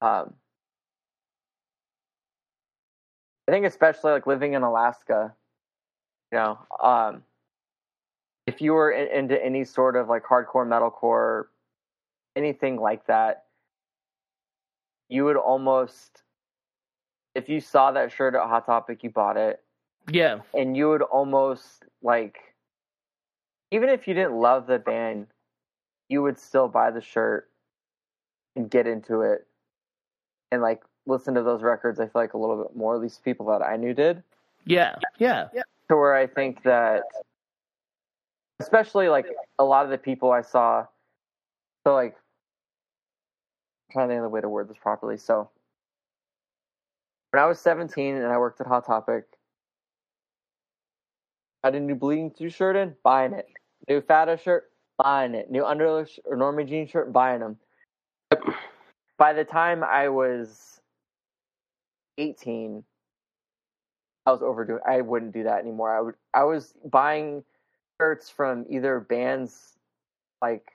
um I think especially like living in Alaska, you know, um if you were in, into any sort of like hardcore metalcore anything like that, you would almost if you saw that shirt at Hot Topic, you bought it Yeah. and you would almost like even if you didn't love the band you would still buy the shirt and get into it and like listen to those records i feel like a little bit more at least people that i knew did Yeah. Yeah. to where i think that especially like a lot of the people i saw so like I'm trying to think of the way to word this properly so when i was 17 and i worked at hot topic i had a new bleeding through shirt in, buying it. New Fata shirt, buying it. New Underoath or Norma Jean shirt, buying them. By the time I was 18, I was overdoing. I wouldn't do that anymore. I would. I was buying shirts from either bands like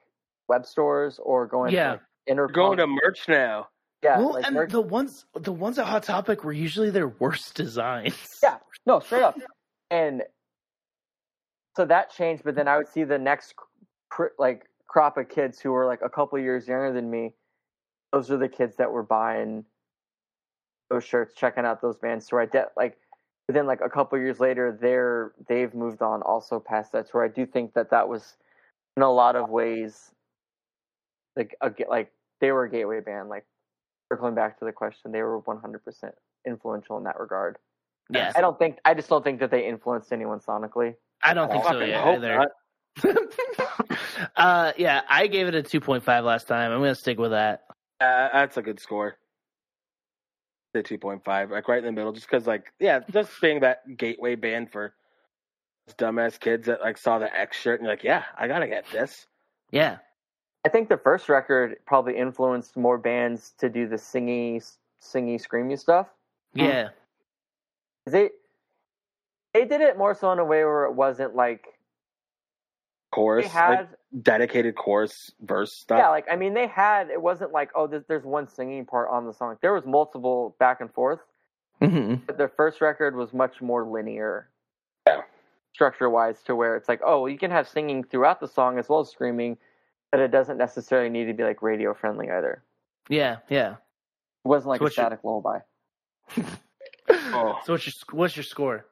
web stores or going Yeah. to like, going to merch now. yeah, well, like and merch- the ones the ones at Hot Topic were usually their worst designs. Yeah. No, straight up. And so that changed, but then I would see the next cr- like crop of kids who were like a couple years younger than me. Those are the kids that were buying those shirts, checking out those bands. So I de- like, but then like a couple years later, they're they've moved on also past that. So I do think that that was in a lot of ways like a, like they were a gateway band. Like circling back to the question, they were one hundred percent influential in that regard. Yes. I don't think I just don't think that they influenced anyone sonically. I don't think so Fucking yeah, either. not. uh, yeah, I gave it a 2.5 last time. I'm going to stick with that. Uh, that's a good score. The two point five, like right in the middle, just because, like, yeah, just being that gateway band for dumbass kids that like saw the X shirt and you're like, yeah, I gotta get this. Yeah. I think the first record probably influenced more bands to do the singy, singy, screamy stuff. Yeah. They they did it more so in a way where it wasn't like chorus, They had like dedicated chorus verse stuff. yeah, like I mean, they had. It wasn't like oh, there's, there's one singing part on the song. There was multiple back and forth. hmm But their first record was much more linear. Yeah. Structure wise, to where it's like, oh, you can have singing throughout the song as well as screaming, but it doesn't necessarily need to be like radio friendly either. Yeah, yeah. It wasn't like So a what's your- static lullaby. Oh. So what's your what's your score?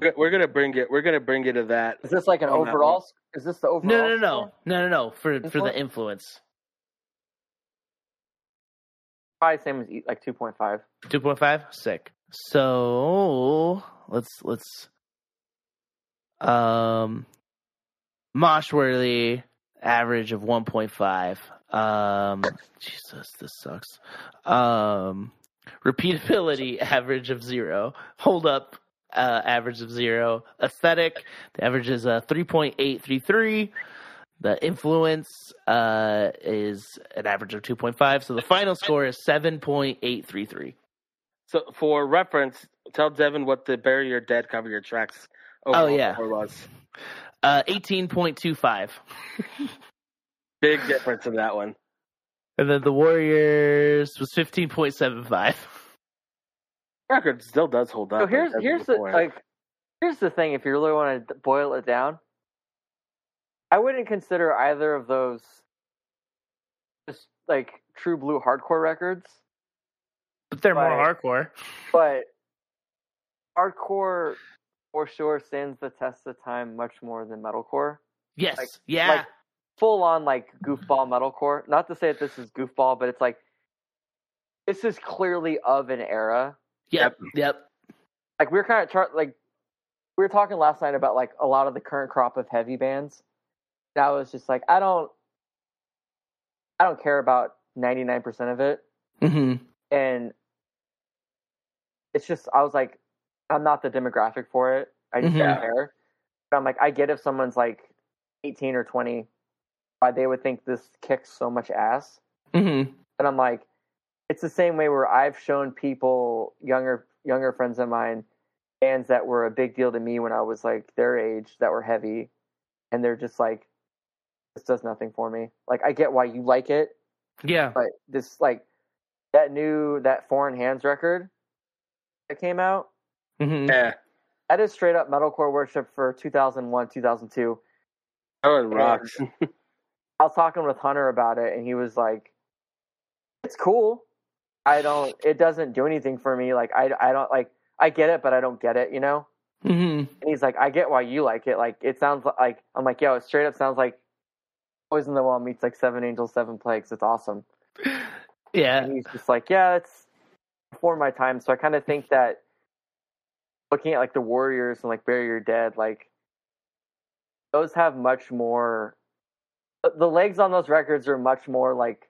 We're- We're gonna bring it. We're gonna bring it to that. Is this like an On that overall? Is this the overall? No, no, no, score? no, no, no. For for the Influence? influence, Probably same as like two point five. two point five. Sick. So let's let's um Moshworthy average of one point five. Um, Jesus, this sucks. Um, repeatability average of zero. Hold up uh, average of zero. Aesthetic the average is uh, three point eight three three. The influence uh, is an average of two point five. So the final score is seven point eight three three. So for reference, tell Devin what the "Bury Your Dead" cover your tracks. Oh, yeah. score was Uh, eighteen point two five. big difference in that one. And then the Warriors was fifteen point seven five. Record still does hold up. So here's that's here's the before. like here's the thing. If you really want to boil it down, I wouldn't consider either of those just like true blue hardcore records, But they're more hardcore. but hardcore for sure stands the test of time much more than metalcore. Yes. Like- yeah. like full on like goofball metalcore. Not to say that this is goofball, but it's like this is clearly of an era. Yep. Yep. Like we were kind of chart like we were talking last night about like a lot of the current crop of heavy bands. And I was just like, I don't, I don't care about ninety nine percent of it, hmm and it's just I was like, I'm not the demographic for it. I just Mhm. don't care. But I'm like, I get if someone's like 18 or 20, why they would think this kicks so much ass. hmm And I'm like, it's the same way where I've shown people, younger younger friends of mine, bands that were a big deal to me when I was like their age that were heavy, and they're just like, this does nothing for me. Like I get why you like it, Yeah. but this like that new that Foreign Hands record that came out, hmm yeah, that is straight up metalcore worship for 2001 2002. that one rocks. I was talking with Hunter about it, and he was like, "It's cool. I don't. It doesn't do anything for me. Like I, I don't like. I get it, but I don't get it. You know." hmm And he's like, "I get why you like it. Like it sounds like I'm like, yo, it straight up sounds like Poison the Well meets like Seven Angels, Seven Plagues. It's awesome." Yeah. And he's just like, "Yeah, it's before my time." So I kind of think that looking at like the Warriors and like Bury Your Dead, like those have much more. The legs on those records are much more like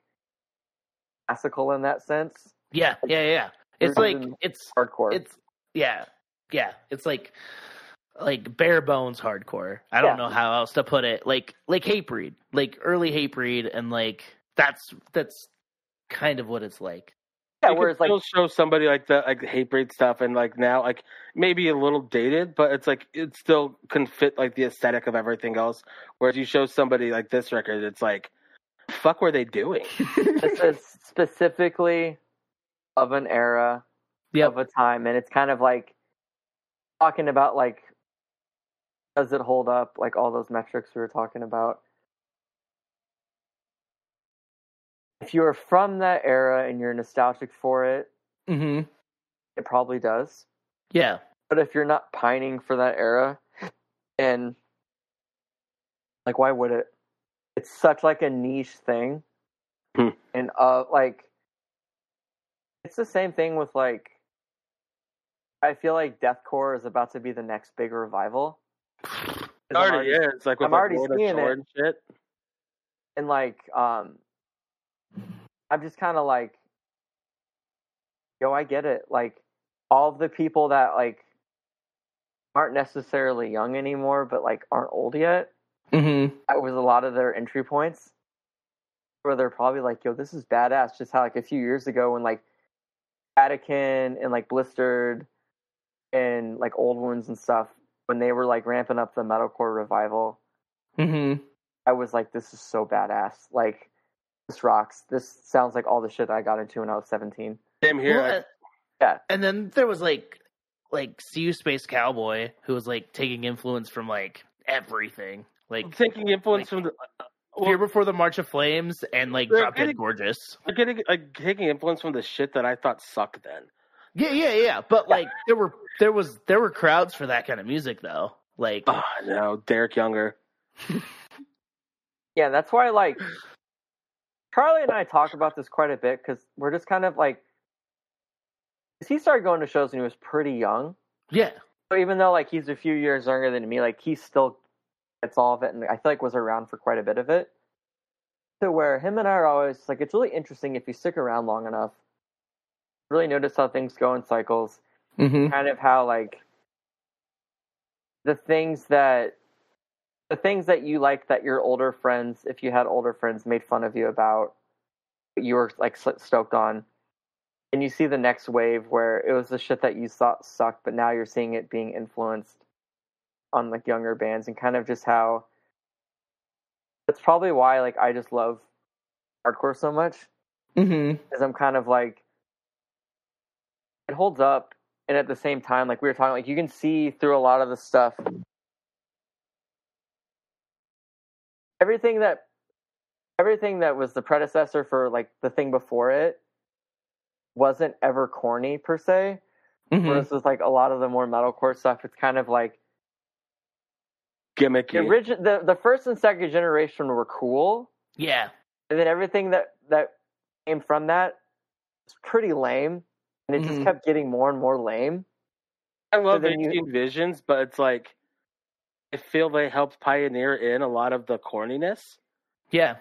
classical in that sense. Yeah. Yeah. Yeah. It's like it's hardcore. it's yeah yeah it's like like bare bones hardcore i don't Yeah. know how else to put it like like hatebreed like early hatebreed and like that's that's kind of what it's like yeah, you could whereas like still show somebody like the like the Hatebreed stuff and like now like maybe a little dated, but it's like it still can fit like the aesthetic of everything else. Whereas you show somebody like this record, it's like, fuck, were they doing? this is specifically of an era Yep. of a time, and it's kind of like talking about like does it hold up? Like all those metrics we were talking about. If you're from that era and you're nostalgic for it, hmm it probably does. yeah But if you're not pining for that era, and like, why would it? It's such like a niche thing, Hmm. and uh, like, it's the same thing with like. I feel like deathcore is about to be the next big revival It already is. Like with I'm like, already seeing it. and shit. and like um i'm just kind of like yo i get it like all of the people that like aren't necessarily young anymore but like aren't old yet hmm that was a lot of their entry points where they're probably like yo this is badass just how like a few years ago when like Vatican and like blistered and like old wounds and stuff when they were like ramping up the metalcore revival Mm-hmm. I was like, this is so badass. Like, this rocks. This sounds like all the shit that I got into when I was 17. Same here. Well, Yeah. And then there was like like See You Space Cowboy, who was like taking influence from like everything. Like I'm taking influence like- from the. Uh, Fear Before the March of Flames and like They're Drop Dead Gorgeous. I'm getting like taking influence from the shit that I thought sucked then. Yeah, yeah, yeah. But like there were there was there were crowds for that kind of music though. Like Oh no, Derek Younger. Yeah, that's why like Charlie and I talk about this quite a bit because we're just kind of like he started going to shows when he was pretty young. yeah. So even though like he's a few years younger than me, like he still gets all of it, and I feel like was around for quite a bit of it. To where him and I are always like, it's really interesting if you stick around long enough. Really notice how things go in cycles. Mm-hmm. kind of how like the things that the things that you like that your older friends if you had older friends made fun of you about you were like stoked on and you see the next wave where it was the shit that you thought sucked but now you're seeing it being influenced on like younger bands and kind of just how that's probably why like I just love hardcore so much Mm-hmm. is I'm kind of like it holds up and at the same time like we were talking like you can see through a lot of the stuff everything that everything that was the predecessor for like the thing before it wasn't ever corny per se Mm-hmm. whereas with like a lot of the more metalcore stuff it's kind of like the Gimmicky. origin the, the first and second generation were cool Yeah. and then everything that that came from that was pretty lame and it just Mhm. kept getting more and more lame I love then you- Visions, but it's like I feel they helped pioneer in a lot of the corniness. Yeah.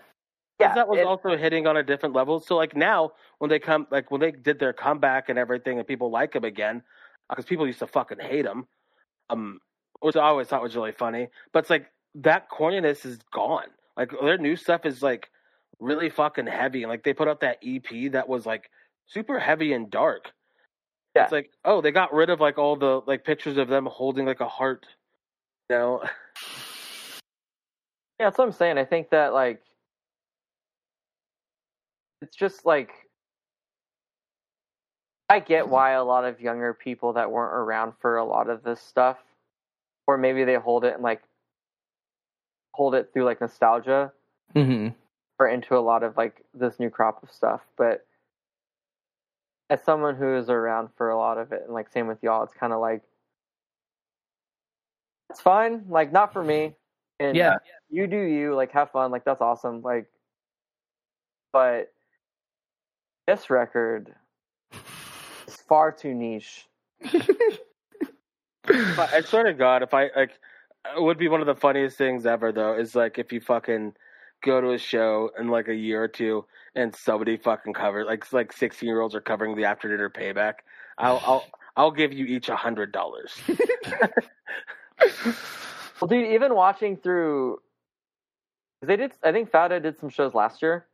Yeah, that was it- also hitting on a different level. So like now, when they come, like when they did their comeback and everything, and people like them again, because people used to fucking hate them, um, which I always thought was really funny. But it's like that corniness is gone. Like their new stuff is like really fucking heavy, and like they put out that EP that was like super heavy and dark. Yeah. It's like oh, they got rid of like all the like pictures of them holding like a heart. You know, yeah that's what i'm saying i think that like it's just like i get why a lot of younger people that weren't around for a lot of this stuff or maybe they hold it and like hold it through like nostalgia Mm-hmm. or into a lot of like this new crop of stuff. But as someone who is around for a lot of it, and like same with y'all, it's kind of like it's fine. Like not for me. And Yeah. you do you. Like have fun. Like that's awesome. Like, but this record is far too niche. But I swear to God, if I like, it would be one of the funniest things ever. Though is like if you fucking go to a show in like a year or two and somebody fucking covers like like sixteen year olds are covering the after dinner payback. I'll I'll I'll give you each a hundred dollars. Well, dude, even watching through, 'cause they did. I think FATA did some shows last year.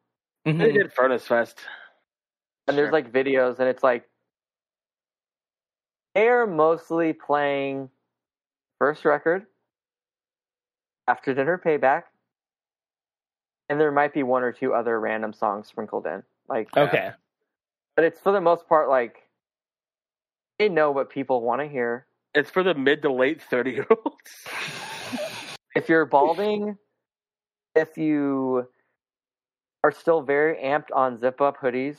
They Mm-hmm. did Furnace Fest. and there's like videos and it's like they're mostly playing first record after dinner payback and there might be one or two other random songs sprinkled in like Okay. but it's for the most part like they know what people want to hear It's for the mid to late thirty year olds. if you're balding if you are still very amped on zip up hoodies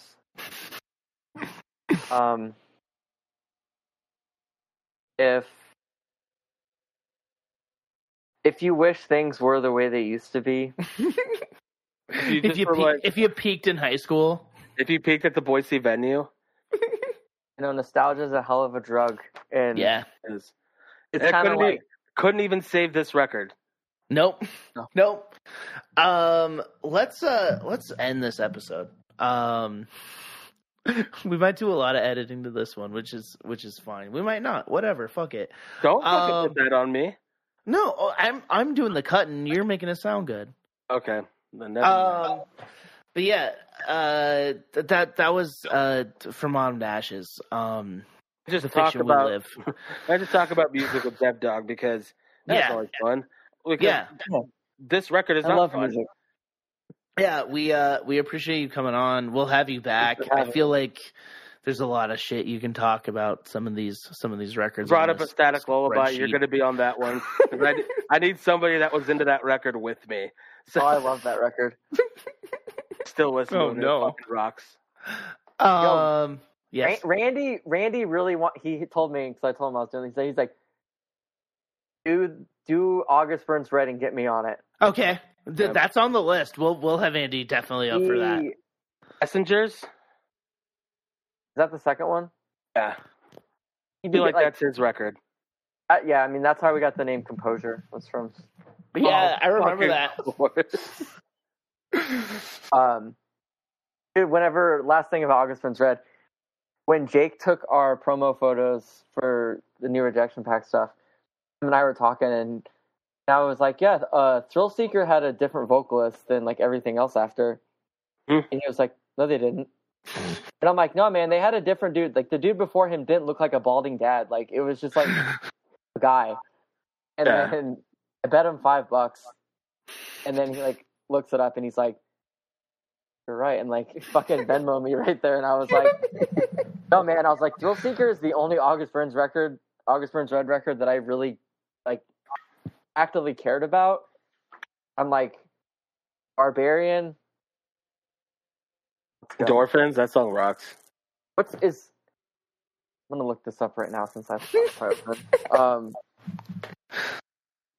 um if if you wish things were the way they used to be you if you pe- like- if you peaked in high school, If you peaked at the Boise venue, you know nostalgia is a hell of a drug and yeah. is it's It kind of couldn't, like couldn't even save this record. Nope. No. Nope. Um let's uh let's end this episode. Um we might do a lot of editing to this one, which is which is fine. We might not. Whatever. Fuck it. Don't fucking Um, put that on me. No, oh, I'm I'm doing the cutting. You're making it sound good. Okay, then never. Um, but yeah, uh, th- that that was uh from Autumn to Ashes. Um, just talk about. I just talk about music with Dev Dog because that's Yeah. always fun. Because Yeah. this record is I not love fun. music. Yeah, we uh we appreciate you coming on. We'll have you back. I feel like there's a lot of shit you can talk about some of these some of these records. Brought up a static lullaby. You're going to be on that one. I, I need somebody that was into that record with me. So Oh, I love that record. still listen Oh, to it. no. Fucking rocks. Um yes. Randy, Randy really want. He told me because I told him I was doing these. He's like, "Do do August Burns Red and get me on it." Okay. Th- Yep. That's on the list. We'll we'll have Andy definitely up for that. Messengers. Is that the second one? Yeah. He I feel did like, that's his record. uh, yeah. I mean, that's how we got the name Composure. Was from Yeah, I remember that. um, dude. Whenever last thing about August Burns Red, when Jake took our promo photos for the new Rejection Pact stuff, him and I were talking, and I was like, "Yeah, uh, Thrill Seeker had a different vocalist than like everything else after," Hmm. and he was like, "No, they didn't." And I'm like, "No, man, they had a different dude. Like the dude before him didn't look like a balding dad. Like it was just like a guy." And Yeah. then I bet him five bucks, and then he like looks it up, and he's like, "You're right," and like fucking Venmo me right there, and I was like, "No, man," I was like, "Thrill Seeker is the only August Burns record, August Burns Red record that I really like actively cared about." I'm like, Barbarian. Endorphins? That song rocks. What's is? I'm gonna look this up right now since I've um.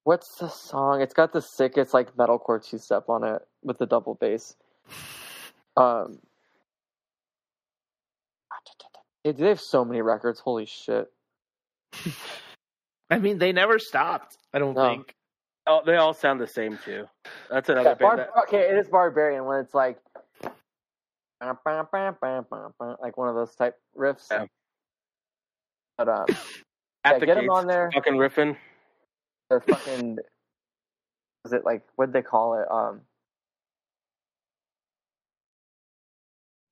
What's the song? It's got the sickest like metalcore two step on it with the double bass. Um. They have so many records. Holy shit! I mean, they never stopped. I don't No. think. Oh, they all sound the same too. That's another Yeah, band Bar- that, okay, it is barbarian when it's like like one of those type riffs. Yeah. But um, at yeah, the get 'em gates, on there. fucking riffing. the fucking is it like what'd they call it? Um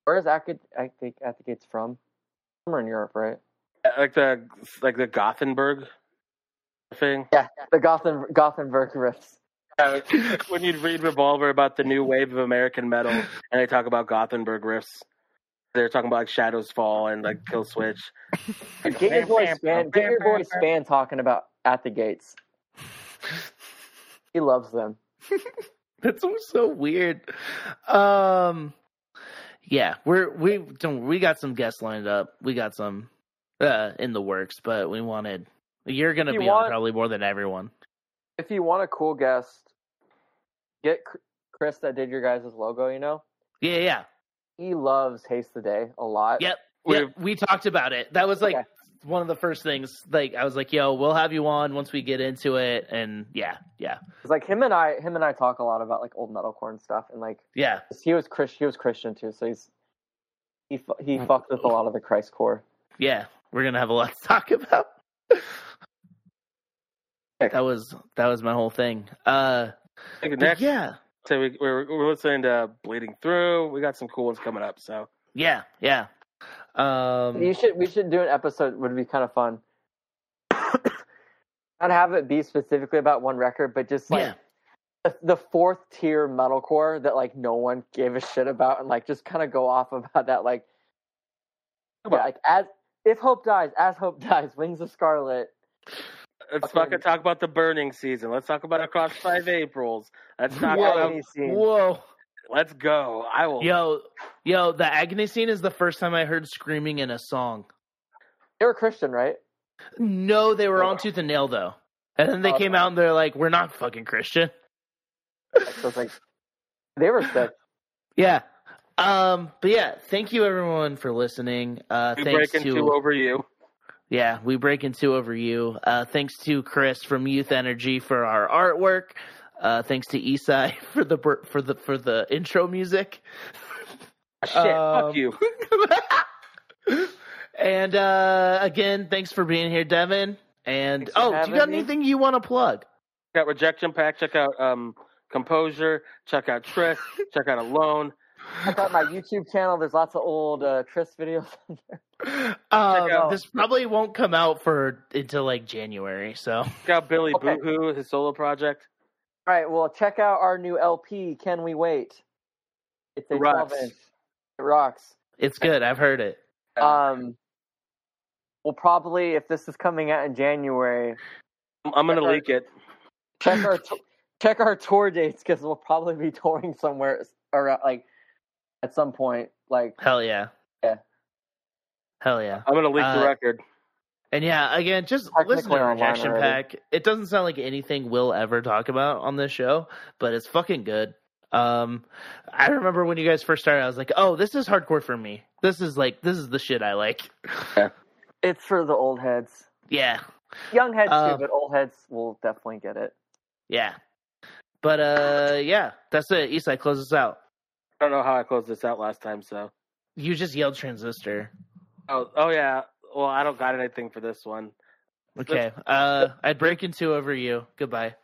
where is At I think At the Gates from? Somewhere in Europe, right? Like the like the Gothenburg thing. Yeah, the Gothen Gothenburg riffs. Uh, when you'd read Revolver about the new wave of American metal, and they talk about Gothenburg riffs, they're talking about like Shadows Fall and like Killswitch. Get your boy Span get your boy Span talking about At the Gates. He loves them. That's so- so weird. Um, yeah, we're we don't we got some guests lined up. We got some uh in the works, but we wanted you're gonna You be on probably more than everyone. If you want a cool guest, get Chris that did your guys' logo, you know? Yeah, yeah, He loves Haste the Day a lot. yep. We- yep. We talked about it. That was like Okay. one of the first things. Like I was like, "Yo, we'll have you on once we get into it." And yeah, yeah, It's like him and I him and I talk a lot about like old metalcore and stuff and like yeah. he was Chris he was Christian too, so he's he he fucked with a oh. lot of the Christ core. Yeah, we're gonna have a lot to talk about. That was that was my whole thing. Uh, next, yeah, so we, we're we're listening to Bleeding Through. We got some cool ones coming up. So yeah, yeah. Um, You should we should do an episode would be kind of fun. Not have it be specifically about one record, but just like yeah, the, the fourth tier metalcore that like no one gave a shit about, and like just kind of go off about that. Like, yeah, like as if hope dies, as hope dies, wings of scarlet. Let's Fucking- fucking talk about the burning season. Let's talk about Across Five Aprils. Let's talk Whoa. about. Agony scene. whoa. Let's go. I will. Yo, yo, the agony scene is the first time I heard screaming in a song. They were Christian, right? No, they were on Tooth and Nail though, and then they Oh, came okay. out and they're like, "We're not fucking Christian." So it's like they were sick. Yeah. Um, but yeah, thank you everyone for listening. Uh, we thanks break to into over you. Yeah, we break into over you. Uh, thanks to Chris from Youth Energy for our artwork. Uh, thanks to Esai for the for the for the intro music. Shit, Um, fuck you. and uh, again, thanks for being here, Devin. And oh, do you got me. anything you want to plug? Check out Rejection Pact. Check out um, Composure. Check out Trick. check out Alone. Check out my YouTube channel. There's lots of old uh, Chris videos. on there. Um, this probably won't come out for until like January. So Check out Billy Okay. Boohoo, his solo project. All right, well, check out our new LP. Can we wait? It's a Rocks. 12 inch. It rocks. It's good. I've heard it. Um, we'll probably, if this is coming out in January, I'm gonna leak it. check our t- check our tour dates because we'll probably be touring somewhere around like at some point. Like, Hell yeah. Yeah. Hell yeah. I'm gonna leak Uh, the record. And yeah, again, just listen to online Rejection. Pact. It doesn't sound like anything we'll ever talk about on this show, but it's fucking good. Um, I remember when you guys first started, I was like, "Oh, this is hardcore for me. This is like, this is the shit I like." it's for the old heads, Yeah, young heads too, but old heads will definitely get it. yeah. But uh, yeah, that's it. Esai, close us out. I don't know how I closed this out last time, so. You just yelled transistor. Oh, oh yeah. Well, I don't got anything for this one. Okay. Uh, I'd break into over you. Goodbye.